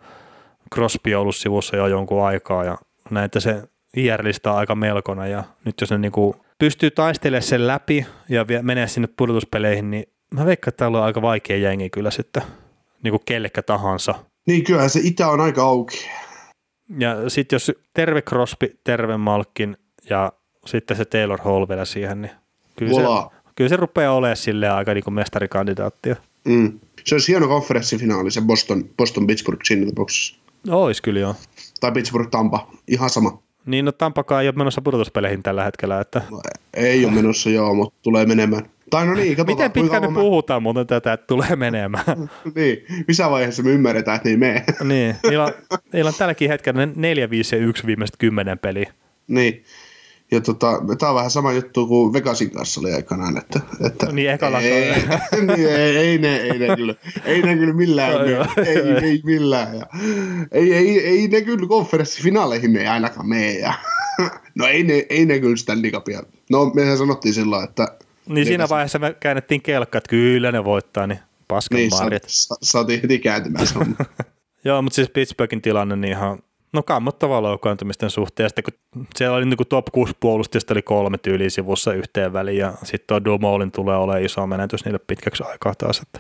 Crosby on ollut sivussa jo jonkun aikaa ja näitä se IR-lista on aika melkoinen ja nyt jos ne niin kuin pystyy taistelemaan sen läpi ja menee sinne pudotuspeleihin, niin mä veikkaan, että täällä on aika vaikea jengi kyllä sitten, niin kuin kellekä tahansa. Niin kyllähän se itä on aika auki. Ja sitten jos terve Crosby, terve Malkin ja sitten se Taylor Hall vielä siihen, niin kyllä se, Voila. Kyllä se rupeaa olemaan silleen aika niin kuin mestarikandidaattia. Mm. Se olisi hieno konferenssifinaali, se Boston, Boston Pittsburgh siinä tapauksessa. Ois kyllä joo. Tai Pittsburgh Tampa, ihan sama. Niin, no Tampakaan ei ole menossa pudotuspeleihin tällä hetkellä, että No, ei ole menossa joo, mutta tulee menemään. Tai no niin, katsotaan. miten pitkään me puhutaan muuten tätä, että tulee menemään. Mä... [laughs] Niin, missä vaiheessa me ymmärretään, että ei mene. niin, niillä on, niillä on tälläkin hetkellä 4, 5 ja 1 viimeiset kymmenen peliä. niin. Ja tota, tämä on vähän sama juttu kuin Vegasin kanssa oli aikanaan, että, että Niin, ekalla ei, [laughs] niin, ei, ei, ne, ei, ne kyllä, ei ne kyllä millään, Joo, mene, joo. ei, ei, millään. Ja, ei, ei, ei, ne kyllä konferenssifinaaleihin ne ainakaan mene. Ja, [laughs] no ei ne, ei ne kyllä Stanley Cupia. No mehän sanottiin silloin, että Niin siinä vaiheessa me käännettiin kelkka, että kyllä ne voittaa, niin paskan niin, sa, marjat. sa, saatiin heti kääntymään. [laughs] Joo, mutta siis Pittsburghin tilanne niin ihan no kammottavaa loukkaantumisten suhteen. Ja sitten kun siellä oli niin kuin top 6 puolustajista oli kolme tyyliä sivussa yhteen väliin ja sitten tuo Dumoulin tulee olemaan iso menetys niille pitkäksi aikaa taas. Että.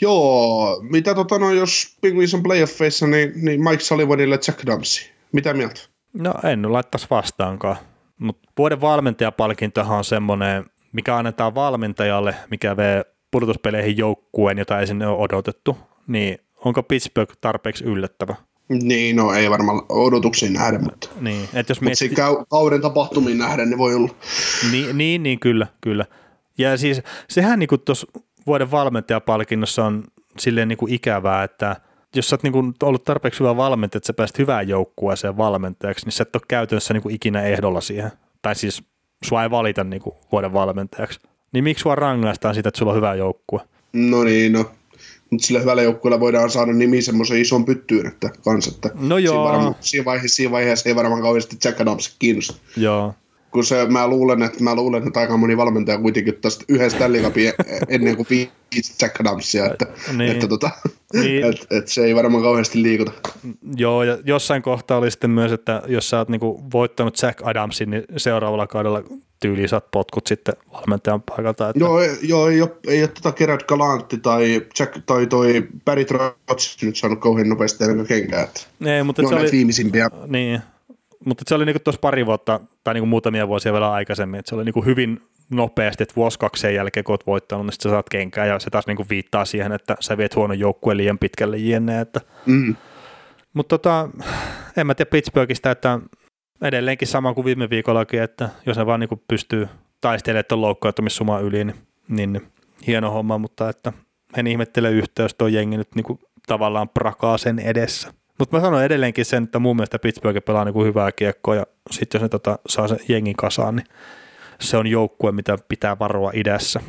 Joo, mitä tota no, jos Penguins on playoffeissa, niin, niin Mike Sullivanille Jack Dempsey. Mitä mieltä? No en laittaisi vastaankaan. Mutta vuoden valmentajapalkintohan on semmoinen, mikä annetaan valmentajalle, mikä vee pudotuspeleihin joukkueen, jota ei sinne ole odotettu. Niin onko Pittsburgh tarpeeksi yllättävä? Niin, no ei varmaan odotuksiin nähden, mutta, Niin, että jos mutta miettii, siinä kau- kauden tapahtumiin nähden, niin voi olla. Niin, niin, niin kyllä, kyllä. Ja siis sehän niin tuossa vuoden valmentajapalkinnossa on silleen niin kuin ikävää, että jos sä oot niin kuin ollut tarpeeksi hyvä valmentaja, että sä pääset hyvään joukkueeseen valmentajaksi, niin sä et ole käytännössä niin kuin ikinä ehdolla siihen. Tai siis sua ei valita niin kuin vuoden valmentajaksi. Niin miksi sua rangaistaan siitä, että sulla on hyvä joukkue? No niin, no. Mutta sillä hyvällä joukkueella voidaan saada nimi semmoisen ison pyttyyn, että kans, että No siinä, joo. varmaan, siinä, vaiheessa, siinä vaiheessa ei varmaan kauheasti Jack Adams kiinnosta. Joo. Kun se, mä luulen, että mä luulen, että aika moni valmentaja kuitenkin tästä yhden Stanley Cupin ennen kuin viisi Jack Adamsia, että, Niin. että tota, Niin. et, et se ei varmaan kauheasti liikuta. Joo, ja jossain kohtaa oli sitten myös, että jos sä oot niinku voittanut Jack Adamsin, niin seuraavalla kaudella tyyliin saat potkut sitten valmentajan paikalta. Että... Joo, ei- joo ei, ole, ei ole tota Gerard Galantti tai, Jack, tai toi Barry Trotz nyt saanut kauhean nopeasti enää kenkää. Että Ei, mutta ne se on oli, viimeisimpiä. Niin, mutta se oli niinku tuossa pari vuotta tai niinku muutamia vuosia vielä aikaisemmin, että se oli niinku hyvin nopeasti, että vuosi kaksi sen jälkeen, kun olet voittanut, niin sitten sä saat kenkää ja se taas niinku viittaa siihen, että sä viet huonon joukkueen liian pitkälle jne. Että. Mm. Mutta tota, en mä tiedä Pittsburghista, että edelleenkin sama kuin viime viikollakin, että jos ne vaan niinku pystyy taistelemaan tuon loukkaantumissuman yli, niin, niin hieno homma, mutta että en ihmettele yhtään, jos tuo jengi nyt niinku tavallaan prakaa sen edessä. Mutta mä sanon edelleenkin sen, että mun mielestä Pittsburgh pelaa niinku hyvää kiekkoa ja sitten jos ne tota, saa sen jengin kasaan, niin se on joukkue, mitä pitää varoa idässä.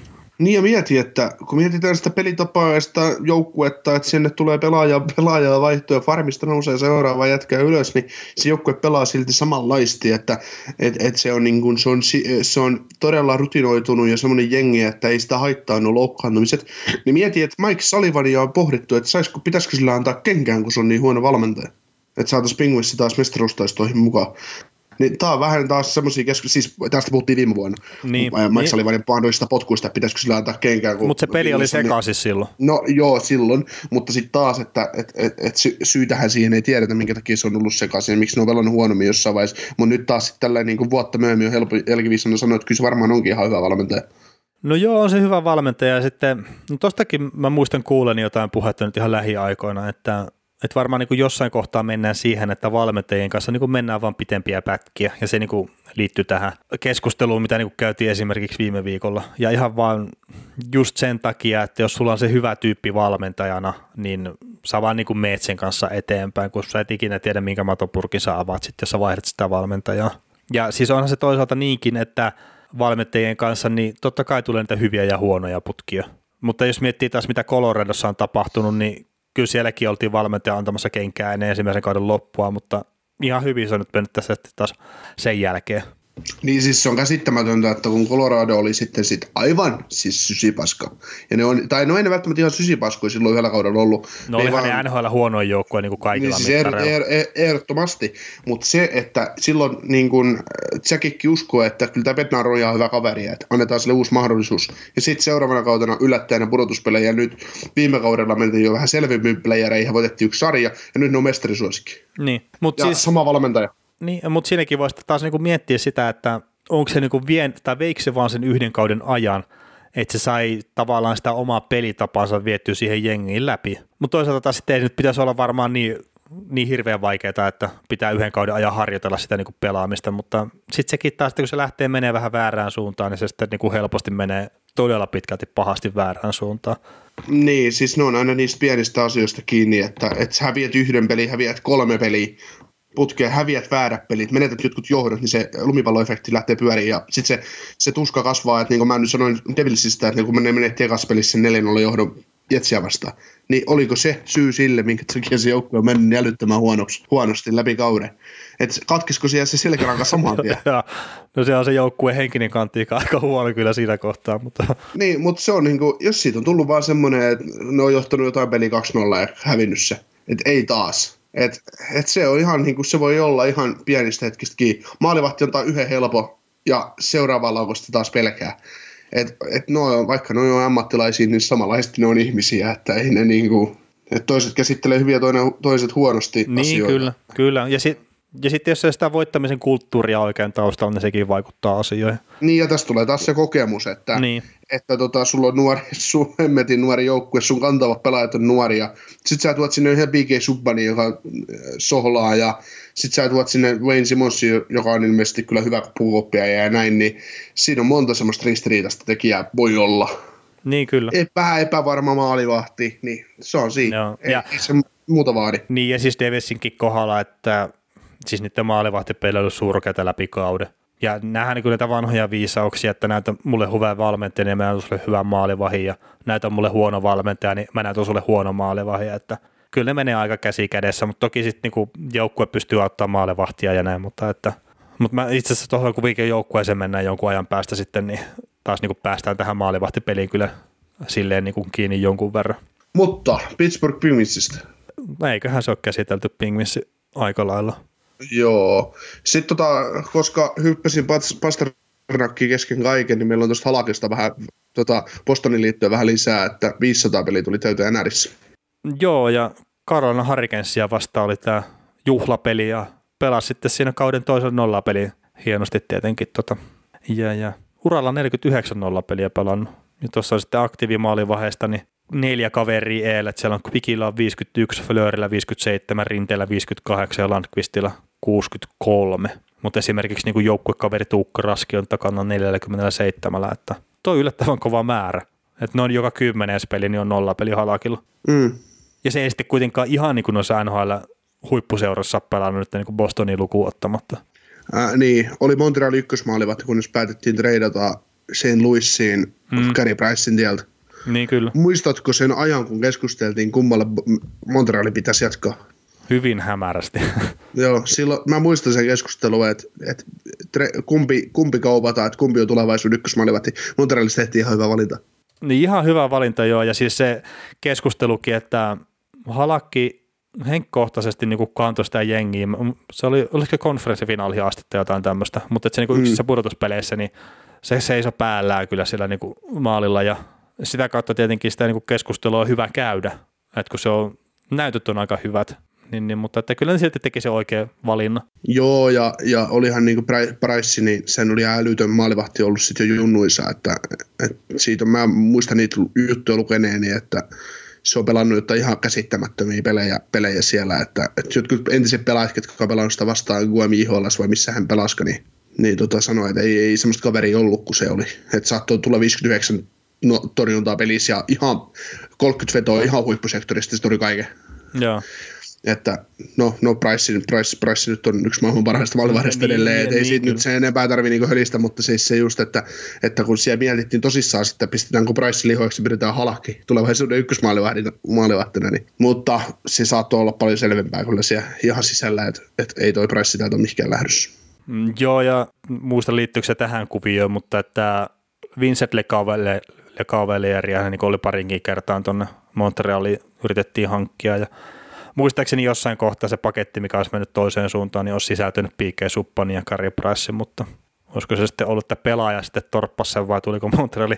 Niin ja mieti, että kun mietitään sitä pelitapaa ja sitä joukkuetta, että sinne tulee pelaaja, pelaajaa vaihtoa ja farmista nousee seuraava jätkä ylös, niin se joukkue pelaa silti samanlaisesti, että et, et se, on niin kuin, se, on, se on todella rutinoitunut ja semmoinen jengi, että ei sitä haittaa nuo loukkaantumiset. Niin mieti, että Mike Sullivania on pohdittu, että saisiko, pitäisikö sillä antaa kenkään, kun se on niin huono valmentaja. Että saataisiin Penguinsi taas mestaruustaistoihin mukaan. Niin tää on vähän taas semmoisia keskusteluja, siis tästä puhuttiin viime vuonna. Niin, Mike niin. Sullivanin mahdollisista potkuista, että pitäisikö sillä antaa kenkään. Mutta se peli oli niin- sekaisin silloin. No joo, silloin, mutta sitten taas, että et, et, et sy- syytähän siihen ei tiedetä, minkä takia se on ollut sekaisin ja miksi ne on pelannut huonommin jossain vaiheessa. Mutta nyt taas tällä niin vuotta myöhemmin on helppo jälkiviisana sanoa, että kyllä se varmaan onkin ihan hyvä valmentaja. No joo, on se hyvä valmentaja. Ja sitten, no tostakin mä muistan kuuleni jotain puhetta nyt ihan lähiaikoina, että, että varmaan niin kuin jossain kohtaa mennään siihen, että valmentajien kanssa niin kuin mennään vaan pitempiä pätkiä. Ja se niin kuin liittyy tähän keskusteluun, mitä niin kuin käytiin esimerkiksi viime viikolla. Ja ihan vaan just sen takia, että jos sulla on se hyvä tyyppi valmentajana, niin sä vaan niin kuin meet sen kanssa eteenpäin, kun sä et ikinä tiedä, minkä matopurkin sä avaat sitten, jos sä vaihdat sitä valmentajaa. Ja siis onhan se toisaalta niinkin, että valmentajien kanssa, niin totta kai tulee niitä hyviä ja huonoja putkia. Mutta jos miettii taas, mitä Coloradossa on tapahtunut, niin kyllä sielläkin oltiin valmentaja antamassa kenkää ennen ensimmäisen kauden loppua, mutta ihan hyvin se on nyt mennyt tässä taas sen jälkeen. Niin siis se on käsittämätöntä, että kun Colorado oli sitten sit aivan siis sysipaska. Ja ne on, tai no ei ne välttämättä ihan sysipaskoja silloin yhdellä kaudella ollut. No olihan ne NHL huonoin joukkue niin kuin kaikilla niin, siis er, er, er, ehdottomasti, mutta se, että silloin niin kuin Jackikin uskoo, että kyllä tämä Bednar on hyvä kaveri, että annetaan sille uusi mahdollisuus. Ja sitten seuraavana kautena yllättäen pudotuspelejä, nyt viime kaudella mentiin jo vähän selvimmin playereihin ja voitettiin yksi sarja, ja nyt ne on mestarisuosikki. Niin, mutta siis... sama valmentaja. Niin, mutta siinäkin voisi taas niinku miettiä sitä, että onko se niinku vien, tai veikö se vaan sen yhden kauden ajan, että se sai tavallaan sitä omaa pelitapansa viettyä siihen jengiin läpi. Mutta toisaalta taas sitten ei nyt pitäisi olla varmaan niin, niin hirveän vaikeaa, että pitää yhden kauden ajan harjoitella sitä niinku pelaamista, mutta sitten sekin taas, kun se lähtee menee vähän väärään suuntaan, niin se sitten niinku helposti menee todella pitkälti pahasti väärään suuntaan. Niin, siis ne on aina niistä pienistä asioista kiinni, että, että sä häviät yhden pelin, häviät kolme peliä, putkeen, häviät väärät pelit, menetät jotkut johdot, niin se lumipalloefekti lähtee pyöriin ja sitten se, se tuska kasvaa, että niin kuin mä nyt sanoin Devilsistä, että kun me menetti ekas pelissä 4 johdon Jetsiä vastaan, niin oliko se syy sille, minkä takia se joukkue on mennyt älyttömän huonoksi, huonosti läpi kauden? Että katkisiko siellä se selkäranka saman tien? [laughs] no se on se joukkueen henkinen kantti aika huono kyllä siinä kohtaa. Mutta... niin, mutta se on niin kuin, jos siitä on tullut vaan semmoinen, että ne on johtanut jotain peli 2-0 ja hävinnyt se, että ei taas, et, et se, on ihan, niin kuin, se voi olla ihan pienistä hetkistä kiinni. Maalivahti antaa yhden helpo ja seuraavalla laukosta taas pelkää. Et, et no, vaikka ne on ammattilaisia, niin samanlaisesti ne on ihmisiä, että ei ne niin kuin, että toiset käsittelee hyviä, toinen, toiset huonosti Niin, asioita. kyllä, kyllä. Ja sitten ja sitten jos se sitä voittamisen kulttuuria oikein taustalla, niin sekin vaikuttaa asioihin. Niin, ja tässä tulee taas se kokemus, että, niin. että tota, sulla on nuori, [laughs] sun hemmetin nuori joukkue, sun kantavat pelaajat on nuoria. Sitten sä tuot sinne yhden BK Subbani, joka äh, sohlaa, ja sitten sä tuot sinne Wayne Simonsi, joka on ilmeisesti kyllä hyvä puukoppia ja näin, niin siinä on monta semmoista ristiriitaista tekijää, voi olla. Niin kyllä. Vähän epävarma maalivahti, niin se on siinä. Joo. Ei, ja, ei se muuta vaadi. Niin, ja siis Davisinkin kohdalla, että siis niiden ollut surkeita läpi kauden. Ja nähdään niin näitä vanhoja viisauksia, että näitä mulle hyvä valmentaja, niin mä näytän sulle hyvän maalivahin, ja näitä mulle huono valmentaja, niin mä näytän sulle huono maalivahin, että kyllä ne menee aika käsi kädessä, mutta toki sitten niin joukkue pystyy auttamaan maalivahtia ja näin, mutta että mutta mä itse asiassa tuohon kuitenkin joukkueeseen mennään jonkun ajan päästä sitten, niin taas niin kuin päästään tähän maalivahtipeliin kyllä silleen niin kuin kiinni jonkun verran. Mutta Pittsburgh Penguinsista. Eiköhän se ole käsitelty Penguinsi aika lailla. Joo. Sitten tota, koska hyppäsin Pasternakkiin kesken kaiken, niin meillä on tuosta Halakista vähän tota, Bostonin liittyen vähän lisää, että 500 peli tuli täyteen NRissä. Joo, ja Karolina Harikensia vasta oli tämä juhlapeli, ja pelasi sitten siinä kauden toisen nollapeli hienosti tietenkin. Tota. Ja, ja uralla 49 nollapeliä pelannut. Ja tuossa on sitten aktiivimaalivaiheesta, niin neljä kaveria EL, että siellä on Pikillä on 51, Flörillä 57, Rinteellä 58 ja Landqvistilla 63. Mutta esimerkiksi niin kuin joukkuekaveri Tuukka Raski on takana 47, että toi yllättävän kova määrä. Että noin joka kymmenes peli niin on nolla peli halakilla. Mm. Ja se ei sitten kuitenkaan ihan niin kuin noissa NHL huippuseurassa pelannut nyt niin kuin Bostonin lukuun ottamatta. Ää, niin, oli Montreal ykkösmaalivat, kunnes päätettiin treidata sen Louisiin mm. Gary Pricein tieltä. Niin kyllä. Muistatko sen ajan, kun keskusteltiin, kummalle Montreali pitäisi jatkaa? Hyvin hämärästi. [laughs] Joo, silloin mä muistan sen keskustelun, että, että kumpi, kumpi kaupataan, että kumpi on tulevaisuuden ykkösmaalivahti. Montrealista tehtiin ihan hyvä valinta. Niin ihan hyvä valinta joo, ja siis se keskustelukin, että Halakki henkkohtaisesti niin kantoi sitä jengiä. Se oli, olisiko konferenssifinaaliin astetta jotain tämmöistä, mutta että se niin yksissä mm. pudotuspeleissä, niin se seisoi päällään kyllä sillä niin maalilla ja sitä kautta tietenkin sitä niin keskustelua on hyvä käydä, että kun se on, näytöt on aika hyvät, niin, niin, mutta että kyllä ne silti teki se oikea valinna. Joo, ja, ja olihan niin Price, niin sen oli älytön maalivahti ollut sitten jo junnuissa, että, että siitä mä muistan niitä juttuja lukeneeni, että se on pelannut jotain ihan käsittämättömiä pelejä, pelejä siellä, että, että jotkut entiset pelaajat, jotka on pelannut sitä vastaan Guemi IHLS vai missä hän pelaska, niin, niin tota sanoi, että ei, ei semmoista kaveria ollut kuin se oli. Että saattoi tulla 59 no, torjuntaa pelissä ja ihan 30 vetoa ihan huippusektorista se tuli kaiken. Joo. Että no, no Price, Price, Price nyt on yksi maailman parhaista maalivahdista niin, edelleen, niin, ei niin, siitä nyt sen enempää tarvitse niinku hölistä, mutta siis se just, että, että kun siellä mietittiin tosissaan sitten, pistetäänkö Price lihoiksi, pidetään halakki tulevaisuuden ykkösmaalivahtina, niin, mutta se saattoi olla paljon selvempää kyllä siellä ihan sisällä, että, että ei toi Price täältä ole mihinkään lähdössä. Mm, Joo, ja muista liittyykö se tähän kuvioon, mutta että Vincent Lecavalier niin oli parinkin kertaan tuonne Montrealiin yritettiin hankkia, ja muistaakseni jossain kohtaa se paketti, mikä olisi mennyt toiseen suuntaan, niin olisi sisältynyt P.K. Suppanin ja Kari Price, mutta olisiko se sitten ollut, että pelaaja sitten torppasi sen vai tuliko Montreali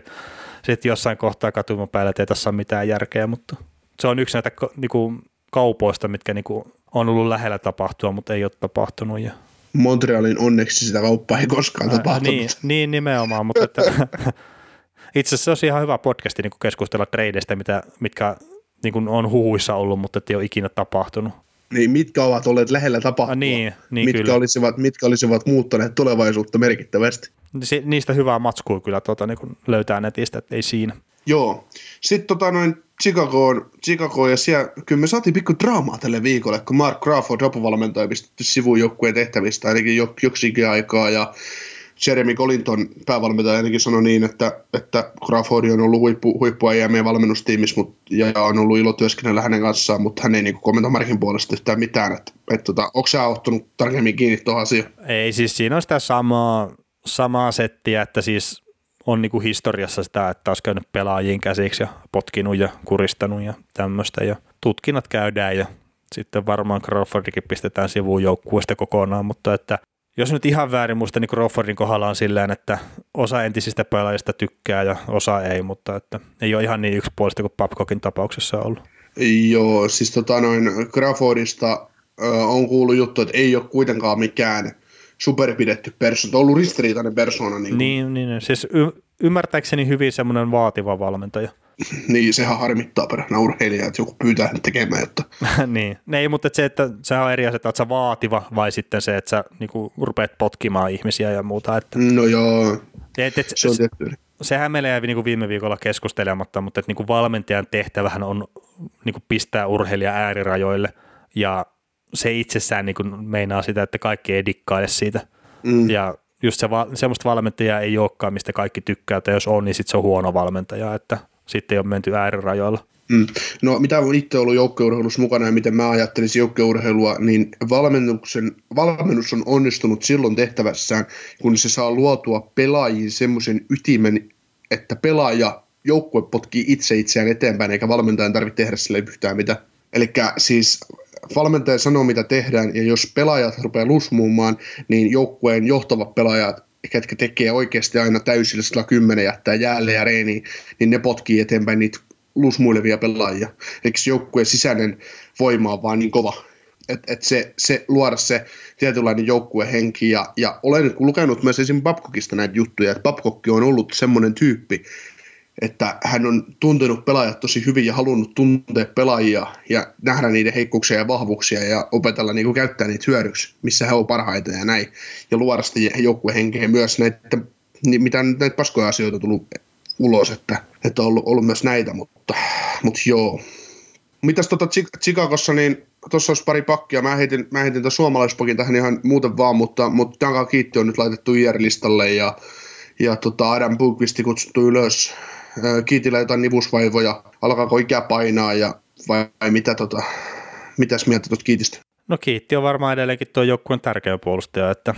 sitten jossain kohtaa katuman päällä, että ei tässä ole mitään järkeä, mutta se on yksi näitä niin kuin, kaupoista, mitkä niin kuin, on ollut lähellä tapahtua, mutta ei ole tapahtunut. Ja... Montrealin onneksi sitä kauppaa ei koskaan äh, tapahtunut. Niin, niin nimenomaan, mutta että, [laughs] itse asiassa se olisi ihan hyvä podcasti niin keskustella tradeista, mitä, mitkä niin kuin on huhuissa ollut, mutta ei ole ikinä tapahtunut. Niin, mitkä ovat olleet lähellä tapahtua, ah, niin, niin mitkä, kyllä. olisivat, mitkä olisivat muuttaneet tulevaisuutta merkittävästi. Niistä hyvää matskua kyllä tota, niin löytää netistä, että ei siinä. Joo. Sitten tota noin Chicagoon, Chicagoon ja siellä, kyllä me saatiin pikku draamaa tälle viikolle, kun Mark Crawford, apuvalmentaja, pistetty sivuun joukkueen tehtävistä ainakin joksikin aikaa, ja Jeremy Colinton päävalmentaja ainakin sanoi niin, että, että Crawford on ollut huippu, huippuaja meidän valmennustiimissä mut, ja on ollut ilo työskennellä hänen kanssaan, mutta hän ei niin kommentoi Markin puolesta yhtään mitään. Että, että, tota, onko sä ottanut tarkemmin kiinni tuohon asiaan? Ei, siis siinä on sitä samaa, samaa settiä, että siis on niin kuin historiassa sitä, että olisi käynyt pelaajiin käsiksi ja potkinut ja kuristanut ja tämmöistä ja tutkinnat käydään ja sitten varmaan Crawfordikin pistetään sivuun joukkueesta kokonaan, mutta että jos nyt ihan väärin muista, niin Crawfordin kohdalla on silleen, että osa entisistä pelaajista tykkää ja osa ei, mutta että ei ole ihan niin yksipuolista kuin Babcockin tapauksessa ollut. Joo, siis tota noin Crawfordista ö, on kuullut juttu, että ei ole kuitenkaan mikään superpidetty persoona, on ollut ristiriitainen persoona. Niin, niin, niin, siis y- ymmärtääkseni hyvin semmoinen vaativa valmentaja. [laughs] niin, sehän harmittaa perhana urheilijaa, että joku pyytää hänet tekemään, jotta... [laughs] niin, ne ei, mutta se, että se on eri asia, että sä vaativa vai sitten se, että sä niinku, rupeat potkimaan ihmisiä ja muuta. Että... No joo, et, et, se on tietty. Sehän meillä jäi niin kuin viime viikolla keskustelematta, mutta että niin kuin valmentajan tehtävähän on niin kuin pistää urheilija äärirajoille ja se itsessään niin kuin meinaa sitä, että kaikki ei dikkaile siitä. Mm. Ja just se, semmoista valmentajaa ei olekaan, mistä kaikki tykkää, että jos on, niin sitten se on huono valmentaja, että sitten ole menty äärirajoilla. Mm. No mitä on itse ollut joukkueurheilussa mukana ja miten mä ajattelisin joukkueurheilua, niin valmennuksen, valmennus on onnistunut silloin tehtävässään, kun se saa luotua pelaajiin semmoisen ytimen, että pelaaja joukkue potkii itse itseään eteenpäin, eikä valmentajan tarvitse tehdä sille yhtään mitä. Eli siis valmentaja sanoo, mitä tehdään, ja jos pelaajat rupeaa lusmuumaan, niin joukkueen johtavat pelaajat, ketkä tekee oikeasti aina täysillä 110 jättää jäälle ja reeniin, niin ne potkii eteenpäin niitä lusmuilevia pelaajia. Eli se joukkueen sisäinen voima on vaan niin kova, että et se, se luoda se tietynlainen joukkuehenki. Ja, ja olen lukenut myös esim. Babcockista näitä juttuja, että Babcock on ollut semmoinen tyyppi, että hän on tuntenut pelaajat tosi hyvin ja halunnut tuntea pelaajia ja nähdä niiden heikkouksia ja vahvuuksia ja opetella niin kuin käyttää niitä hyödyksi, missä he ovat parhaita ja näin. Ja luoda sitä joukkuehenkeä myös näitä, mitä näitä paskoja asioita tullut ulos, että, että on ollut, ollut myös näitä, mutta, mutta joo. Mitäs tuota Chicagossa, niin tuossa olisi pari pakkia. Mä heitin, mä heitin tämän suomalaispakin tähän ihan muuten vaan, mutta, mutta Duncan Kiitti on nyt laitettu IR-listalle ja, ja tota Adam Bukvisti kutsuttu ylös. Kiitillä jotain nivusvaivoja, alkaako ikä painaa ja vai, vai mitä tota, mitäs mieltä tuosta Kiitistä? No Kiitti on varmaan edelleenkin tuo joukkueen tärkeä puolustaja, että,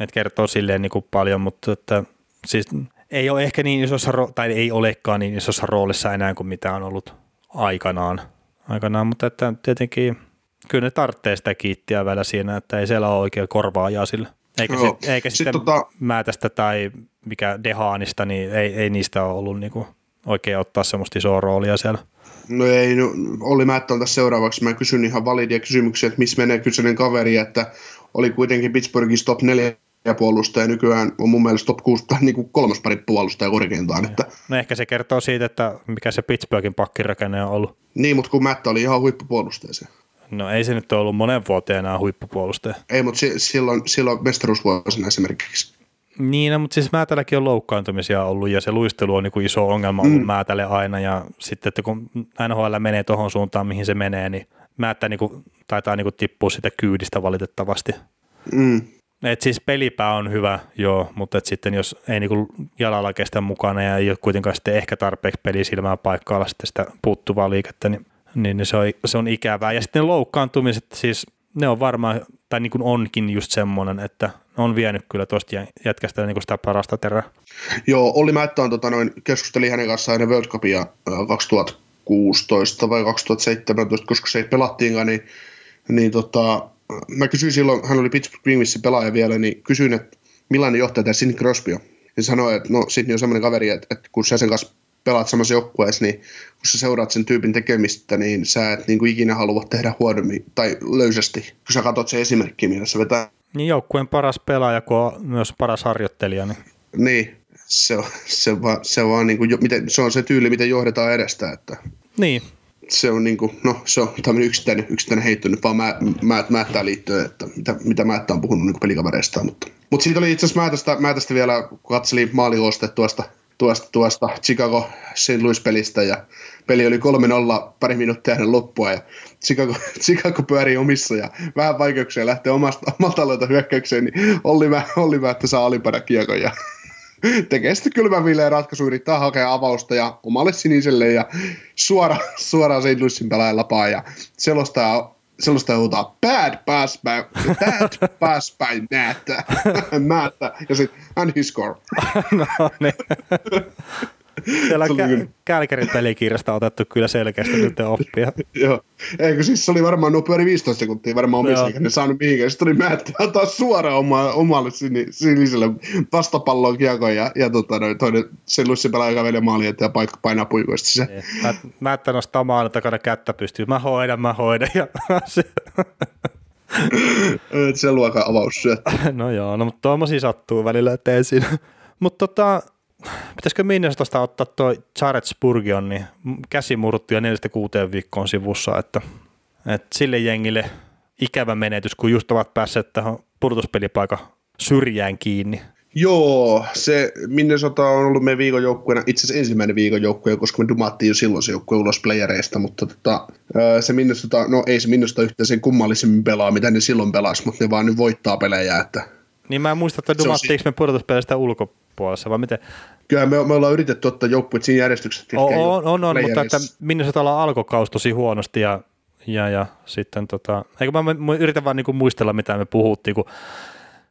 että kertoo silleen niin kuin paljon, mutta että, siis ei ole ehkä niin isossa, tai ei olekaan niin isossa roolissa enää kuin mitä on ollut aikanaan, aikanaan mutta että tietenkin kyllä ne tarvitsee sitä kiittiä vielä siinä, että ei siellä ole oikein korvaajaa sillä. Eikä, se, eikä sitten tota... Määtästä tai mikä Dehaanista, niin ei, ei niistä ole ollut niinku oikein ottaa semmoista isoa roolia siellä. No ei, no, oli Määttä on tässä seuraavaksi. Mä kysyn ihan validia kysymyksiä, että missä menee kyseinen kaveri, että oli kuitenkin Pittsburghissa top 4 puolustaja nykyään on mun mielestä top 6 tai niin kolmas pari puolustaja korkeintaan. Että... No ehkä se kertoo siitä, että mikä se Pittsburghin pakkirakenne on ollut. Niin, mutta kun Matt oli ihan huippupuolustaja se. No ei se nyt ole ollut monen vuoteen enää huippupuolustaja. Ei, mutta si- silloin, silloin mestaruusvuosina esimerkiksi. Niin, no, mutta siis Määtälläkin on loukkaantumisia ollut ja se luistelu on niin kuin iso ongelma ollut mm. Määtälle aina ja sitten, että kun NHL menee tuohon suuntaan, mihin se menee, niin Määttä niin kuin, taitaa niin kuin tippua sitä kyydistä valitettavasti. Mm. Et siis pelipää on hyvä, joo, mutta et sitten jos ei niinku jalalla kestä mukana ja ei ole kuitenkaan sitten ehkä tarpeeksi pelisilmää paikkailla sitten sitä puuttuvaa liikettä, niin, niin se, on, se on ikävää. Ja sitten ne loukkaantumiset, siis ne on varmaan, tai niin kuin onkin just semmoinen, että on vienyt kyllä tuosta jätkästä niin sitä parasta terää. Joo, Olli Mättään tota, noin, keskusteli hänen kanssaan ennen World Cupia 2016 vai 2017, koska se ei pelattiinkaan, niin, niin tota, mä kysyin silloin, hän oli Pittsburgh Penguinsin pelaaja vielä, niin kysyin, että millainen johtaja tämä Sidney Crosby on. Ja sanoi, että no Sidney on sellainen kaveri, että, että kun sä sen kanssa pelaat samassa joukkueessa, niin kun sä seuraat sen tyypin tekemistä, niin sä et niin kuin ikinä halua tehdä huonommin tai löysästi, kun sä katsot se esimerkki, millä se vetää. Niin joukkueen paras pelaaja, kun on myös paras harjoittelija. Niin, niin se on, se, vaan, se, vaan niin kuin, miten, se on se tyyli, miten johdetaan edestä. Että niin. Se on, niin kuin, no, se on tämmöinen yksittäinen, yksittäinen heitto nyt vaan mä, mä, Määttää liittyen, että mitä, mitä Määttä on puhunut niin pelikavereistaan. Mutta, mutta siitä oli itse asiassa Määtästä, Määtästä vielä, kun katselin maalikoste tuosta tuosta, tuosta Chicago St. Louis-pelistä ja peli oli 3-0 pari minuuttia ennen loppua ja Chicago, [laughs] Chicago pyörii omissa ja vähän vaikeuksia lähtee omasta, omalta alueelta hyökkäykseen, niin Olli, Olli että saa alipäädä kiekon ja [laughs] tekee sitten kylmän villeen ratkaisu, yrittää hakea avausta ja omalle siniselle ja suora, suoraan St. Louisin pelaajan lapaan ja selostaa sellaista huutaa bad pass by, bad pass by Määttä, [laughs] Määttä, ja sitten and he score. [laughs] no niin. [laughs] Siellä on kä- Kälkärin pelikirjasta otettu kyllä selkeästi nyt oppia. [laughs] Joo, eikö siis se oli varmaan, nuo pyöri 15 sekuntia varmaan omissa, eikä ne saanut mihinkään. Sitten tuli Määttä [laughs] taas suoraan oma, omalle siniselle vastapalloon kiekon ja, ja tota, noin, toinen se Lussi pelaa joka veli maali, että paikka painaa puikoista se. Mä, Määttä nostaa maan takana kättä pystyy. Mä hoidan, mä hoidan. Ja [laughs] se... luokan avaussyöttö. no joo, no mutta tuommoisia sattuu välillä, ettei siinä. Mutta tota, pitäisikö Minnesotasta ottaa tuo Jared Spurgeon, niin käsi murttu ja neljästä kuuteen viikkoon sivussa, että, että sille jengille ikävä menetys, kun just ovat päässeet tähän pudotuspelipaikan syrjään kiinni. Joo, se Minnesota on ollut meidän viikon joukkueena, itse asiassa ensimmäinen viikon joukkue, koska me dumattiin jo silloin se joukkue ulos playereista, mutta tota, se Minnesota, no ei se Minnesota yhtään sen kummallisemmin pelaa, mitä ne silloin pelasi, mutta ne vaan nyt voittaa pelejä, että niin mä en muista, että dumattiinko me pudotuspeleistä ulkopuolessa, vai miten? Kyllä me, me ollaan yritetty ottaa joukkueet siinä järjestyksessä. On, on, on, on mutta että Minnesotalla alkoi kaus tosi huonosti ja, ja, ja sitten tota, eikö mä, mä yritän vaan niinku muistella, mitä me puhuttiin, kun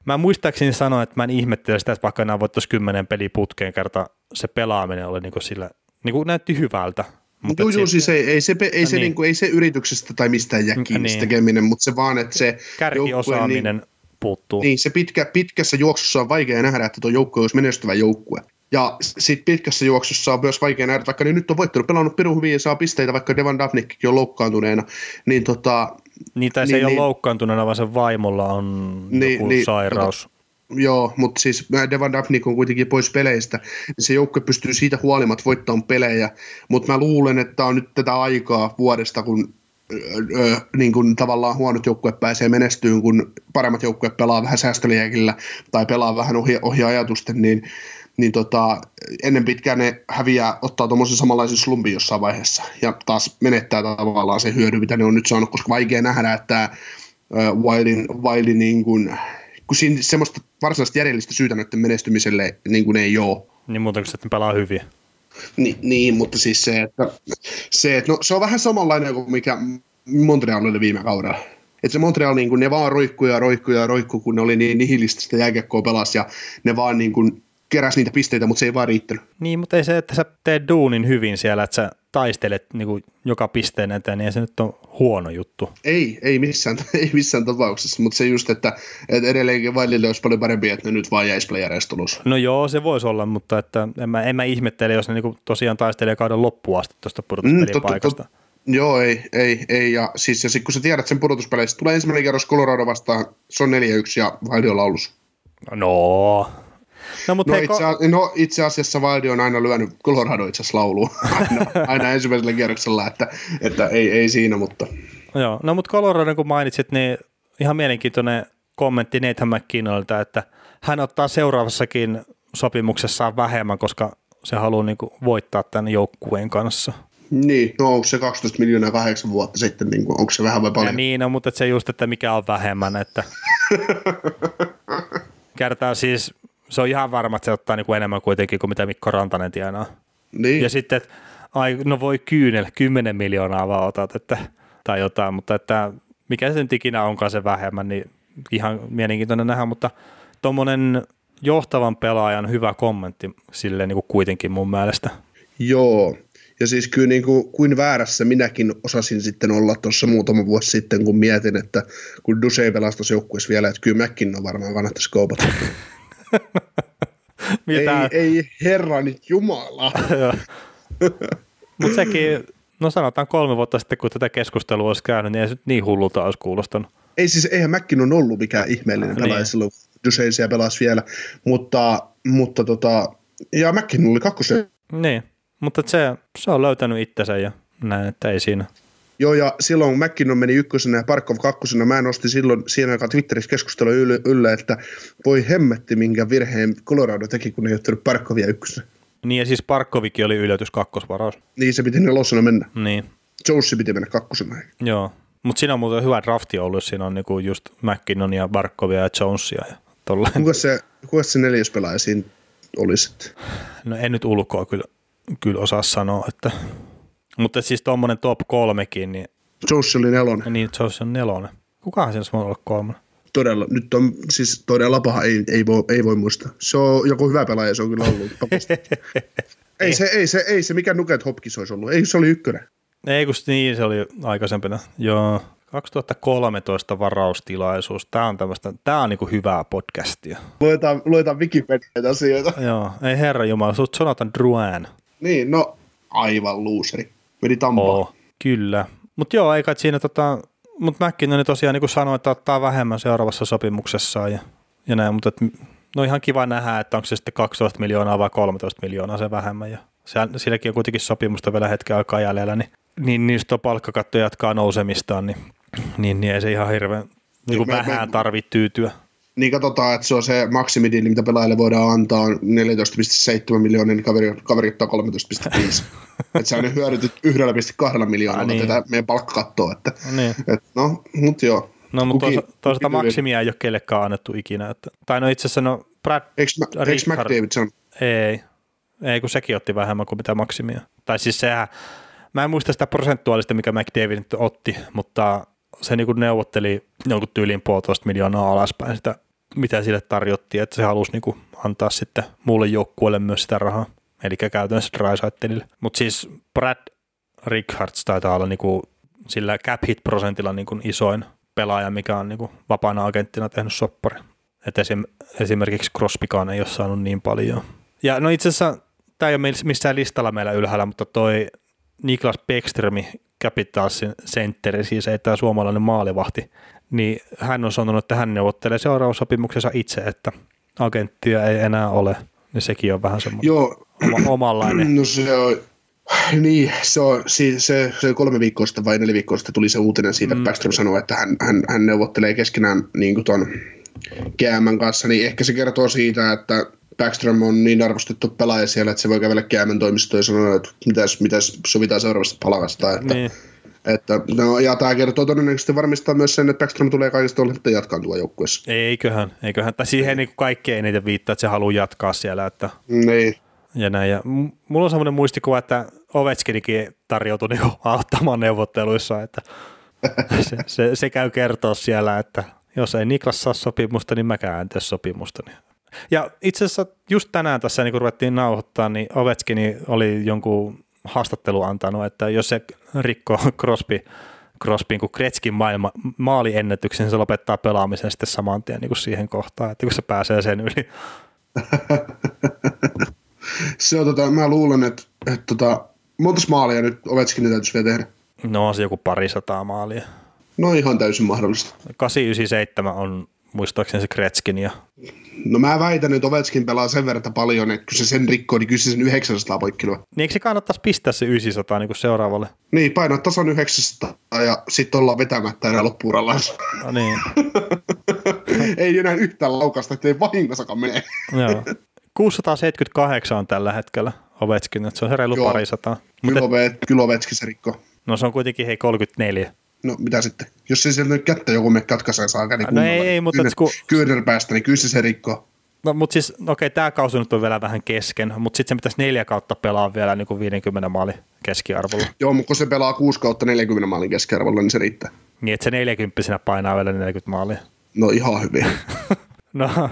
Mä muistaakseni sanoa, että mä en ihmettele sitä, että vaikka enää voittaisi kymmenen peli putkeen kerta se pelaaminen oli niinku sillä, niinku näytti hyvältä. Mutta joo, joo, siis ei, ei, se, ei, se, niin. Niinku, ei se yrityksestä tai mistään jää kiinni niin. tekeminen, mutta se vaan, että se Kärkiosaaminen niin, puuttuu. Niin, se pitkä, pitkässä juoksussa on vaikea nähdä, että tuo joukkue olisi menestyvä joukkue. Ja sitten pitkässä juoksussa on myös vaikea nähdä, vaikka ne nyt on voittanut, pelannut pirun hyvin ja saa pisteitä, vaikka Devan Daphnikkin on loukkaantuneena, niin tota... Niin, tai se niin, ei niin, ole loukkaantuneena, vaan sen vaimolla on niin, joku niin, sairaus. Tota, Joo, mutta siis Devan Daphnik on kuitenkin pois peleistä. Se joukkue pystyy siitä huolimatta voittamaan pelejä, mutta mä luulen, että on nyt tätä aikaa vuodesta, kun ö, niin kuin tavallaan huonot joukkueet pääsee menestyyn, kun paremmat joukkueet pelaa vähän säästöliäkillä tai pelaa vähän ohi, ohi ajatusten, niin, niin tota, ennen pitkään ne häviää, ottaa tuommoisen samanlaisen slumpin jossain vaiheessa ja taas menettää tavallaan se hyödy, mitä ne on nyt saanut, koska vaikea nähdä, että Wildin, Wildin niin kuin, kun siinä semmoista varsinaista järjellistä syytä näiden menestymiselle niin kuin ei ole. Niin muuta kuin että ne pelaa hyvin. Ni, niin, mutta siis se, että, se, että no, se on vähän samanlainen kuin mikä Montreal oli viime kaudella. Että se Montreal, niin kuin, ne vaan roikkuu ja roikkuu ja roikkuu, kun ne oli niin nihilististä jääkiekkoa pelas ja ne vaan niin kuin, keräsi niitä pisteitä, mutta se ei vaan riittänyt. Niin, mutta ei se, että sä teet duunin hyvin siellä, että sä taistelet niin kuin joka pisteen eteen, niin se nyt on huono juttu. Ei, ei missään, [laughs] ei missään tapauksessa, mutta se just, että, että edelleenkin Vailille olisi paljon parempi, että ne nyt vaan jäisi playereista. No joo, se voisi olla, mutta että en, mä, en mä ihmettele, jos ne niin tosiaan taistelee kauden loppuun asti tuosta pudotuspelipaikasta. Mm, tot, tot, Joo, ei, ei, ei. Ja, siis, ja sit, kun sä tiedät sen pudotuspeleissä, tulee ensimmäinen kerros Colorado vastaan, se on 4-1 ja Vaili on laulussa. No, No, mutta no, hei, itse, ko- no, itse asiassa Valdi on aina lyönyt Colorado itse asiassa lauluun [laughs] aina, aina ensimmäisellä kierroksella, että, että ei, ei siinä, mutta... Joo, no mutta Colorado kun mainitsit, niin ihan mielenkiintoinen kommentti Nathan McKinnonilta, että hän ottaa seuraavassakin sopimuksessaan vähemmän, koska se haluaa niin kuin voittaa tämän joukkueen kanssa. Niin, no onko se 12 miljoonaa kahdeksan vuotta sitten, niin kuin, onko se vähän vai paljon? Ja niin, no, mutta se just, että mikä on vähemmän, että [laughs] kertaa siis se on ihan varma, että se ottaa niin kuin enemmän kuitenkin kuin mitä Mikko Rantanen tienaa. Niin. Ja sitten, että ai, no voi kyynel, 10 miljoonaa vaan otat, että, tai jotain, mutta että mikä se nyt ikinä onkaan se vähemmän, niin ihan mielenkiintoinen nähdä, mutta tuommoinen johtavan pelaajan hyvä kommentti sille niin kuin kuitenkin mun mielestä. Joo, ja siis kyllä niin kuin, kuin väärässä minäkin osasin sitten olla tuossa muutama vuosi sitten, kun mietin, että kun pelasi tuossa joukkueessa vielä, että kyllä mäkin on varmaan kannattaisi [laughs] [laughs] kaupata. ei, ei herrani jumala. Mutta sekin, no sanotaan kolme vuotta sitten, kun tätä keskustelua olisi käynyt, niin ei se niin hullulta olisi kuulostanut. Ei siis, eihän Mäkkin on ollut mikään ihmeellinen pelaaja niin. silloin, Duseisia pelasi vielä, mutta, mutta tota, ja Mäkin oli kakkosen. Niin, mutta se, se on löytänyt itsensä ja näin, että ei siinä. Joo, ja silloin McKinnon meni ykkösenä ja Parkov kakkosena. Mä nostin silloin siinä aikaa Twitterissä keskustelua yllä, yllä, että voi hemmetti, minkä virheen Colorado teki, kun ei ottanut Parkovia ykkösenä. Niin, ja siis Parkovikin oli yllätys kakkosvaraus. Niin, se piti nelosena mennä. Niin. Jonessi piti mennä kakkosena. Joo, mutta siinä on muuten hyvä drafti ollut, siinä on niinku just McKinnon ja Barkovia ja Jonesia ja tollain. Kuka se, kuka se neljäs pelaaja siinä olisi? No en nyt ulkoa kyllä, kyllä osaa sanoa, että mutta siis tuommoinen top kolmekin, niin... Josh oli nelonen. Niin, Josh on nelonen. Kukahan siinä voi olla kolmonen? Todella, nyt on siis todella paha, ei, ei, voi, ei voi muistaa. Se on joku hyvä pelaaja, se on kyllä ollut. [laughs] ei, se, ei, se, ei se, mikä Nuket Hopkins olisi ollut, ei se oli ykkönen. Ei kun niin, se oli aikaisempina. Joo, 2013 varaustilaisuus. Tämä on tämmöistä, tämä on niinku hyvää podcastia. Luetaan, luetaan Wikipedian asioita. Joo, ei herra jumala, sut Jonathan Drouin. Niin, no aivan luuseri. Meni Tampaan. Oh, kyllä. Mutta joo, eikä siinä tota, mutta McKinnon tosiaan niin kuin sanoi, että ottaa vähemmän seuraavassa sopimuksessa ja, ja näin, mutta et, no ihan kiva nähdä, että onko se sitten 12 miljoonaa vai 13 miljoonaa se vähemmän ja se, silläkin on kuitenkin sopimusta vielä hetken aikaa jäljellä, niin, niin niistä palkkakatto jatkaa nousemistaan, niin, niin, niin ei se ihan hirveän niin kuin vähän tarvitse tyytyä niin katsotaan, että se on se maksimidili, mitä pelaajille voidaan antaa, 14,7 miljoonaa, niin kaveri, kaveri ottaa 13,5. [laughs] että se on hyödytyt 1,2 miljoonalla niin. tätä meidän palkkakattoa. Että, niin. et, no, mutta joo. No, mutta toisaalta maksimia ei ole kellekään annettu ikinä. Että, tai no itse asiassa, no Brad eikö McDavidson? Ei, ei, kun sekin otti vähemmän kuin mitä maksimia. Tai siis sehän, mä en muista sitä prosentuaalista, mikä McDavid otti, mutta se niin neuvotteli jonkun tyyliin puolitoista miljoonaa alaspäin sitä, mitä sille tarjottiin, että se halusi niin kuin antaa sitten muulle joukkueelle myös sitä rahaa, eli käytännössä Drysaitelille. Mutta siis Brad Rickards taitaa olla niin kuin sillä cap hit prosentilla niin kuin isoin pelaaja, mikä on niin kuin vapaana agenttina tehnyt soppari. Et esim, esimerkiksi Crosbykaan ei ole saanut niin paljon. Ja no itse asiassa tämä ei ole missään listalla meillä ylhäällä, mutta toi Niklas Beckströmi Capitalsin sentteri, siis ei tämä suomalainen maalivahti, niin hän on sanonut, että hän neuvottelee seuraavasopimuksensa itse, että agenttia ei enää ole, niin sekin on vähän semmoinen Joo. Oma, omanlainen. No se on, niin, se on se, se, se kolme viikkoa sitten vai neljä viikkoa sitten tuli se uutinen siitä, että mm. Backstrom sanoi, että hän, hän, hän neuvottelee keskenään niin kuin ton GM kanssa, niin ehkä se kertoo siitä, että Backstrom on niin arvostettu pelaaja siellä, että se voi kävellä GM toimistoon ja sanoa, että mitäs, mitäs sovitaan seuraavasta palkasta. Että, niin. että, no, ja tämä kertoo todennäköisesti varmistaa myös sen, että Backstrom tulee kaikista olematta jatkaa tuolla joukkueessa. Eiköhän, eiköhän. Tai siihen niin kaikki eniten viittaa, että se haluaa jatkaa siellä. Että... Niin. Ja näin. Ja mulla on semmoinen muistikuva, että Ovechkinikin tarjoutui niin auttamaan neuvotteluissa, että [laughs] se, se, se, käy kertoa siellä, että jos ei Niklas saa sopimusta, niin mäkään en tee sopimusta. Niin ja itse asiassa just tänään tässä niin kun ruvettiin nauhoittaa, niin Ovechkin oli jonkun haastattelu antanut, että jos se rikkoo Crosby, Crosbyn kuin Kretskin maailma, maaliennätyksen, niin se lopettaa pelaamisen sitten saman tien niin kuin siihen kohtaan, että kun se pääsee sen yli. [laughs] se on tota, mä luulen, että, että tota, monta maalia nyt Ovechkin täytyisi vielä tehdä? No on se joku parisataa maalia. No ihan täysin mahdollista. 897 on muistaakseni se Kretskin. Ja... No mä väitän, että Ovetskin pelaa sen verran paljon, että kun se sen rikkoo, niin kyllä se sen 900 poikkilua. Niin eikö se kannattaisi pistää se 900 niin kuin seuraavalle? Niin, painaa tasan 900 ja sitten ollaan vetämättä enää loppuuralla. No niin. [laughs] ei enää yhtään laukasta, ettei vahingossakaan mene. Joo. 678 on tällä hetkellä Ovetskin, että se on se reilu parisataa. Kyllä, kyllä Ovetskin se rikkoo. No se on kuitenkin hei 34. No mitä sitten? Jos se sieltä nyt kättä joku me katkaisee saa käden no ei, ei, mutta... Kyynär, kun... päästä, niin kyllä se se rikkoo. No mutta siis, okei, okay, tämä kausi nyt on vielä vähän kesken, mutta sitten se pitäisi neljä kautta pelaa vielä niin kuin 50 maalin keskiarvolla. Joo, mutta kun se pelaa 6 kautta 40 maalin keskiarvolla, niin se riittää. Niin, että se 40 painaa vielä 40 maalia. No ihan hyvin. [laughs] no,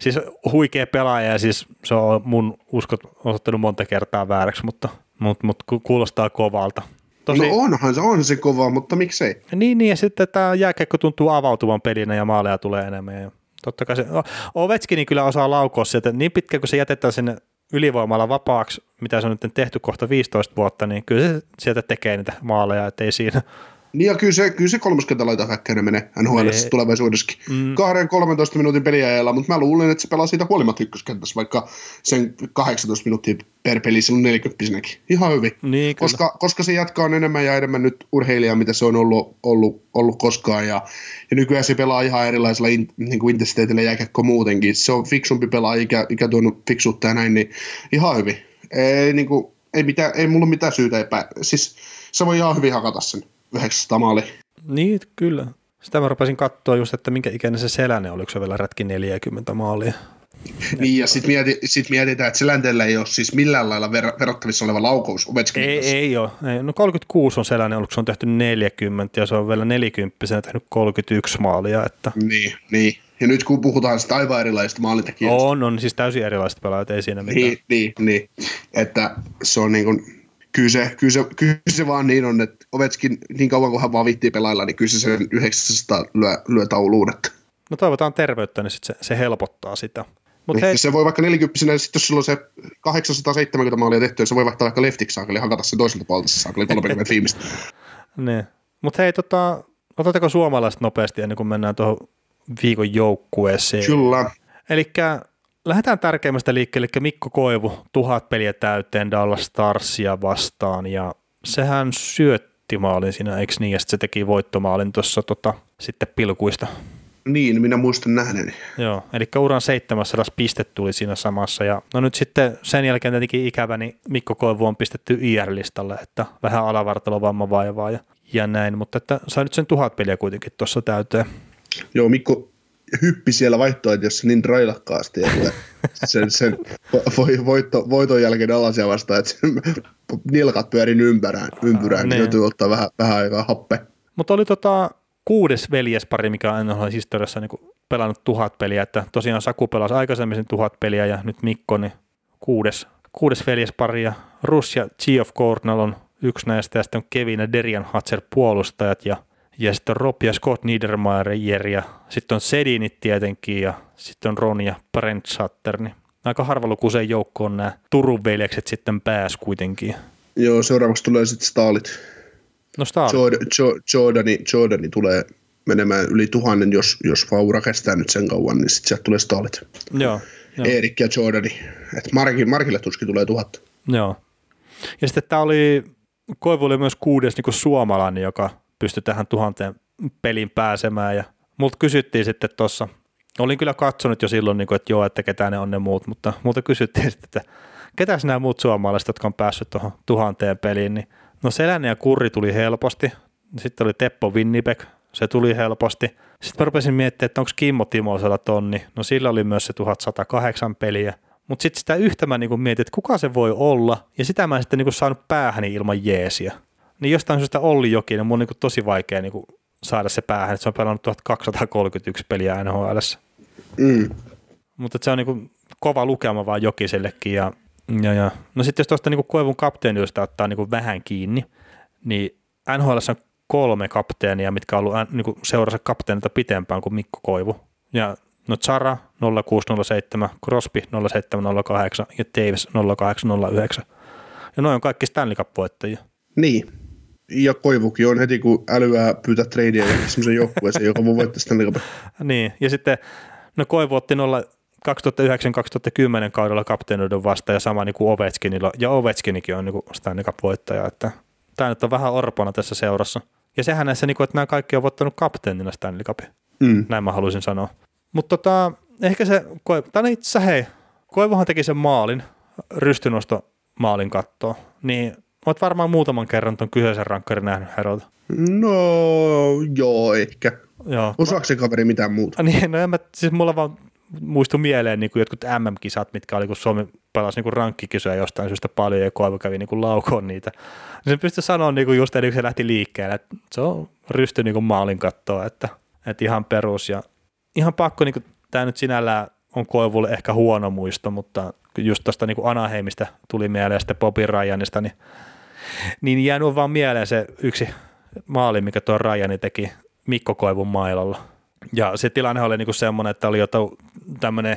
siis huikea pelaaja ja siis se on mun uskot osoittanut monta kertaa vääräksi, mutta, mutta, mutta kuulostaa kovalta. Tosi... No onhan se, on se kova, mutta miksei? Niin, niin ja sitten tämä jääkiekko tuntuu avautuvan pelinä ja maaleja tulee enemmän. Ja totta kai se, Ovechkin kyllä osaa laukoa sieltä niin pitkä, kun se jätetään sinne ylivoimalla vapaaksi, mitä se on nyt tehty kohta 15 vuotta, niin kyllä se sieltä tekee niitä maaleja, ettei siinä niin ja kyllä se, kyllä se 30 laita häkkäinen menee NHL niin. tulevaisuudessakin. Mm. 2-13 minuutin peliajalla, mutta mä luulen, että se pelaa siitä huolimatta ykköskentässä, vaikka sen 18 minuuttia per peli silloin 40 Ihan hyvin. Niin, koska, koska se jatkaa on enemmän ja enemmän nyt urheilijaa, mitä se on ollut, ollut, ollut koskaan. Ja, ja nykyään se pelaa ihan erilaisella in, niin kuin intensiteetillä jääkäkko muutenkin. Se on fiksumpi pelaa, ikä, ikä tuonut fiksuutta ja näin, niin ihan hyvin. Ei, niin kuin, ei, mitään, ei mulla mitään syytä epä. Siis se voi ihan hyvin hakata sen. 900 maali. Niin, kyllä. Sitä mä rupesin katsoa just, että minkä ikäinen se Selänen, oliko se vielä rätki 40 maalia. Niin, ja sitten mieti, sit mietitään, että Selänteellä ei ole siis millään lailla ver- verrattavissa oleva laukaus Ovechkin. Ei, ei ole. Ei. No 36 on Selänen ollut, se on tehty 40 ja se on vielä 40 tehnyt 31 maalia. Että... Niin, niin. Ja nyt kun puhutaan sitä aivan erilaisista maalintekijöistä. On, on siis täysin erilaista pelaajat, ei siinä mitään. Niin, niin, niin. Että se on niin kuin, kyllä se, kyllä, se, kyllä se vaan niin on, että Ovetskin niin kauan kuin hän vaan viittii pelailla, niin kyllä se sen 900 lyö, lyö tauluun. Että. No toivotaan terveyttä, niin sit se, se helpottaa sitä. Mut niin, hei. Se voi vaikka 40 sitten jos sulla on se 870 maalia tehty, se voi vaikka vaikka leftiksi saakeli hakata sen toiselta puolelta saakeli [laughs] 30 viimeistä. niin. Mutta hei, tota, otatteko suomalaiset nopeasti ennen kuin mennään tuohon viikon joukkueeseen? Kyllä. Eli lähdetään tärkeimmästä liikkeelle, eli Mikko Koivu, tuhat peliä täyteen Dallas Starsia vastaan, ja sehän syötti maalin siinä, eikö niin, ja se teki voittomaalin tuossa tota, sitten pilkuista. Niin, minä muistan nähneeni. Joo, eli uran 700 piste tuli siinä samassa. Ja no nyt sitten sen jälkeen tietenkin ikävä, niin Mikko Koivu on pistetty IR-listalle, että vähän alavartalovamma vaivaa ja, ja näin, mutta että sai nyt sen tuhat peliä kuitenkin tuossa täyteen. Joo, Mikko, hyppi siellä vaihtoehtoissa niin railakkaasti, että sen, sen voitto, voiton jälkeen alasia vastaan, että sen nilkat pyörin ympärään, ympyrään, niin täytyy ottaa vähän, vähän aikaa happe. Mutta oli tota kuudes veljespari, mikä on NHL historiassa niin pelannut tuhat peliä, että tosiaan Saku pelasi aikaisemmin sen tuhat peliä ja nyt Mikko, niin kuudes, kuudes veljespari ja Rus ja Geoff Cornell on yksi näistä ja sitten on Kevin ja Derian Hatcher puolustajat ja ja sitten on Rob ja Scott Niedermayer ja sitten on Sedinit tietenkin ja sitten on Ron ja Brent Sutter. Niin aika harvalukuiseen joukkoon nämä Turun veljekset sitten pääs kuitenkin. Joo, seuraavaksi tulee sitten Stalit. No Stalit. Jordan, Jordani, Jordani tulee menemään yli tuhannen, jos, jos Vaura kestää nyt sen kauan, niin sitten sieltä tulee Stalit. Joo. joo. Erik ja Jordani. Et Markille, Markille tuskin tulee tuhatta. Joo. Ja sitten tämä oli, Koivu oli myös kuudes niin suomalainen, joka pysty tähän tuhanteen peliin pääsemään. Ja multa kysyttiin sitten tuossa, olin kyllä katsonut jo silloin, niin kuin, että joo, että ketä ne on ne muut, mutta multa kysyttiin sitten, että ketä nämä muut suomalaiset, jotka on päässyt tuohon tuhanteen peliin, niin no Selänne ja Kurri tuli helposti, sitten oli Teppo Winnipeg, se tuli helposti. Sitten mä rupesin miettimään, että onko Kimmo Timosella tonni, no sillä oli myös se 1108 peliä, mutta sitten sitä yhtä mä niin mietin, että kuka se voi olla, ja sitä mä en sitten niin saanut päähäni ilman jeesiä niin jostain syystä Olli Jokinen, mun on niin tosi vaikea niin kuin saada se päähän, että se on pelannut 1231 peliä NHL. Mm. Mutta se on niin kuin kova lukema vaan Jokisellekin. Ja, ja, ja. No sitten jos tuosta niin Koivun kapteeniusta ottaa niin kuin vähän kiinni, niin NHL on kolme kapteenia, mitkä on ollut niin kuin seurassa kapteenilta pitempään kuin Mikko Koivu. Ja no Zara 0607, Crosby 0708 ja Davis 0809. Ja noin on kaikki Stanley Cup-voittajia. Niin, ja Koivukin on heti, kun älyää pyytää treidiä semmoisen joukkueeseen, joka voi voittaa sitä niin, [laughs] niin, ja sitten no Koivu otti 2009-2010 kaudella kapteenoidun vasta ja sama niin kuin Ovechkinilla, ja Ovechkinikin on niin kuin Stanley Cup-voittaja, että tämä nyt on vähän orpona tässä seurassa. Ja sehän näissä, niin kuin, että nämä kaikki on voittanut kapteenina Stanley Cupin. Mm. Näin mä haluaisin sanoa. Mutta tota, ehkä se, tai itse hei, Koivuhan teki sen maalin, rystynosto maalin kattoon, niin Olet varmaan muutaman kerran tuon kyseisen rankkarin nähnyt Herolta. No joo, ehkä. Joo. Osaako se kaveri mitään muuta? Niin, no en mä, siis mulla vaan muistu mieleen niin kuin jotkut MM-kisat, mitkä oli, kun Suomi pelasi niin rankkikisoja jostain syystä paljon ja Koivu kävi niin laukoon niitä. Niin se pystyi sanoa niin kuin just ennen kuin se lähti liikkeelle, että se on rysty niin kuin maalin kattoa, että, että ihan perus ja ihan pakko niin kuin, tämä nyt sinällään on Koivulle ehkä huono muisto, mutta just tuosta niin Anaheimista tuli mieleen sitten Bobby Ryanista, niin, niin jäänyt vaan mieleen se yksi maali, mikä tuo Ryani teki Mikko Koivun mailalla. Ja se tilanne oli niinku semmoinen, että oli jo tämmöinen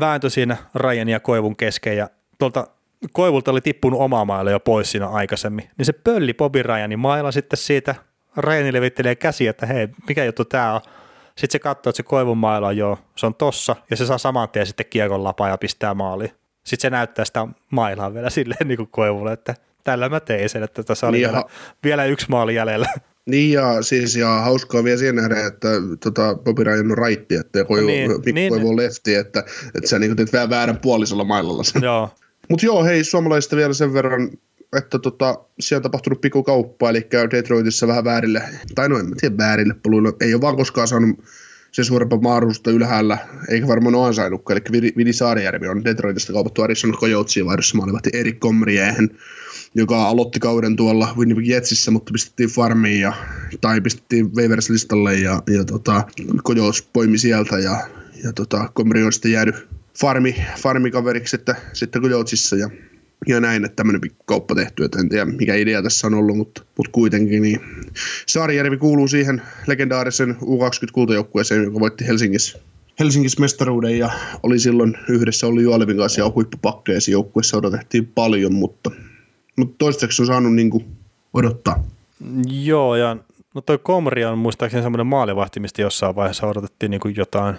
vääntö siinä Ryan ja Koivun kesken ja tuolta Koivulta oli tippunut oma mailla jo pois siinä aikaisemmin, niin se pölli Bobby Ryanin mailla sitten siitä, Ryan levittelee käsiä, että hei, mikä juttu tää on. Sitten se katsoo, että se Koivun mailla on jo, se on tossa, ja se saa saman tien sitten kiekon lapaa ja pistää maaliin. Sitten se näyttää sitä mailaa vielä silleen niin kuin Koivulle, että tällä mä tein sen, että tässä oli niin vielä, ha- vielä yksi maali jäljellä. [laughs] Niin ja siis ja hauskaa vielä siihen nähdä, että tota, Bobby Ryan on raitti, että Koivu, niin, Mikko niin, on lefti, että, että sä niin teet vähän väärän puolisella mailalla sen. Joo, mutta joo, hei, suomalaisista vielä sen verran, että tota, siellä on tapahtunut pikkukauppa, eli Detroitissa vähän väärille, tai no en mä tiedä väärille poluille, ei ole vaan koskaan saanut se suurempaa mahdollisuutta ylhäällä, eikä varmaan ole ansainnutkaan, eli Vidi Saarijärvi on Detroitista kaupattu Arizona Coyotesiin vaihdossa maalivahti Erik Komriehen, joka aloitti kauden tuolla Winnipeg Jetsissä, mutta pistettiin farmiin ja, tai pistettiin waivers listalle ja, ja tota, Coyotes poimi sieltä ja, ja tota, Komri on sitten jäänyt farmi, farmikaveriksi sitten, sitten Kujoutsissa ja, ja näin, että tämmöinen kauppa tehty, että en tiedä mikä idea tässä on ollut, mutta, mutta kuitenkin niin Saarijärvi kuuluu siihen legendaarisen U20 kultajoukkueeseen, joka voitti Helsingissä Helsingissä mestaruuden ja oli silloin yhdessä oli Juolevin kanssa ja huippupakkeja joukkueessa odotettiin paljon, mutta, mutta toistaiseksi on saanut niin kuin odottaa. Joo, ja no toi Komri on muistaakseni semmoinen maalivahti, mistä jossain vaiheessa odotettiin niin kuin jotain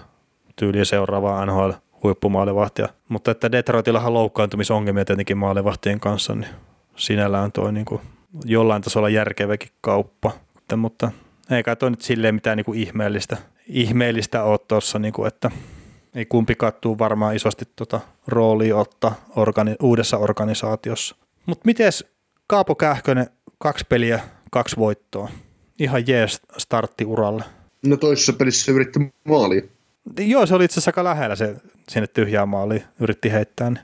tyyliä seuraavaa NHL huippumaalivahtia. Mutta että Detroitillahan loukkaantumisongelmia tietenkin maalivahtien kanssa, niin sinällään toi niin kuin jollain tasolla järkeväkin kauppa. Mutta eikä toi nyt silleen mitään niin kuin ihmeellistä, ihmeellistä ole tuossa, niin että ei kumpi kattuu varmaan isosti tuota roolia ottaa organi- uudessa organisaatiossa. Mutta miten Kaapo Kähkönen, kaksi peliä, kaksi voittoa. Ihan jees startti uralle. No toisessa pelissä yritti maalia. Joo, se oli itse asiassa aika lähellä se sinne tyhjään maaliin, yritti heittää. Niin.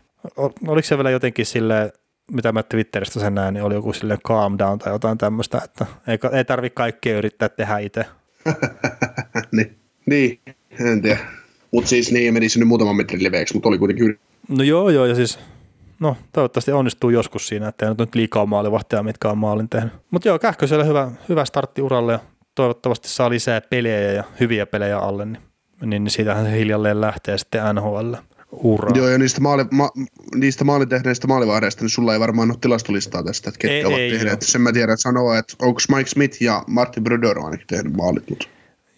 Oliko se vielä jotenkin sille mitä mä Twitteristä sen näin, niin oli joku silleen calm down tai jotain tämmöistä, että ei, ei tarvitse kaikkea yrittää tehdä itse. [laughs] niin, niin, en tiedä. Mutta siis niin, meni sinne muutaman metrin leveäksi, mutta oli kuitenkin yri- No joo, joo, ja siis no toivottavasti onnistuu joskus siinä, että ei nyt liikaa maalivahtia, mitkä on maalin tehnyt. Mutta joo, Kähkösellä hyvä, hyvä startti uralle ja toivottavasti saa lisää pelejä ja hyviä pelejä alle, niin niin siitähän se hiljalleen lähtee sitten NHL. Ura. Joo, ja niistä, maali, ma, niistä maalintehneistä maalivahdeista, niin sulla ei varmaan ole tilastolistaa tästä, että ketkä ei, ovat ei, tehneet. Joo. Sen mä tiedän sanoa, että onko Mike Smith ja Martin Brodeur ainakin tehnyt maalit. Mutta.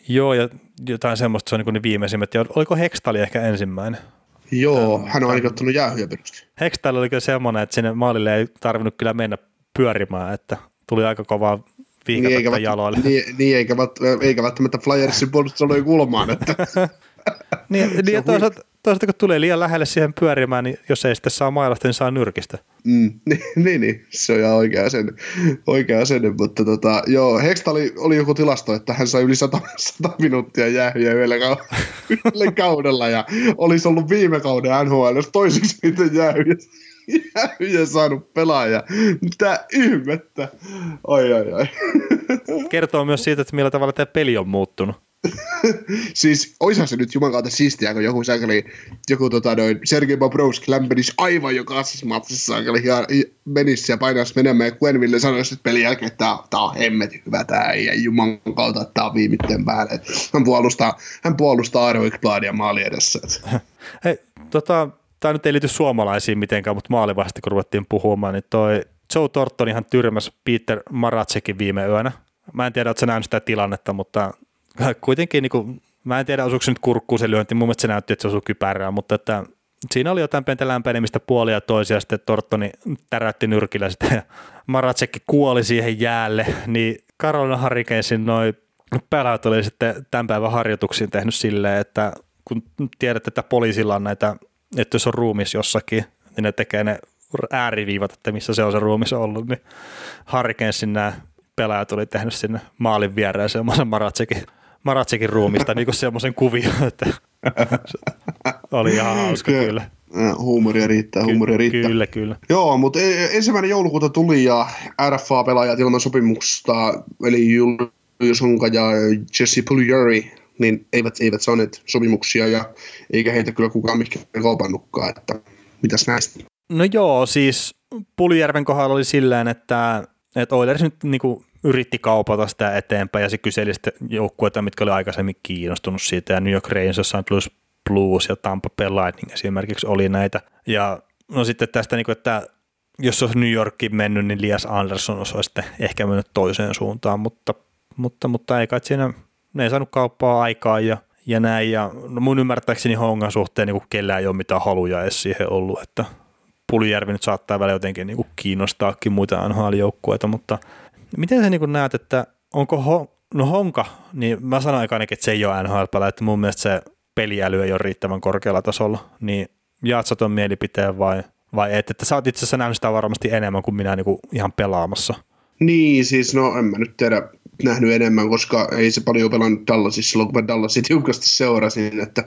Joo, ja jotain semmoista, se on niin ne viimeisimmät. Ja oliko Hextali ehkä ensimmäinen? Joo, hän on ainakin ottanut jäähyjä perusti. Hextali oli kyllä semmoinen, että sinne maalille ei tarvinnut kyllä mennä pyörimään, että tuli aika kovaa viikata niin, eikä jaloille. Niin, niin eikä, eikä välttämättä Flyersin puolustusalojen kulmaan. Että. [laughs] niin, niin toisaalta, toisaalta, kun tulee liian lähelle siihen pyörimään, niin jos ei sitten saa mailasta, niin saa nyrkistä. Mm, [laughs] niin, niin, niin, se on ihan oikea asenne, oikea asenne mutta tota, joo, Hexta oli, oli joku tilasto, että hän sai yli 100, 100 [laughs] minuuttia jäähyjä yhdellä, [laughs] yhdellä kaudella ja olisi ollut viime kauden NHL, jos toiseksi niitä jäähyjä jäähyjä saanut pelaaja. Mitä ihmettä? Oi, oi, oi. Kertoo myös siitä, että millä tavalla tämä peli on muuttunut. [laughs] siis oishan se nyt jumalauta siistiä, kun joku saakeli, joku tota noin, Sergei Bobrovski lämpenisi aivan jokaisessa matsissa saakeli ja menisi ja painaisi menemään ja Quenville sanoisi että pelin jälkeen, että tämä, on hemmetin hyvä tämä ei ja juman kautta, että tämä on viimeisten päälle. Hän puolustaa, hän puolustaa Arvo Ekbladia maali edessä. [laughs] Hei, tota, tämä nyt ei liity suomalaisiin mitenkään, mutta maalivasti kun ruvettiin puhumaan, niin toi Joe Torton ihan tyrmäs Peter Maratsekin viime yönä. Mä en tiedä, että sä nähnyt sitä tilannetta, mutta kuitenkin niin kuin, mä en tiedä, osuuko se nyt kurkkuun se lyönti, mun mielestä se näytti, että se osui kypärää, mutta että siinä oli jotain pientä lämpenemistä puolia toisia, sitten Tortoni täräytti nyrkillä sitä ja Maratsekki kuoli siihen jäälle, niin Carolina Hurricanesin noin pelaajat oli sitten tämän päivän harjoituksiin tehnyt silleen, että kun tiedät, että poliisilla on näitä että jos on ruumis jossakin, niin ne tekee ne ääriviivat, että missä se on se ruumis ollut, niin Hurricanesin nämä pelaajat oli tehnyt sinne maalin viereen semmoisen Maratsekin, Maratsekin ruumista niin kuin semmoisen kuvion, että oli ihan hauska kyllä. Huumoria riittää, huumoria riittää. Kyllä, kyllä. Joo, mutta e- ensimmäinen joulukuuta tuli ja RFA-pelaajat ilman sopimusta, eli Julius Honka ja Jesse Puljuri niin eivät, eivät saaneet sopimuksia ja eikä heitä kyllä kukaan mikään kaupannutkaan, että mitäs näistä? No joo, siis Puljärven kohdalla oli silleen, että, että Oilers nyt niin yritti kaupata sitä eteenpäin ja se kyseli sitten joukkueita, mitkä oli aikaisemmin kiinnostunut siitä ja New York Rangers, St. Louis Blues ja Tampa Bay Lightning esimerkiksi oli näitä. Ja no sitten tästä, niin kuin, että jos olisi New Yorkin mennyt, niin Lias Anderson olisi sitten ehkä mennyt toiseen suuntaan, mutta, mutta, mutta ei kai siinä, ne ei saanut kauppaa aikaa ja, ja näin. Ja no mun ymmärtääkseni Hongan suhteen niin kellään ei ole mitään haluja edes siihen ollut, että Puljärvi nyt saattaa välillä jotenkin niin kuin kiinnostaakin muita NHL-joukkueita, mutta miten sä niin näet, että onko ho, no Honka, niin mä sanoin ainakin, että se ei ole nhl että mun mielestä se peliäly ei ole riittävän korkealla tasolla, niin jaat sä ton mielipiteen vai, vai et, että sä oot itse asiassa nähnyt sitä varmasti enemmän kuin minä niin kuin ihan pelaamassa. Niin, siis no en mä nyt tiedä nähnyt enemmän, koska ei se paljon pelannut Dallasissa silloin, kun mä Dallasin tiukasti seurasin, että,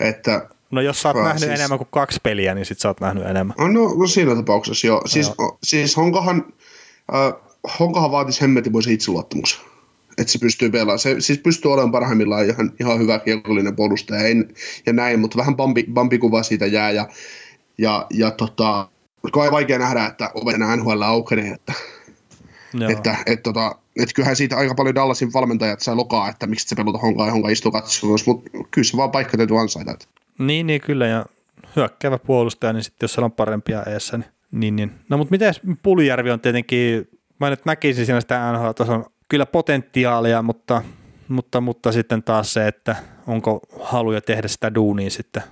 että No jos sä oot nähnyt siis... enemmän kuin kaksi peliä, niin sit sä oot nähnyt enemmän. No, no siinä tapauksessa joo. Siis, no, joo. siis Honkahan, äh, Honkahan vaatisi hemmetimoisen itseluottamus. Että se pystyy pelaamaan. Se siis pystyy olemaan parhaimmillaan ihan, ihan hyvä kiekollinen puolustaja ja, ja näin, mutta vähän bambi, bambikuva siitä jää. Ja, ja, ja tota, on vaikea nähdä, että ovet enää NHL aukenee. Että, Joo. että, et, tota, et kyllähän siitä aika paljon Dallasin valmentajat sai lokaa, että miksi se peluta honkaa ja honka istuu katsomassa, mutta kyllä se vaan paikka täytyy ansaita. Että. Niin, niin kyllä, ja hyökkäävä puolustaja, niin sitten jos siellä on parempia eessä, niin, niin, niin. No mutta miten Puljärvi on tietenkin, mä nyt näkisin siinä sitä NHL-tason kyllä potentiaalia, mutta, mutta, mutta sitten taas se, että onko haluja tehdä sitä duunia sitten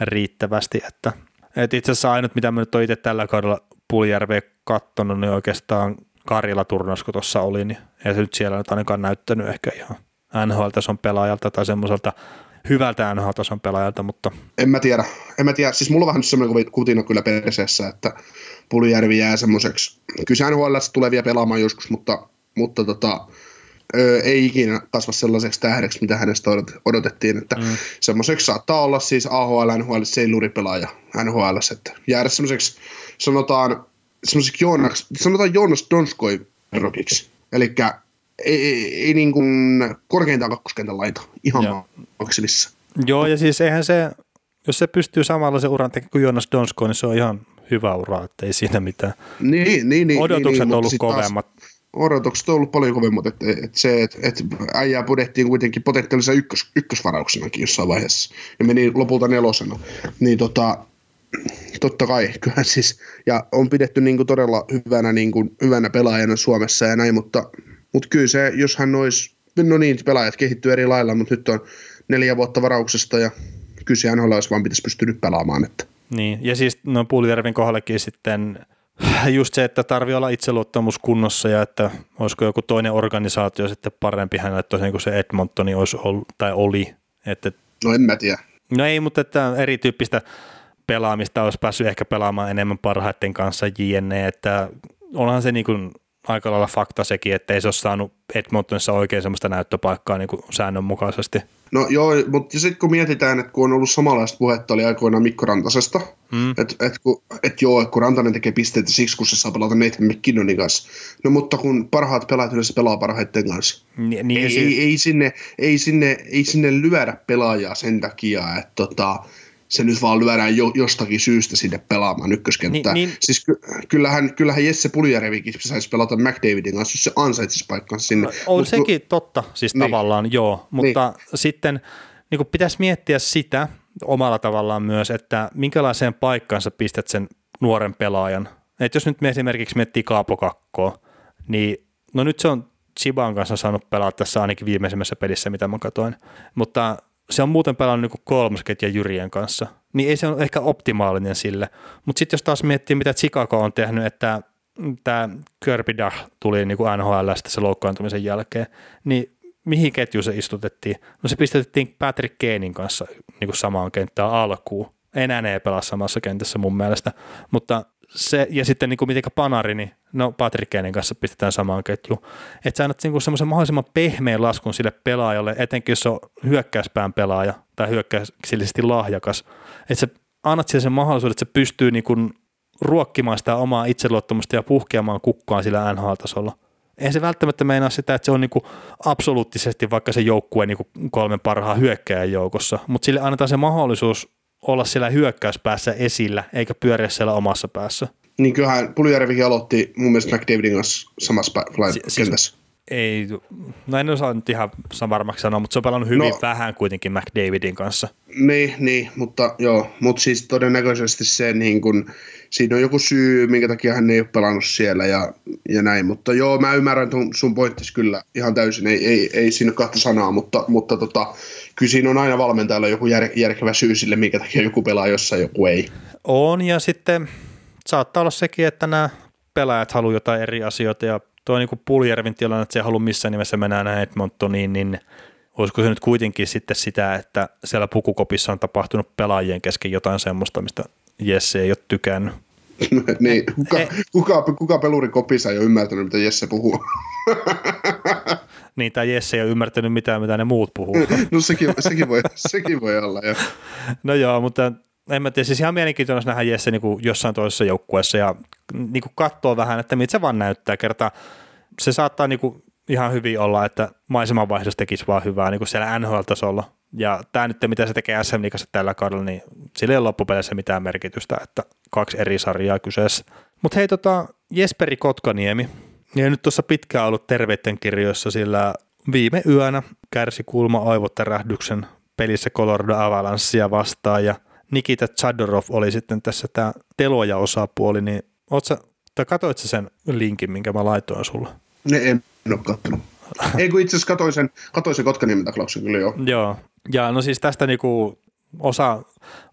riittävästi, että, että itse asiassa ainut, mitä mä nyt olen itse tällä kaudella Puljärveä kattonut, niin oikeastaan Karjala turnaus, kun tuossa oli, niin ei se nyt siellä nyt ainakaan näyttänyt ehkä ihan NHL-tason pelaajalta tai semmoiselta hyvältä NHL-tason pelaajalta, mutta... En mä tiedä. En mä tiedä. Siis mulla on vähän semmoinen kutina kyllä perseessä, että Pulijärvi jää semmoiseksi. Kyllä NHL tulee vielä pelaamaan joskus, mutta, mutta tota, ö, ei ikinä kasva sellaiseksi tähdeksi, mitä hänestä odotettiin. Että mm. semmoiseksi saattaa olla siis AHL, NHL, seiluripelaaja NHL, että jäädä semmoiseksi, sanotaan, semmoiseksi Joonas, sanotaan Joonas Donskoi rokiksi. Eli ei, ei, ei niin kuin korkeintaan kakkoskentän laita, ihan Joo. maksimissa. Joo, ja siis eihän se, jos se pystyy samalla se uran tekemään kuin Jonas Donsko, niin se on ihan hyvä ura, että ei siinä mitään. Niin, niin, niin, Odotukset niin, on ollut kovemmat. Taas, odotukset on ollut paljon kovemmat, että, että se, että, että äijää pudettiin kuitenkin potentiaalisen ykkös, ykkösvarauksenakin jossain vaiheessa, ja meni lopulta nelosena, niin tota, totta kai, [laughs] kyllä siis, ja on pidetty niin kuin todella hyvänä, niin kuin, hyvänä pelaajana Suomessa ja näin, mutta mutta kyllä se, jos hän olisi, no niin, pelaajat kehittyy eri lailla, mutta nyt on neljä vuotta varauksesta ja kyllä se NHL olisi vaan pitäisi pystynyt pelaamaan. Että. Niin, ja siis no Puulitervin kohdallekin sitten just se, että tarvii olla itseluottamus kunnossa ja että olisiko joku toinen organisaatio sitten parempi hänelle tosiaan kuin se Edmontoni olisi ollut, tai oli. Että, no en mä tiedä. No ei, mutta että erityyppistä pelaamista olisi päässyt ehkä pelaamaan enemmän parhaiten kanssa JNE, että onhan se niin kuin aika lailla fakta sekin, että ei se ole saanut Edmontonissa oikein sellaista näyttöpaikkaa niin kuin säännönmukaisesti. No joo, mutta sitten kun mietitään, että kun on ollut samanlaista puhetta oli aikoinaan Mikko Rantasesta, mm. että et, et joo, kun Rantanen tekee pisteitä siksi, kun se saa pelata Nathan McKinnonin kanssa. No mutta kun parhaat pelaajat yleensä pelaa parhaiten kanssa. Niin, niin ei, siis... ei, ei, sinne, ei, sinne, ei sinne lyödä pelaajaa sen takia, että tota, se nyt vaan lyödään jo, jostakin syystä sinne pelaamaan ykköskenttää. Niin, niin, siis ky, kyllähän, kyllähän Jesse Puljärvikin saisi pelata McDavidin kanssa, jos se ansaitsisi paikkansa sinne. On Mut, sekin totta, siis niin, tavallaan joo, mutta niin. sitten niin kuin pitäisi miettiä sitä omalla tavallaan myös, että minkälaiseen paikkaan sä pistät sen nuoren pelaajan. Et jos nyt me esimerkiksi miettii Kaapo Kakkoa, niin no nyt se on Chiban kanssa saanut pelata tässä ainakin viimeisimmässä pelissä, mitä mä katsoin, mutta se on muuten pelannut niin kolmosketja Jyrien kanssa, niin ei se ole ehkä optimaalinen sille. Mutta sitten jos taas miettii, mitä Chicago on tehnyt, että tämä Kirby Dach tuli niin kuin NHL se loukkaantumisen jälkeen, niin mihin ketju se istutettiin? No se pistettiin Patrick Kanein kanssa niin kuin samaan kenttään alkuun. Enää ei pelaa samassa kentässä mun mielestä, mutta se, ja sitten niin kuin mitenkä Panari, niin no Patrick Kanein kanssa pistetään samaan ketjuun. Että sä annat niin semmoisen mahdollisimman pehmeän laskun sille pelaajalle, etenkin jos se on hyökkäyspään pelaaja tai hyökkäyksellisesti lahjakas. Että sä annat sille sen mahdollisuuden, että se pystyy niin kuin ruokkimaan sitä omaa itseluottamusta ja puhkeamaan kukkaan sillä NHL-tasolla. Eihän se välttämättä meinaa sitä, että se on niinku absoluuttisesti vaikka se joukkue niinku kolmen parhaan hyökkäjän joukossa, mutta sille annetaan se mahdollisuus olla siellä hyökkäyspäässä esillä, eikä pyöriä siellä omassa päässä. Niin kyllähän Puljärvikin aloitti mun mielestä McDavidin kanssa samassa pä- si- siis, kentässä. Ei, no en osaa nyt ihan varmaksi sanoa, mutta se on pelannut hyvin no, vähän kuitenkin McDavidin kanssa. Niin, niin mutta joo, mutta siis todennäköisesti se niin kun, siinä on joku syy, minkä takia hän ei ole pelannut siellä ja, ja näin, mutta joo, mä ymmärrän sun, sun pointtis kyllä ihan täysin, ei, ei, ei siinä ole kahta sanaa, mutta, mutta tota, kyllä siinä on aina valmentajalla joku jär, järkevä syy sille, minkä takia joku pelaa jossain, joku ei. On, ja sitten saattaa olla sekin, että nämä pelaajat haluaa jotain eri asioita, ja tuo niin Puljärvin tilanne, että se ei halua missään nimessä mennä näin Edmontoniin, niin olisiko se nyt kuitenkin sitten sitä, että siellä pukukopissa on tapahtunut pelaajien kesken jotain semmoista, mistä Jesse ei ole tykännyt. niin, kuka, kuka, kuka peluri kopissa ei ole ymmärtänyt, mitä Jesse puhuu? niin, tai Jesse ei ole ymmärtänyt mitään, mitä ne muut puhuu. [laughs] no sekin, sekin, voi, sekin voi olla, jo. No joo, mutta en mä tiedä, siis ihan mielenkiintoista nähdä Jesse niin kuin jossain toisessa joukkueessa ja niin kuin katsoa vähän, että mitä se vaan näyttää. Kerta se saattaa niin kuin ihan hyvin olla, että maisemanvaihdos tekisi vaan hyvää niin kuin siellä NHL-tasolla. Ja tämä nyt, mitä se tekee SM Liigassa tällä kaudella, niin sillä ei ole loppupeleissä mitään merkitystä, että kaksi eri sarjaa kyseessä. Mutta hei, tota, Jesperi Kotkaniemi, ja nyt tuossa pitkään ollut terveiden kirjoissa, sillä viime yönä kärsi kulma aivotärähdyksen pelissä Colorado Avalancea vastaan, ja Nikita Chadorov oli sitten tässä tämä teloja-osapuoli, niin ootko tai katoit sen linkin, minkä mä laitoin sulle? Ne en ole kattonut. [laughs] Ei kun itse asiassa katoin sen, katoin sen Kotkaniemen taklauksen kyllä joo. Joo, ja no siis tästä niinku osa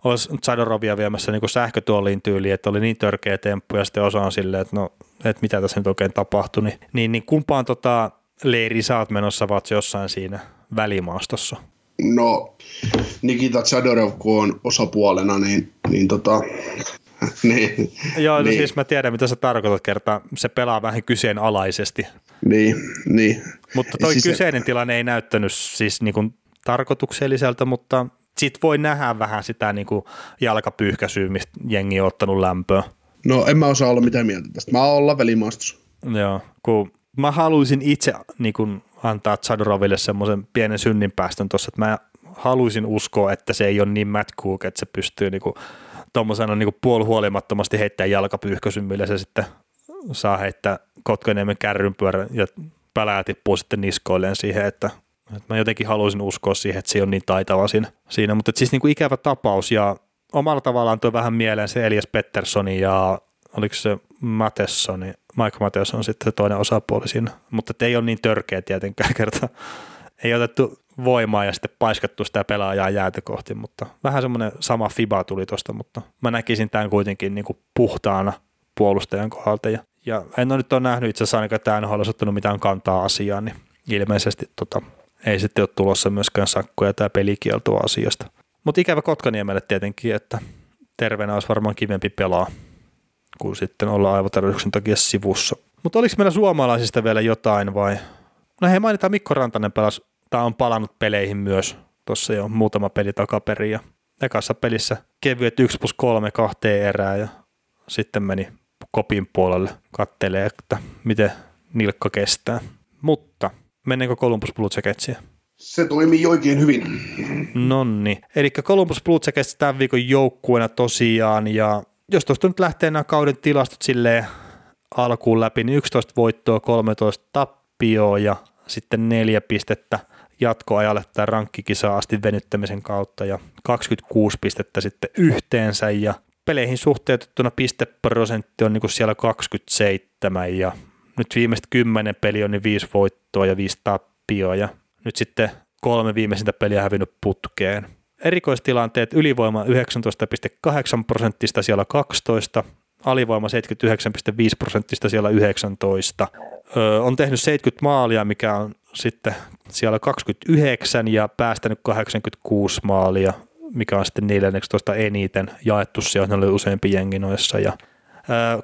olisi Chadorovia viemässä niinku sähkötuoliin tyyliin, että oli niin törkeä temppu ja sitten osa on silleen, että no, että mitä tässä nyt oikein tapahtui, niin, niin, niin kumpaan tota leiri sä oot menossa, vaat jossain siinä välimaastossa? No, Nikita Chadorov, kun on osapuolena, niin, niin tota, [laughs] niin. Joo, no niin. siis mä tiedän, mitä sä tarkoitat kertaa. Se pelaa vähän kyseenalaisesti. Niin, niin. Mutta toi siis kyseinen se... tilanne ei näyttänyt siis niin kuin tarkoitukselliselta, mutta sit voi nähdä vähän sitä niin kuin jalkapyyhkäisyä, mistä jengi on ottanut lämpöä. No en mä osaa olla mitään mieltä tästä. Mä oon olla velimaastossa. Joo, kun mä haluaisin itse niin kuin antaa Chadoroville semmoisen pienen synninpäästön tuossa, että mä haluaisin uskoa, että se ei ole niin Matt Cook, että se pystyy niin kuin tuommoisena niin puolihuolimattomasti heittää jalkapyyhkösyn, millä se sitten saa heittää Kotkaniemen kärrynpyörän ja pälää tippuu sitten niskoilleen siihen, että, että mä jotenkin haluaisin uskoa siihen, että se on niin taitava siinä, siinä. mutta siis niin kuin ikävä tapaus ja omalla tavallaan tuo vähän mieleen se Elias Petterssoni ja oliko se Matessoni, Mike Matheson on sitten toinen osapuoli siinä, mutta ei ole niin törkeä tietenkään [laughs] kerta. Ei otettu voimaa ja sitten paiskattu sitä pelaajaa jäätä kohti, mutta vähän semmoinen sama fiba tuli tuosta, mutta mä näkisin tämän kuitenkin niin kuin puhtaana puolustajan kohdalta ja, ja en ole nyt ole nähnyt itse asiassa ainakaan, että NHL olisi ottanut mitään kantaa asiaan, niin ilmeisesti tota, ei sitten ole tulossa myöskään sakkoja tai pelikieltoa asiasta. Mutta ikävä Kotkaniemelle tietenkin, että terveenä olisi varmaan kivempi pelaa kuin sitten olla aivotarjouksen takia sivussa. Mutta oliko meillä suomalaisista vielä jotain vai? No hei, mainitaan Mikko Rantanen pelasi, tai on palannut peleihin myös tuossa jo muutama peli takaperin ja ekassa pelissä kevyet 1 plus 3 kahteen erää ja sitten meni kopin puolelle kattelee, että miten nilkka kestää. Mutta mennäänkö Columbus Blue Jacketsia? Se toimii oikein hyvin. Nonni. Eli Columbus Blue Jackets tämän viikon joukkueena tosiaan ja jos tuosta nyt lähtee nämä kauden tilastot silleen alkuun läpi, niin 11 voittoa, 13 tappioa ja sitten neljä pistettä jatkoajalle tai rankkikisa asti venyttämisen kautta ja 26 pistettä sitten yhteensä ja peleihin suhteutettuna pisteprosentti on niin kuin siellä 27 ja nyt viimeiset 10 peli on niin 5 voittoa ja 5 tappioa ja nyt sitten kolme viimeisintä peliä hävinnyt putkeen erikoistilanteet ylivoima 19,8 prosenttista siellä 12, alivoima 79,5 prosenttista siellä 19. Öö, on tehnyt 70 maalia, mikä on sitten siellä 29 ja päästänyt 86 maalia, mikä on sitten 14 eniten jaettu siellä oli useampi jengi noissa ja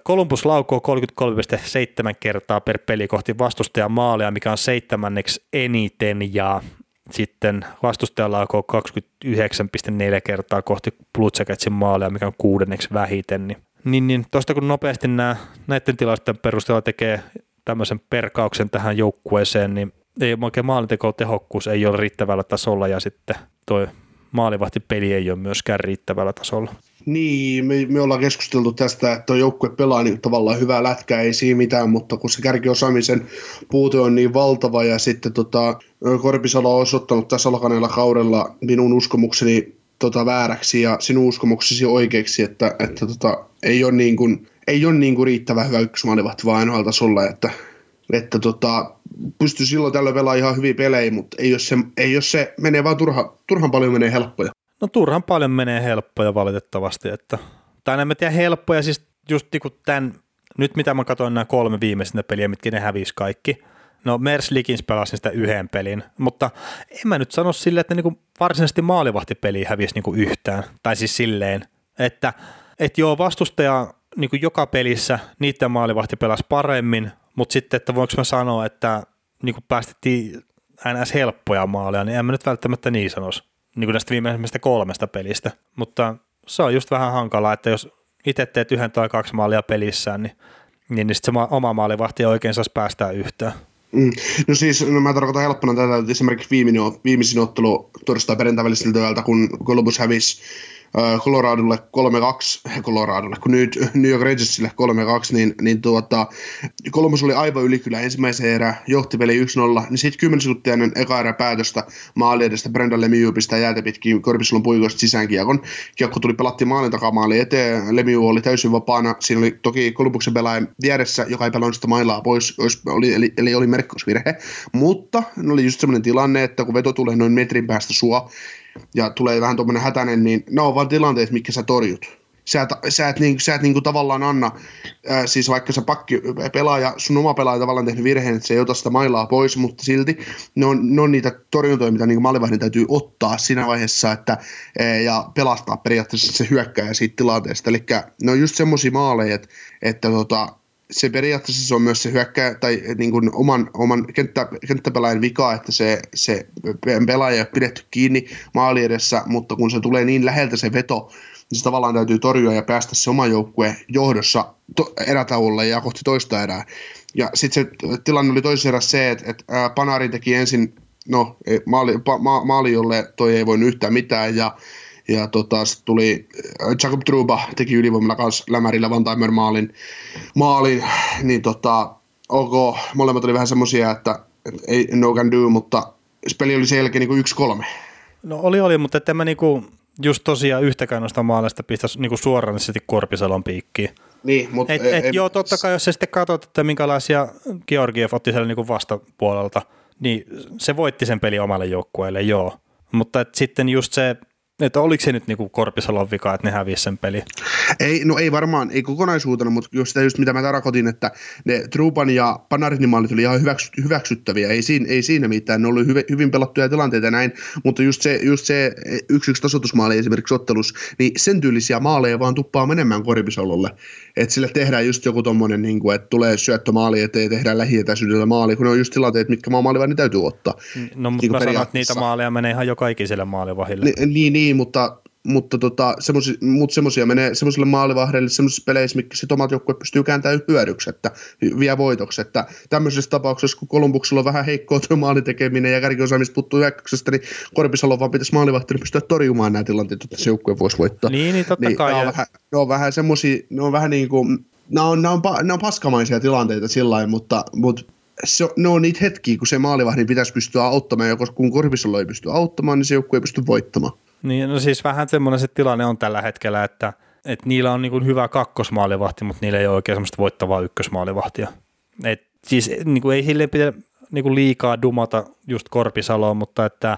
Columbus laukoo 33,7 kertaa per peli kohti vastustajan maalia, mikä on seitsemänneksi eniten ja sitten vastustajalla alkoi 29,4 kertaa kohti Blue Jacketsin maalia, mikä on kuudenneksi vähiten. Niin, niin, niin tuosta kun nopeasti nämä, näiden tilasten perusteella tekee tämmöisen perkauksen tähän joukkueeseen, niin ei oikein maalinteko tehokkuus ei ole riittävällä tasolla ja sitten toi maalivahtipeli ei ole myöskään riittävällä tasolla. Niin, me, me ollaan keskusteltu tästä, että joukkue pelaa niin tavallaan hyvää lätkää, ei siinä mitään, mutta kun se kärkiosaamisen puute on niin valtava ja sitten tota, Korpisalo on osoittanut tässä alkaneella kaudella minun uskomukseni tota, vääräksi ja sinun uskomuksesi oikeaksi, että, että tota, ei ole, niin kuin, ei ole niin kuin riittävän hyvä ykkösmaalivahti vaan ainoa tasolla, että, että tota, pystyy silloin tällöin pelaamaan ihan hyviä pelejä, mutta ei jos se, ei jos se menee vaan turha, turhan paljon menee helppoja. No turhan paljon menee helppoja valitettavasti, että, tai en tiedä helppoja, siis just niin tämän, nyt mitä mä katsoin nämä kolme viimeisintä peliä, mitkä ne hävisi kaikki, No Mers Likins pelasi sitä yhden pelin, mutta en mä nyt sano silleen, että niinku varsinaisesti maalivahtipeli hävisi niinku yhtään. Tai siis silleen, että et joo, vastustaja niinku joka pelissä niiden maalivahti pelasi paremmin, mutta sitten, että voinko mä sanoa, että niinku päästettiin ns. helppoja maaleja, niin en mä nyt välttämättä niin sanoisi niin kuin näistä viimeisimmästä kolmesta pelistä. Mutta se on just vähän hankalaa, että jos itse teet yhden tai kaksi maalia pelissään, niin, niin, niin sitten se oma maalivahti ei oikein saisi päästää yhtään. Mm. No siis, no mä tarkoitan helppona tätä, että esimerkiksi viimeinen, viimeisin ottelu torstai perjantai välisiltä kun Columbus hävisi Coloradolle 3-2, Coloradolle, kun nyt New York Rangersille 3-2, niin, niin tuota, Columbus oli aivan yli kyllä ensimmäisen erä, johti peli 1-0, niin sitten 10 sekuntia ennen eka erä päätöstä maali edestä Brendan Lemieux pistää jäätä pitkin Korpisulon puikoista sisäänkiekon. Kiekko tuli pelattiin maalin takaa maali eteen, Lemieux oli täysin vapaana, siinä oli toki Columbuksen pelaaja vieressä, joka ei pelannut sitä mailaa pois, oli, eli, eli oli merkkosvirhe, mutta oli just semmoinen tilanne, että kun veto tulee noin metrin päästä sua, ja tulee vähän tuommoinen hätäinen, niin ne on vaan tilanteet, mitkä sä torjut. Sä et, sä et, niin, sä et niin kuin tavallaan anna, ää, siis vaikka se pakki pelaaja, sun oma pelaaja tavallaan tehnyt virheen, että se ei ota sitä mailaa pois, mutta silti ne on, ne on niitä torjuntoja, mitä niin maalivahdin täytyy ottaa siinä vaiheessa, että ää, ja pelastaa periaatteessa se hyökkäjä siitä tilanteesta. Eli ne on just semmoisia maaleja, että, että tota, se periaatteessa se on myös se hyökkää tai niin kuin oman, oman kenttä, kenttäpelaajan vika, että se, se pelaaja on pidetty kiinni maali edessä, mutta kun se tulee niin läheltä se veto, niin se tavallaan täytyy torjua ja päästä se oma joukkue johdossa to, erätauolle ja kohti toista erää. Ja sitten se tilanne oli toisessa erässä se, että, että Panari teki ensin, no maali, ma, maali, jolle toi ei voinut yhtään mitään ja ja tota, sitten tuli äh, Jacob Truba teki ylivoimalla kanssa lämärillä Van Timer maalin, maalin niin tota, ok, molemmat oli vähän semmoisia, että ei no can do, mutta peli oli sen jälkeen niin yksi-kolme. No oli oli, mutta että mä niinku just tosiaan yhtäkään noista maalista pistäisi niinku suoraan sitten Korpisalon piikkiin. Niin, mutta... Et, et, joo, totta kai jos sä sitten katsot, että minkälaisia Georgiev otti siellä niinku vastapuolelta, niin se voitti sen peli omalle joukkueelle, joo. Mutta et sitten just se että oliko se nyt niinku Korpisalon vika, että ne hävisi sen peli? Ei, no ei varmaan, ei kokonaisuutena, mutta just, just mitä mä tarkoitin, että ne Trupan ja Panarinin maalit oli ihan hyväksy, hyväksyttäviä, ei siinä, ei siinä mitään, ne oli hyvin, hyvin pelattuja tilanteita näin, mutta just se, just se yksi yksi tasoitusmaali esimerkiksi ottelus, niin sen tyylisiä maaleja vaan tuppaa menemään Korpisalolle, että sille tehdään just joku tommonen, niin kuin, että tulee syöttömaali eteen, tehdään lähietäisyydellä maali, kun ne on just tilanteet, mitkä maali niin täytyy ottaa. No mutta niin mä sanon, että niitä maaleja menee ihan joka ikiselle maalivahille. Niin, niin, niin mutta mutta tota, semmosia, mut semmoisia menee semmoiselle maalivahdeille semmoisissa peleissä, mikä sitten omat joukkueet pystyy kääntämään hyödyksi, että vie voitoksi. Että tämmöisessä tapauksessa, kun Kolumbuksella on vähän heikkoa tuo maalitekeminen ja kärkiosaamista puuttuu hyökkäyksestä, niin Korpisalo vaan pitäisi maalivahtina pystyä torjumaan nämä tilanteet, että se joukkue voisi voittaa. Niin, niin totta niin, kai. Ne on, vähän, ne on vähän semmoisia, ne on vähän niin kuin, nämä on, nämä on, nämä on paskamaisia tilanteita sillä lailla, mutta, mutta se, ne on niitä hetkiä, kun se maalivahdin pitäisi pystyä auttamaan, ja kun Korpisalo ei pysty auttamaan, niin se joukkue ei pysty voittamaan. Niin, no siis vähän semmoinen se tilanne on tällä hetkellä, että, että niillä on niin hyvä kakkosmaalivahti, mutta niillä ei ole oikein semmoista voittavaa ykkösmaalivahtia. Et siis niin kuin ei hilleen pidä niin kuin liikaa dumata just Korpisaloa, mutta että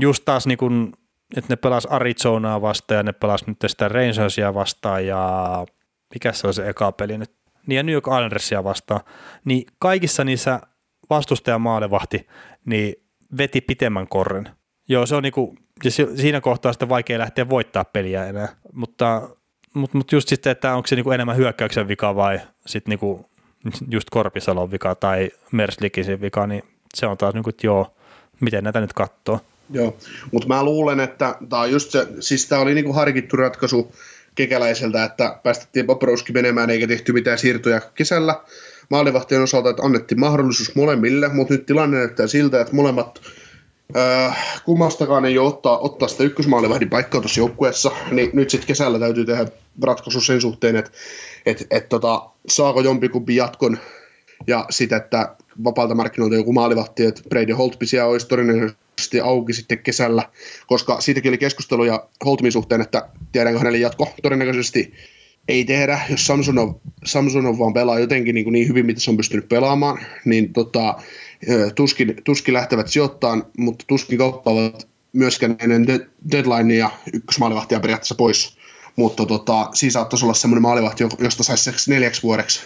just taas niin kuin, että ne pelas Arizonaa vastaan ja ne pelas nyt sitä Rangersia vastaan ja mikä se on se eka peli nyt, niin ja New York Islandersia vastaan, niin kaikissa niissä vastustajan maalivahti niin veti pitemmän korren. Joo, se on niinku ja siinä kohtaa sitten vaikea lähteä voittaa peliä enää, mutta, mutta, mutta just sitten, että onko se niinku enemmän hyökkäyksen vika vai sitten niinku just Korpisalon vika tai Merslikisin vika, niin se on taas niinku, että joo, miten näitä nyt katsoo. Joo, mutta mä luulen, että tämä on just se, siis tämä oli niinku harkittu ratkaisu kekäläiseltä, että päästettiin Bobrovski menemään eikä tehty mitään siirtoja kesällä, maalivahtien osalta, että annettiin mahdollisuus molemmille, mutta nyt tilanne näyttää siltä, että molemmat äh, kummastakaan ei ole ottaa, ottaa sitä ykkösmaalivahdin paikkaa tuossa joukkueessa, niin nyt sitten kesällä täytyy tehdä ratkaisu sen suhteen, että et, et, tota, saako jompikumpi jatkon? Ja sitten, että vapaalta markkinoilta joku maalivahti, että Brady Holtbisia olisi todennäköisesti auki sitten kesällä, koska siitäkin oli keskusteluja Holtmin suhteen, että tiedänkö hänelle jatko? Todennäköisesti ei tehdä, jos Samsonov, Samsonov vaan pelaa jotenkin niin, kuin niin hyvin, mitä se on pystynyt pelaamaan, niin tota, tuskin, tuskin lähtevät sijoittamaan, mutta tuskin kauppaavat myöskään ennen deadline ja ykkösmaalivahtia periaatteessa pois. Mutta tota, siinä saattaisi olla semmoinen maalivahti, josta saisi neljäksi vuodeksi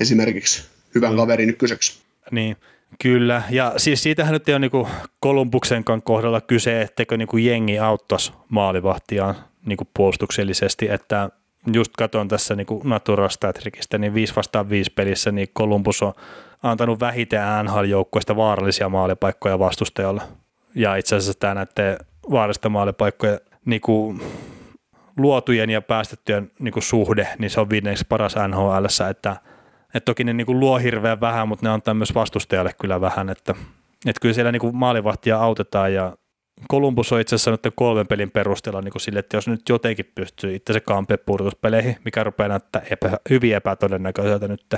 esimerkiksi hyvän kaverin ykköseksi. Niin, kyllä. Ja siis siitähän nyt ei ole niinku Kolumbuksenkaan kohdalla kyse, etteikö niinku jengi auttaisi maalivahtiaan niinku puolustuksellisesti, että just katson tässä niin Natura Statrikista, niin 5 vastaan 5 pelissä, niin Columbus on antanut vähiten NHL-joukkueesta vaarallisia maalipaikkoja vastustajalle. Ja itse asiassa tämä näette vaarallisten maalipaikkoja niin kuin luotujen ja päästettyjen niin kuin suhde, niin se on viidenneksi paras NHL, että, että toki ne niin kuin luo hirveän vähän, mutta ne antaa myös vastustajalle kyllä vähän, että, että kyllä siellä niin kuin maalivahtia autetaan ja Kolumbus on itse asiassa kolmen pelin perusteella niin kuin sille, että jos nyt jotenkin pystyy itse se kampe pudotuspeleihin, mikä rupeaa näyttää epä, hyvin epätodennäköiseltä nyt,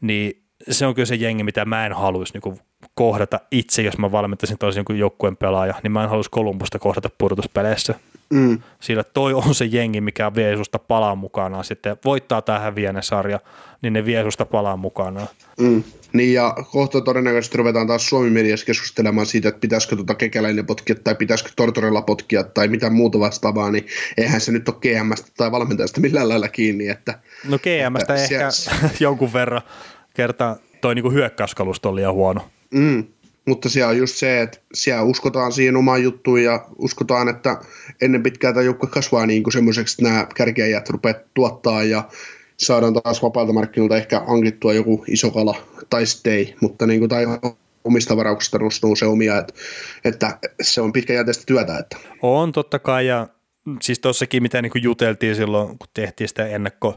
niin se on kyllä se jengi, mitä mä en haluaisi niin kohdata itse, jos mä valmentaisin toisen jonkun joukkueen pelaaja, niin mä en haluaisi Kolumbusta kohdata pudotuspeleissä. Mm. Sillä toi on se jengi, mikä vie susta palaa mukanaan. Sitten voittaa tämä häviäinen sarja, niin ne vie susta palaa mukanaan. Mm. Niin ja kohta todennäköisesti ruvetaan taas Suomi mediassa keskustelemaan siitä, että pitäisikö tuota kekäläinen potkia tai pitäisikö Tortorella potkia tai mitä muuta vastaavaa, niin eihän se nyt ole GMstä tai valmentajasta millään lailla kiinni. Että, no GMstä että ehkä se, [laughs] jonkun verran kertaa toi niinku hyökkäyskalusto on liian huono. Mm. Mutta siellä on just se, että siellä uskotaan siihen omaan juttuun ja uskotaan, että ennen pitkää tämä joukko kasvaa niin kuin semmoiseksi, että nämä kärkeäjät rupeat tuottaa ja saadaan taas vapaalta markkinoilta ehkä hankittua joku iso kala, tai sitten ei, mutta niin kuin, tai omista varauksista se omia, että, että se on pitkäjänteistä työtä. Että. On totta kai, ja siis tuossakin mitä niin kuin juteltiin silloin, kun tehtiin sitä ennakko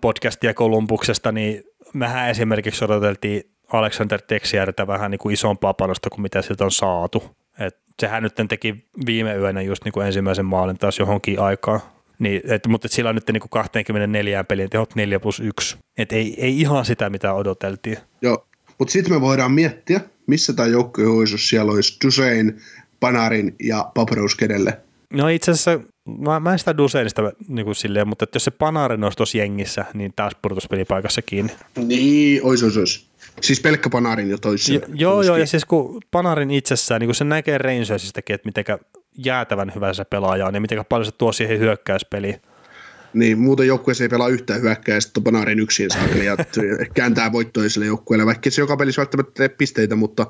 podcastia Kolumbuksesta, niin mehän esimerkiksi odoteltiin Alexander Texiertä vähän niin kuin isompaa panosta kuin mitä siltä on saatu. Et sehän nyt teki viime yönä just niin kuin ensimmäisen maalin taas johonkin aikaan. Niin, et, mutta et sillä on nyt niin kuin 24 pelin tehot 4 plus 1. Et ei, ei ihan sitä, mitä odoteltiin. Joo, mutta sitten me voidaan miettiä, missä tämä joukkue olisi, siellä olisi Dusein, Panarin ja Paparous kedelle. No itse asiassa mä, mä en sitä Duseinista niin kuin silleen, mutta että jos se Panarin olisi tuossa jengissä, niin taas pudotuspelipaikassa kiinni. Niin, ois, ois, ois. Siis pelkkä Panarin jo toissa. Jo, joo, joo, ja siis kun Panarin itsessään, niin kun se näkee Rangersistakin, että miten jäätävän hyvä se pelaaja on ja miten paljon se tuo siihen hyökkäyspeliin. Niin, muuten joukkueessa ei pelaa yhtään hyökkää ja sitten Panarin yksin saa ja [laughs] kääntää voittoiselle joukkueelle, vaikka se joka pelissä välttämättä tee pisteitä, mutta,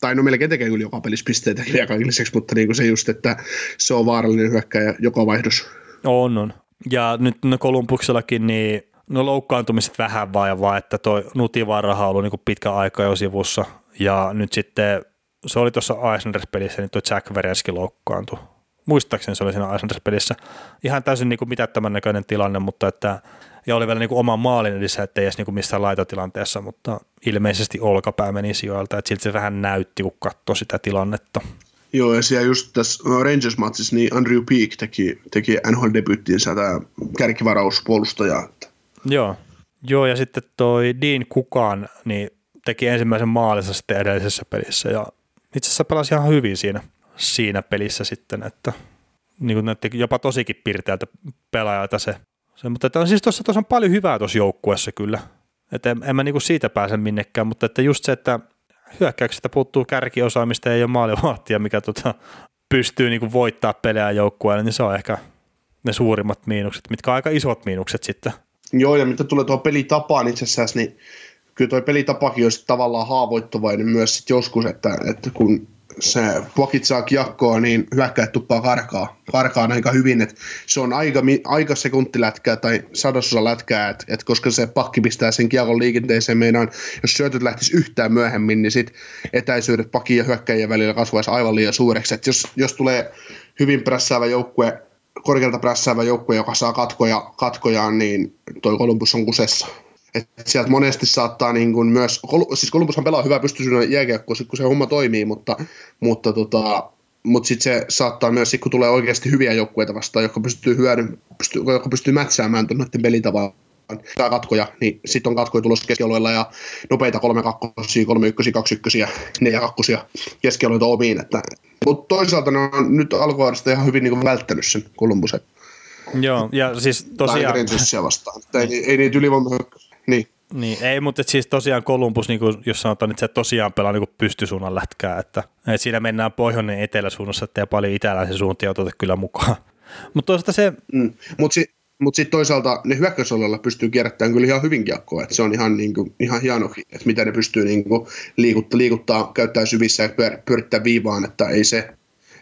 tai no melkein tekee kyllä joka pelissä pisteitä [laughs] lisäksi, mutta niin kuin se just, että se on vaarallinen hyökkäjä joka vaihdos. On, on. Ja nyt no Kolumbuksellakin, niin no loukkaantumiset vähän vai vaan, että toi Nutivaarahan on ollut niin pitkä aika jo sivussa, ja nyt sitten se oli tuossa Islanders-pelissä, niin tuo Jack Verenski loukkaantui. Muistaakseni se oli siinä Islanders-pelissä. Ihan täysin niin kuin mitättömän näköinen tilanne, mutta että, ja oli vielä niin kuin oman maalin edissä, ettei edes niin kuin missään laitotilanteessa, mutta ilmeisesti olkapää meni sijoilta, että siltä se vähän näytti, kun katsoi sitä tilannetta. Joo, ja siellä just tässä Rangers-matsissa niin Andrew Peak teki, teki NHL-debyyttinsä tämä kärkivarauspuolustaja. Joo. Joo, ja sitten toi Dean Kukaan niin teki ensimmäisen maalinsa sitten edellisessä pelissä, ja itse asiassa pelasi ihan hyvin siinä, siinä pelissä sitten, että niin kuin näytti jopa tosikin pirteältä pelaajalta se. Se mutta että on siis tuossa, tuossa on paljon hyvää tuossa joukkueessa kyllä. Että en, en mä niin siitä pääse minnekään, mutta että just se, että hyökkäyksestä puuttuu kärkiosaamista ja ei ole maalivahtia, mikä tota, pystyy niin voittaa pelejä joukkueelle, niin se on ehkä ne suurimmat miinukset, mitkä on aika isot miinukset sitten. Joo, ja mitä tulee tuohon pelitapaan itse asiassa, niin kyllä tuo pelitapakin olisi tavallaan haavoittuvainen myös sit joskus, että, että kun se puokit saa kiekkoa, niin hyökkäät tuppaa karkaa, karkaa aika hyvin, että se on aika, aika sekuntilätkää tai sadososa lätkää, että, että koska se pakki pistää sen kiekon liikenteeseen, meinaan, jos syötöt lähtisi yhtään myöhemmin, niin sit etäisyydet pakin ja hyökkäjien välillä kasvaisi aivan liian suureksi, että jos, jos tulee hyvin prässäävä joukkue, korkealta prässäävä joukkue, joka saa katkoja, katkojaan, niin toi Columbus on kusessa Et sieltä monesti saattaa niin kuin myös, siis Columbushan pelaa hyvää pystyisyyden jääkiekkoa, kun se homma toimii, mutta, mutta tota, mutta sitten se saattaa myös, sit kun tulee oikeasti hyviä joukkueita vastaan, jotka pystyy, hyödyn, pystyy, jotka pystyy mätsäämään noiden pelitavan tämä katkoja, niin sitten on katkoja tulossa keskialueella ja nopeita 3 2 3 1 2 1 4 2 keskialueita omiin. Että, mutta toisaalta ne on nyt alkuvuodesta ihan hyvin niin välttänyt sen Kolumbusen. Joo, ja siis tosiaan... vastaan. Niin. Ei, ei niitä ylivoimaa niin. Niin, ei, mutta siis tosiaan Kolumbus, niin kuin, jos sanotaan, että se tosiaan pelaa niin pystysuunnan lätkää, että, että siinä mennään pohjoinen eteläsuunnassa, että paljon itäläisen suuntia oteta kyllä mukaan. [laughs] Mutta toisaalta se... Mm. Mutta si- mutta sitten toisaalta ne hyökkäysalueella pystyy kierrättämään kyllä ihan hyvin kiekkoa, että se on ihan, niinku, ihan hieno, että mitä ne pystyy niinku liikuttaa, liikuttaa, käyttää syvissä ja pyör, pyörittää viivaan, että ei se,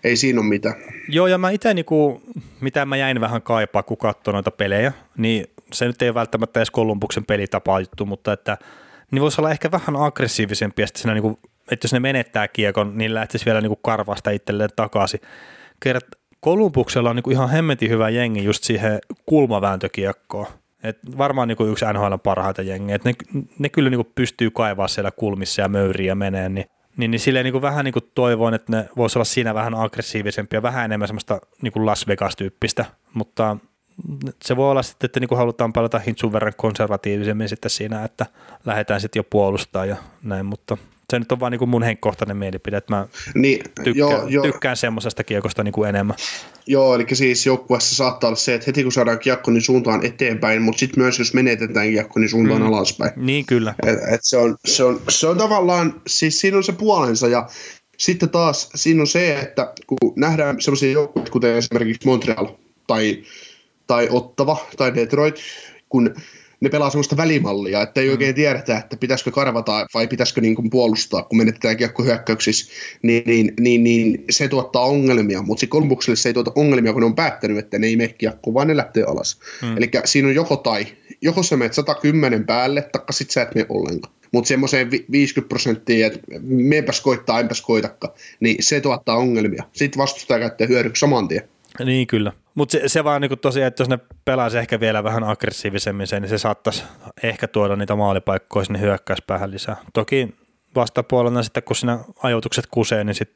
ei siinä ole mitään. Joo, ja mä itse, niinku, mitä mä jäin vähän kaipaa, kun katsoi noita pelejä, niin se nyt ei välttämättä edes Kolumbuksen pelitapa juttu, mutta että niin voisi olla ehkä vähän aggressiivisempi, ja siinä, niinku, että jos ne menettää kiekon, niin lähtisi vielä niinku karvasta itselleen takaisin. Kert, Kolumbuksella on niinku ihan hemmetin hyvä jengi just siihen kulmavääntökiekkoon. Et varmaan niinku yksi NHL parhaita jengiä. Et ne, ne kyllä niinku pystyy kaivaa siellä kulmissa ja möyriä menee, niin niin, niin silleen niin vähän niin toivoin, että ne voisi olla siinä vähän aggressiivisempia, vähän enemmän semmoista niin Las Vegas-tyyppistä, mutta se voi olla sitten, että niin halutaan palata hintsun verran konservatiivisemmin sitten siinä, että lähdetään sitten jo puolustaa ja näin, mutta se nyt on vaan niin mun henkkohtainen mielipide, että mä niin, tykkään, joo, joo. tykkään semmoisesta kiekosta niin kuin enemmän. Joo, eli siis joukkueessa saattaa olla se, että heti kun saadaan kiekko, niin suuntaan eteenpäin, mutta sitten myös jos menetetään kiekko, niin suuntaan mm. alaspäin. Niin kyllä. Et, et se, on, se, on, se on tavallaan, siis siinä on se puolensa ja sitten taas siinä on se, että kun nähdään semmoisia joukkueita, kuten esimerkiksi Montreal tai, tai Ottava tai Detroit, kun ne pelaa sellaista välimallia, että ei mm. oikein tiedetä, että pitäisikö karvata vai pitäisikö niin kuin puolustaa, kun menetetään kiekko hyökkäyksissä, niin, niin, niin, niin, se tuottaa ongelmia, mutta se Kolumbukselle se ei tuota ongelmia, kun ne on päättänyt, että ne ei mene kiekko, vaan ne lähtee alas. Mm. Eli siinä on joko tai, joko sä menet 110 päälle, taikka sit sä et mene ollenkaan. Mutta semmoiseen 50 prosenttia, että meenpäs koittaa, enpäs koitakaan, niin se tuottaa ongelmia. Sitten vastustaja käyttää hyödyksi saman tien. Niin kyllä. Mutta se, se vaan niinku tosiaan, että jos ne pelaisi ehkä vielä vähän aggressiivisemmin sen, niin se saattaisi ehkä tuoda niitä maalipaikkoja sinne hyökkäyspäähän lisää. Toki vastapuolella sitten, kun siinä ajoitukset kusee, niin sit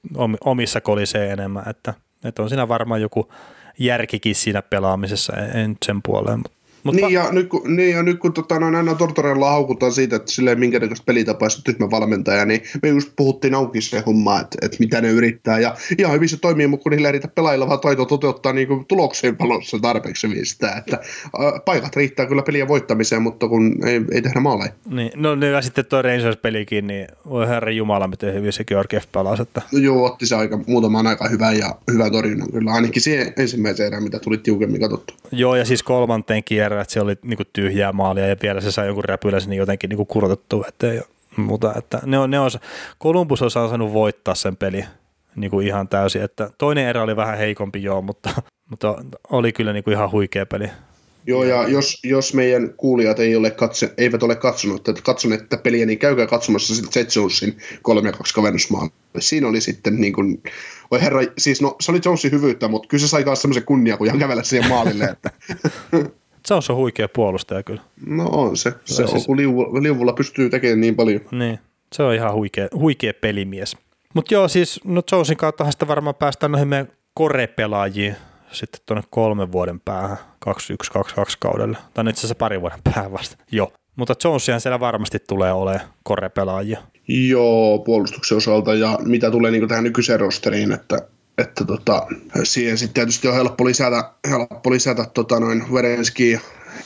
omissa kolisee enemmän, että, että on siinä varmaan joku järkikin siinä pelaamisessa, en sen puoleen, mutta mutta... Niin, ja nyt kun, niin, ja nyt kun tota, noin aina Tortorella haukutaan siitä, että silleen minkä näköistä pelitapaa tyhmä valmentaja, niin me just puhuttiin auki se homma, että, että mitä ne yrittää. Ja ihan hyvin se toimii, mutta kun niillä ei riitä pelaajilla vaan taito toteuttaa niin kuin tulokseen valossa tarpeeksi sitä, että ä, paikat riittää kyllä peliä voittamiseen, mutta kun ei, ei tehdä maaleja. Niin, no niin, ja sitten tuo Rangers-pelikin, niin voi herra Jumala, miten hyvin se Georgiev pelasi. Että... No, joo, otti se aika, muutaman aika hyvän ja hyvän torjunnan kyllä, ainakin siihen ensimmäiseen erään, mitä tuli tiukemmin katsottu. Joo, ja siis kolmanteen kierrä, että se oli niinku tyhjää maalia ja vielä se sai jonkun räpyläisen niin jotenkin niinku kurotettua eteen ja muuta. Että ne on, ne on, Columbus on saanut voittaa sen peli niinku ihan täysin. Että toinen erä oli vähän heikompi joo, mutta, mutta oli kyllä niinku ihan huikea peli. Joo, ja jos, jos meidän kuulijat ei ole katse, eivät ole katsonut, että katsoneet tätä peliä, niin käykää katsomassa sitten Jet Jonesin 3-2 kavennusmaan. Siinä oli sitten niin kuin, oi herra, siis no se oli Jonesin hyvyyttä, mutta kyllä se sai myös semmoisen kunniakujan kävellä siihen maalille. Että. Se on huikea puolustaja kyllä. No on se. Se on, siis... kun liuvulla, liuvulla pystyy tekemään niin paljon. Niin, se on ihan huikea, huikea pelimies. Mutta joo, siis no Jonesin kautta sitä varmaan päästään noihin meidän korepelaajiin sitten tuonne kolmen vuoden päähän, 21-22 kaudelle, tai itse asiassa pari vuoden päähän vasta, joo. Mutta Jonesihan siellä varmasti tulee olemaan korepelaajia. Joo, puolustuksen osalta ja mitä tulee niin tähän nykyiseen rosteriin, että että tota, siihen sitten tietysti on helppo lisätä, helppo lisätä tota noin Verenski,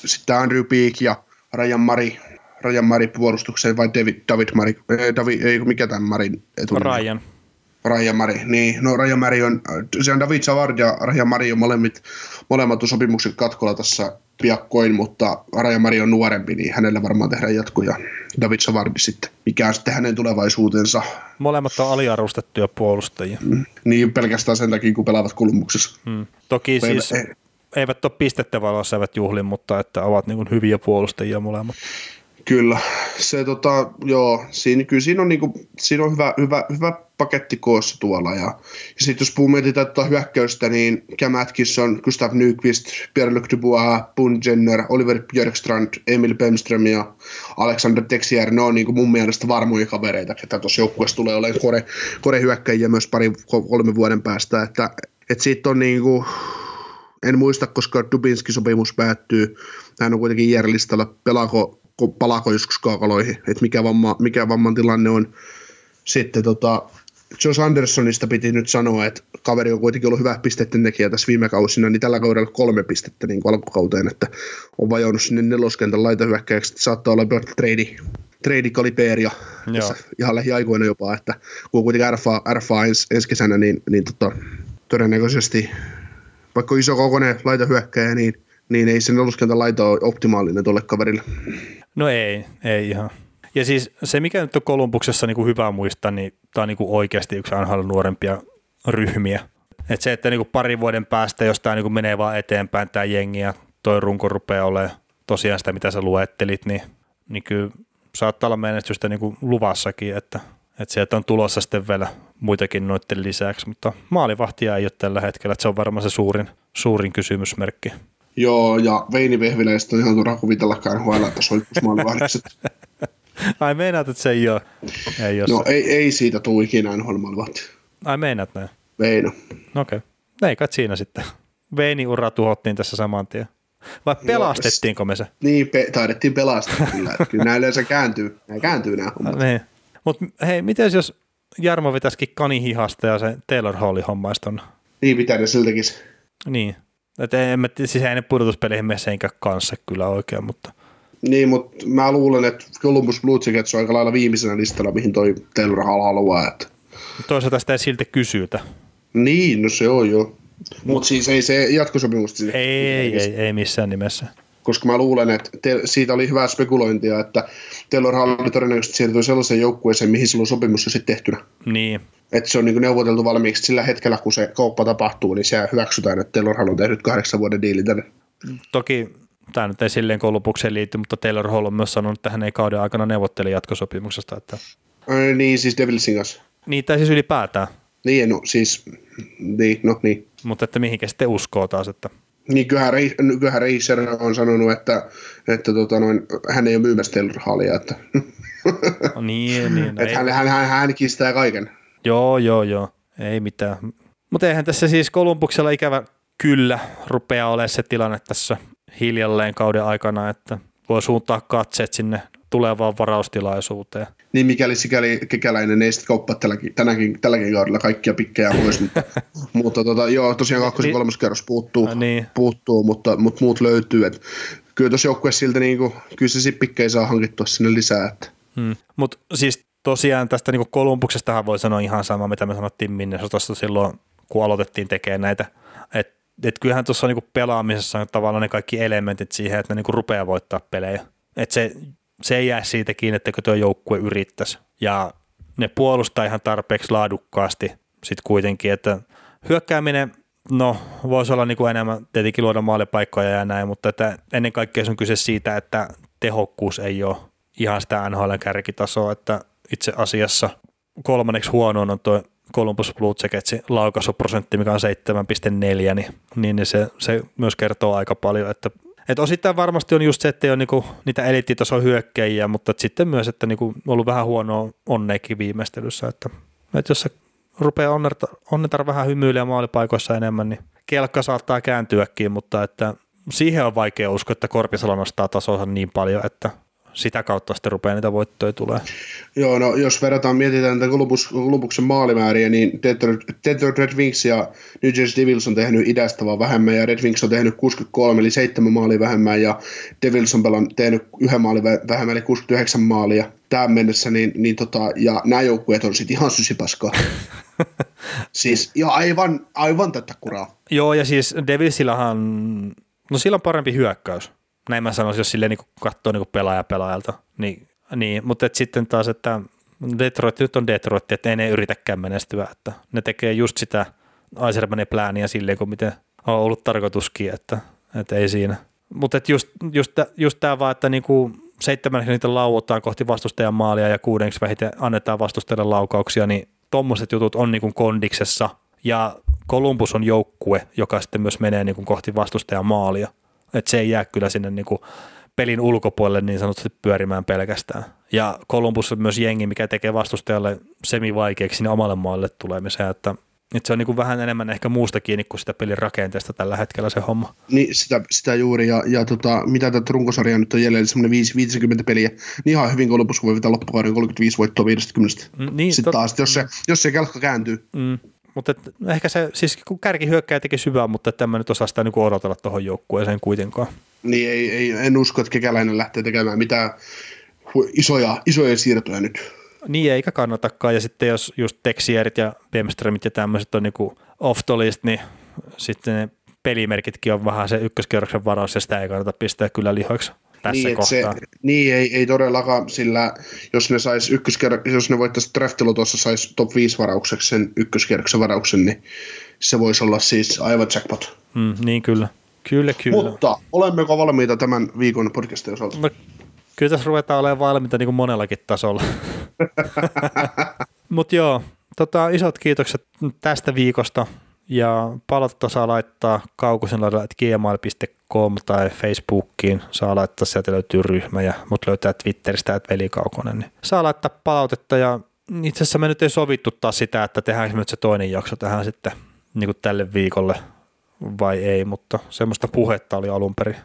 sitten Andrew Peak ja Rajan Mari, Rajan Mari puolustukseen vai David, David Mari, ei, David, ei mikä tämän Marin etunimi? Rajan. Rajan Mari, niin, no Rajan Mari on, se on David Savard ja Rajan Mari on molemmat, molemmat sopimukset katkolla tässä piakkoin, mutta Mari on nuorempi, niin hänellä varmaan tehdään jatkoja. David Savardi sitten, mikä on sitten hänen tulevaisuutensa. Molemmat on aliarvostettuja puolustajia. Mm. Niin, pelkästään sen takia, kun pelaavat kulmuksessa. Mm. Toki Meillä, siis ei, eivät ole pistettä valossa, eivät juhlin, mutta että ovat niin hyviä puolustajia molemmat. Kyllä, se tota, joo, siinä, kyllä siinä on, niinku, siinä on hyvä, hyvä, hyvä paketti koossa tuolla. Ja, ja sitten jos mietitään tuota hyökkäystä, niin Cam Atkinson, Gustav Nyqvist, Pierre-Luc Dubois, Bun Jenner, Oliver Björkstrand, Emil Bemström ja Alexander Texier, ne on niinku mun mielestä varmoja kavereita, että tuossa joukkueessa tulee olemaan kore, kore hyökkäjiä myös pari kolme vuoden päästä, että, että siitä on niinku, en muista, koska Dubinski sopimus päättyy. Hän on kuitenkin järlistalla. Pelaako, palaako joskus kaakaloihin, että mikä, vamma, mikä vamman tilanne on. Sitten tota, Josh Andersonista piti nyt sanoa, että kaveri on kuitenkin ollut hyvä pisteiden tekijä tässä viime kausina, niin tällä kaudella kolme pistettä niin alkukauteen, että on vajonnut sinne neloskentän laitahyökkäjäksi, että saattaa olla trade, trade kaliberia ihan lähiaikoina jopa, että kun on kuitenkin RFA, RFA ens, ensi kesänä, niin, niin tota, todennäköisesti vaikka iso kokoinen laitahyökkäjä, niin, niin ei se neloskentän laita ole optimaalinen tuolle kaverille. No ei, ei ihan. Ja siis se, mikä nyt on Kolumbuksessa niin kuin hyvä muistaa, niin tämä on niin kuin oikeasti yksi NHL nuorempia ryhmiä. Et se, että niin kuin parin vuoden päästä, jos tämä niin kuin menee vaan eteenpäin tämä jengi ja toi runko rupeaa olemaan tosiaan sitä, mitä sä luettelit, niin, niin kyllä saattaa olla menestystä niin kuin luvassakin, että, että sieltä on tulossa sitten vielä muitakin noiden lisäksi, mutta maalivahtia ei ole tällä hetkellä, että se on varmaan se suurin, suurin kysymysmerkki. Joo, ja Veini Vehviläistä on ihan turha kuvitellakaan maalivahdikset. [laughs] Ai meinaat, että se ei ole? Ei ole no se. ei, ei siitä tule ikinä NHL Ai meinaat näin? Veino. No okei. Okay. Ei kai siinä sitten. Veini ura tuhottiin tässä saman tien. Vai pelastettiinko me se? Niin, pe- taidettiin pelastaa kyllä. kyllä nämä yleensä kääntyy, nämä kääntyy nämä hommat. Niin. Mutta hei, miten jos Jarmo vetäisikin kanihihasta ja se Taylor Hallin hommaisi ton? Niin, pitää ne siltäkin. Niin. Että en mä, siis ei ne pudotuspeleihin mene senkään kanssa kyllä oikein, mutta... Niin, mutta mä luulen, että Columbus Blue Jackets on aika lailla viimeisenä listalla, mihin toi Taylor Hall haluaa. Että... Toisaalta sitä ei silti kysytä. Niin, no se on jo. Mutta siis ei se jatkosopimusta. Ei, ei, ei, ei missään nimessä koska mä luulen, että te, siitä oli hyvää spekulointia, että Taylor Hall todennäköisesti siirtyy sellaiseen joukkueeseen, mihin silloin sopimus on sitten tehtynä. Niin. Että se on niin neuvoteltu valmiiksi sillä hetkellä, kun se kauppa tapahtuu, niin se hyväksytään, että Taylor Hall on tehnyt kahdeksan vuoden diili tänne. Toki tämä nyt ei silleen koulupukseen liity, mutta Taylor Hall on myös sanonut, että hän ei kauden aikana neuvotteli jatkosopimuksesta. Että... Äh, niin, siis Devilsin kanssa. Niin, tai siis ylipäätään. Niin, no siis, niin, no niin. Mutta että mihinkä sitten uskoo taas, että niin kyllähän, kyllähän Reiser on sanonut, että, että tota noin, hän ei ole myymässä Taylor Hallia. Että, [laughs] no niin, niin. että hän, hän, hän, hän, kistää kaiken. Joo, joo, joo. Ei mitään. Mutta eihän tässä siis Kolumbuksella ikävä kyllä rupeaa olemaan se tilanne tässä hiljalleen kauden aikana, että voi suuntaa katseet sinne tulevaan varaustilaisuuteen. Niin mikäli sikäli kekäläinen ei sitten kauppaa tälläkin, tänäkin, tälläkin kaudella kaikkia pikkejä pois, mutta, [laughs] mutta tota, joo, tosiaan kakkos- ja kolmas kerros puuttuu, niin. puuttuu mutta, mutta, muut löytyy. Et kyllä tuossa joukkueessa siltä niin kuin, kyllä se pikkejä saa hankittua sinne lisää. Että. Hmm. Mutta siis tosiaan tästä niin Kolumbuksestahan voi sanoa ihan sama, mitä me sanottiin Minnesotassa silloin, kun aloitettiin tekemään näitä, että et kyllähän tuossa niinku pelaamisessa on tavallaan ne kaikki elementit siihen, että ne niinku rupeaa voittaa pelejä. Että se se ei jää siitä kiinni, että tuo joukkue yrittäisi. Ja ne puolustaa ihan tarpeeksi laadukkaasti sitten kuitenkin, että hyökkääminen, no voisi olla niin kuin enemmän tietenkin luoda maalipaikkoja ja näin, mutta että ennen kaikkea se on kyse siitä, että tehokkuus ei ole ihan sitä NHL kärkitasoa, että itse asiassa kolmanneksi huonoon on tuo Columbus Blue Jacketsin laukaisuprosentti, mikä on 7,4, niin, niin se, se myös kertoo aika paljon, että et osittain varmasti on just se, että ei ole niinku niitä eliittitason hyökkäjiä, mutta sitten myös, että niinku on ollut vähän huonoa onneekin viimeistelyssä, että, että jos se rupeaa onneta, onneta vähän hymyilemään maalipaikoissa enemmän, niin kelkka saattaa kääntyäkin, mutta että siihen on vaikea uskoa, että Korpisalo nostaa tasonsa niin paljon, että sitä kautta sitten rupeaa niitä voittoja tulee. Joo, no jos verrataan, mietitään tätä Columbuksen maalimääriä, niin Detroit Red Wings ja New Jersey Devils on tehnyt idästä vaan vähemmän, ja Red Wings on tehnyt 63, eli 7 maalia vähemmän, ja Devils on pelan, tehnyt yhden maalin vähemmän, eli 69 maalia tähän mennessä, niin, niin tota, ja nämä joukkueet on sitten ihan sysipaskaa. [laughs] siis ja aivan, aivan tätä kuraa. Joo, ja siis Devilsillahan, no sillä on parempi hyökkäys näin mä sanoisin, jos silleen niin katsoo niin pelaaja pelaajalta. Niin, niin, mutta sitten taas, että Detroit nyt on Detroit, että ei ne yritäkään menestyä, että ne tekee just sitä Aisermanin plääniä silleen, kuin miten on ollut tarkoituskin, että, että ei siinä. Mutta just, just, just tämä vaan, että niinku seitsemän niitä lauotaan kohti vastustajan maalia ja kuudenneksi vähiten annetaan vastustajalle laukauksia, niin tuommoiset jutut on niin kuin kondiksessa ja Columbus on joukkue, joka sitten myös menee niin kuin kohti vastustajan maalia. Että se ei jää kyllä sinne niin kuin pelin ulkopuolelle niin sanotusti pyörimään pelkästään. Ja Columbus on myös jengi, mikä tekee vastustajalle semi-vaikeaksi sinne omalle maalle tulemiseen, että että se on niin vähän enemmän ehkä muusta kiinni kuin sitä pelin rakenteesta tällä hetkellä se homma. Niin, sitä, sitä juuri. Ja, ja tota, mitä tätä runkosarjaa nyt on jäljellä, semmoinen 50 peliä, niin ihan hyvin Columbus voi vetää loppukauden 35 voittoa 50. Mm, niin, Sitten tot... taas, jos se, jos se kelkka kääntyy. Mm. Mutta ehkä se, siis kun kärki hyökkää teki syvää, mutta että mä nyt osaa sitä niin odotella tuohon joukkueeseen kuitenkaan. Niin, ei, ei, en usko, että kekäläinen lähtee tekemään mitään isoja, isoja siirtoja nyt. Niin, eikä kannatakaan. Ja sitten jos just Texierit ja Bemströmit ja tämmöiset on niinku off the list, niin sitten ne pelimerkitkin on vähän se ykköskierroksen varaus, ja sitä ei kannata pistää kyllä lihoiksi tässä niin, kohtaa. Se, niin, ei, ei todellakaan, sillä jos ne sais jos ne voittaisi draftilla tuossa sais top 5 varaukseksi sen ykköskierroksen varauksen, niin se voisi olla siis aivan jackpot. Mm, niin kyllä. Kyllä, kyllä. Mutta olemmeko valmiita tämän viikon podcastin osalta? No, kyllä tässä ruvetaan olemaan valmiita niin kuin monellakin tasolla. [laughs] [laughs] Mutta joo, tota, isot kiitokset tästä viikosta ja palautetta saa laittaa gmail.com tai Facebookiin, saa laittaa, sieltä löytyy ryhmä ja mut löytää Twitteristä, että veli Kaukonen, niin saa laittaa palautetta ja itse asiassa me nyt ei sovittu taas sitä, että tehdäänkö nyt se toinen jakso tähän sitten niin kuin tälle viikolle vai ei, mutta semmoista puhetta oli alun perin.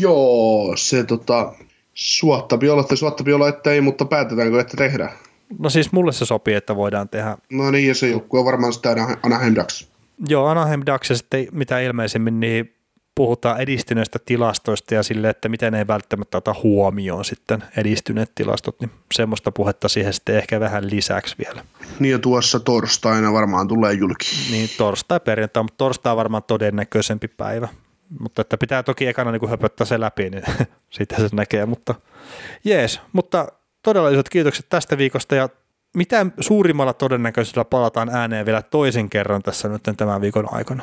Joo, se tota, suottapi olla, että suottapi olla, että ei, mutta päätetäänkö, että tehdään? No siis mulle se sopii, että voidaan tehdä. No niin, ja se joku on varmaan sitä Anaheim Ducks. Joo, Anaheim Ducks sitten mitä ilmeisemmin niin puhutaan edistyneistä tilastoista ja sille, että miten ei välttämättä ota huomioon sitten edistyneet tilastot, niin semmoista puhetta siihen sitten ehkä vähän lisäksi vielä. Niin ja tuossa torstaina varmaan tulee julki. Niin torstai perjantai, mutta torstai on varmaan todennäköisempi päivä. Mutta että pitää toki ekana niin höpöttää se läpi, niin [laughs] sitten se näkee, mutta jees. Mutta todella isot kiitokset tästä viikosta ja mitä suurimmalla todennäköisyydellä palataan ääneen vielä toisen kerran tässä nyt tämän viikon aikana.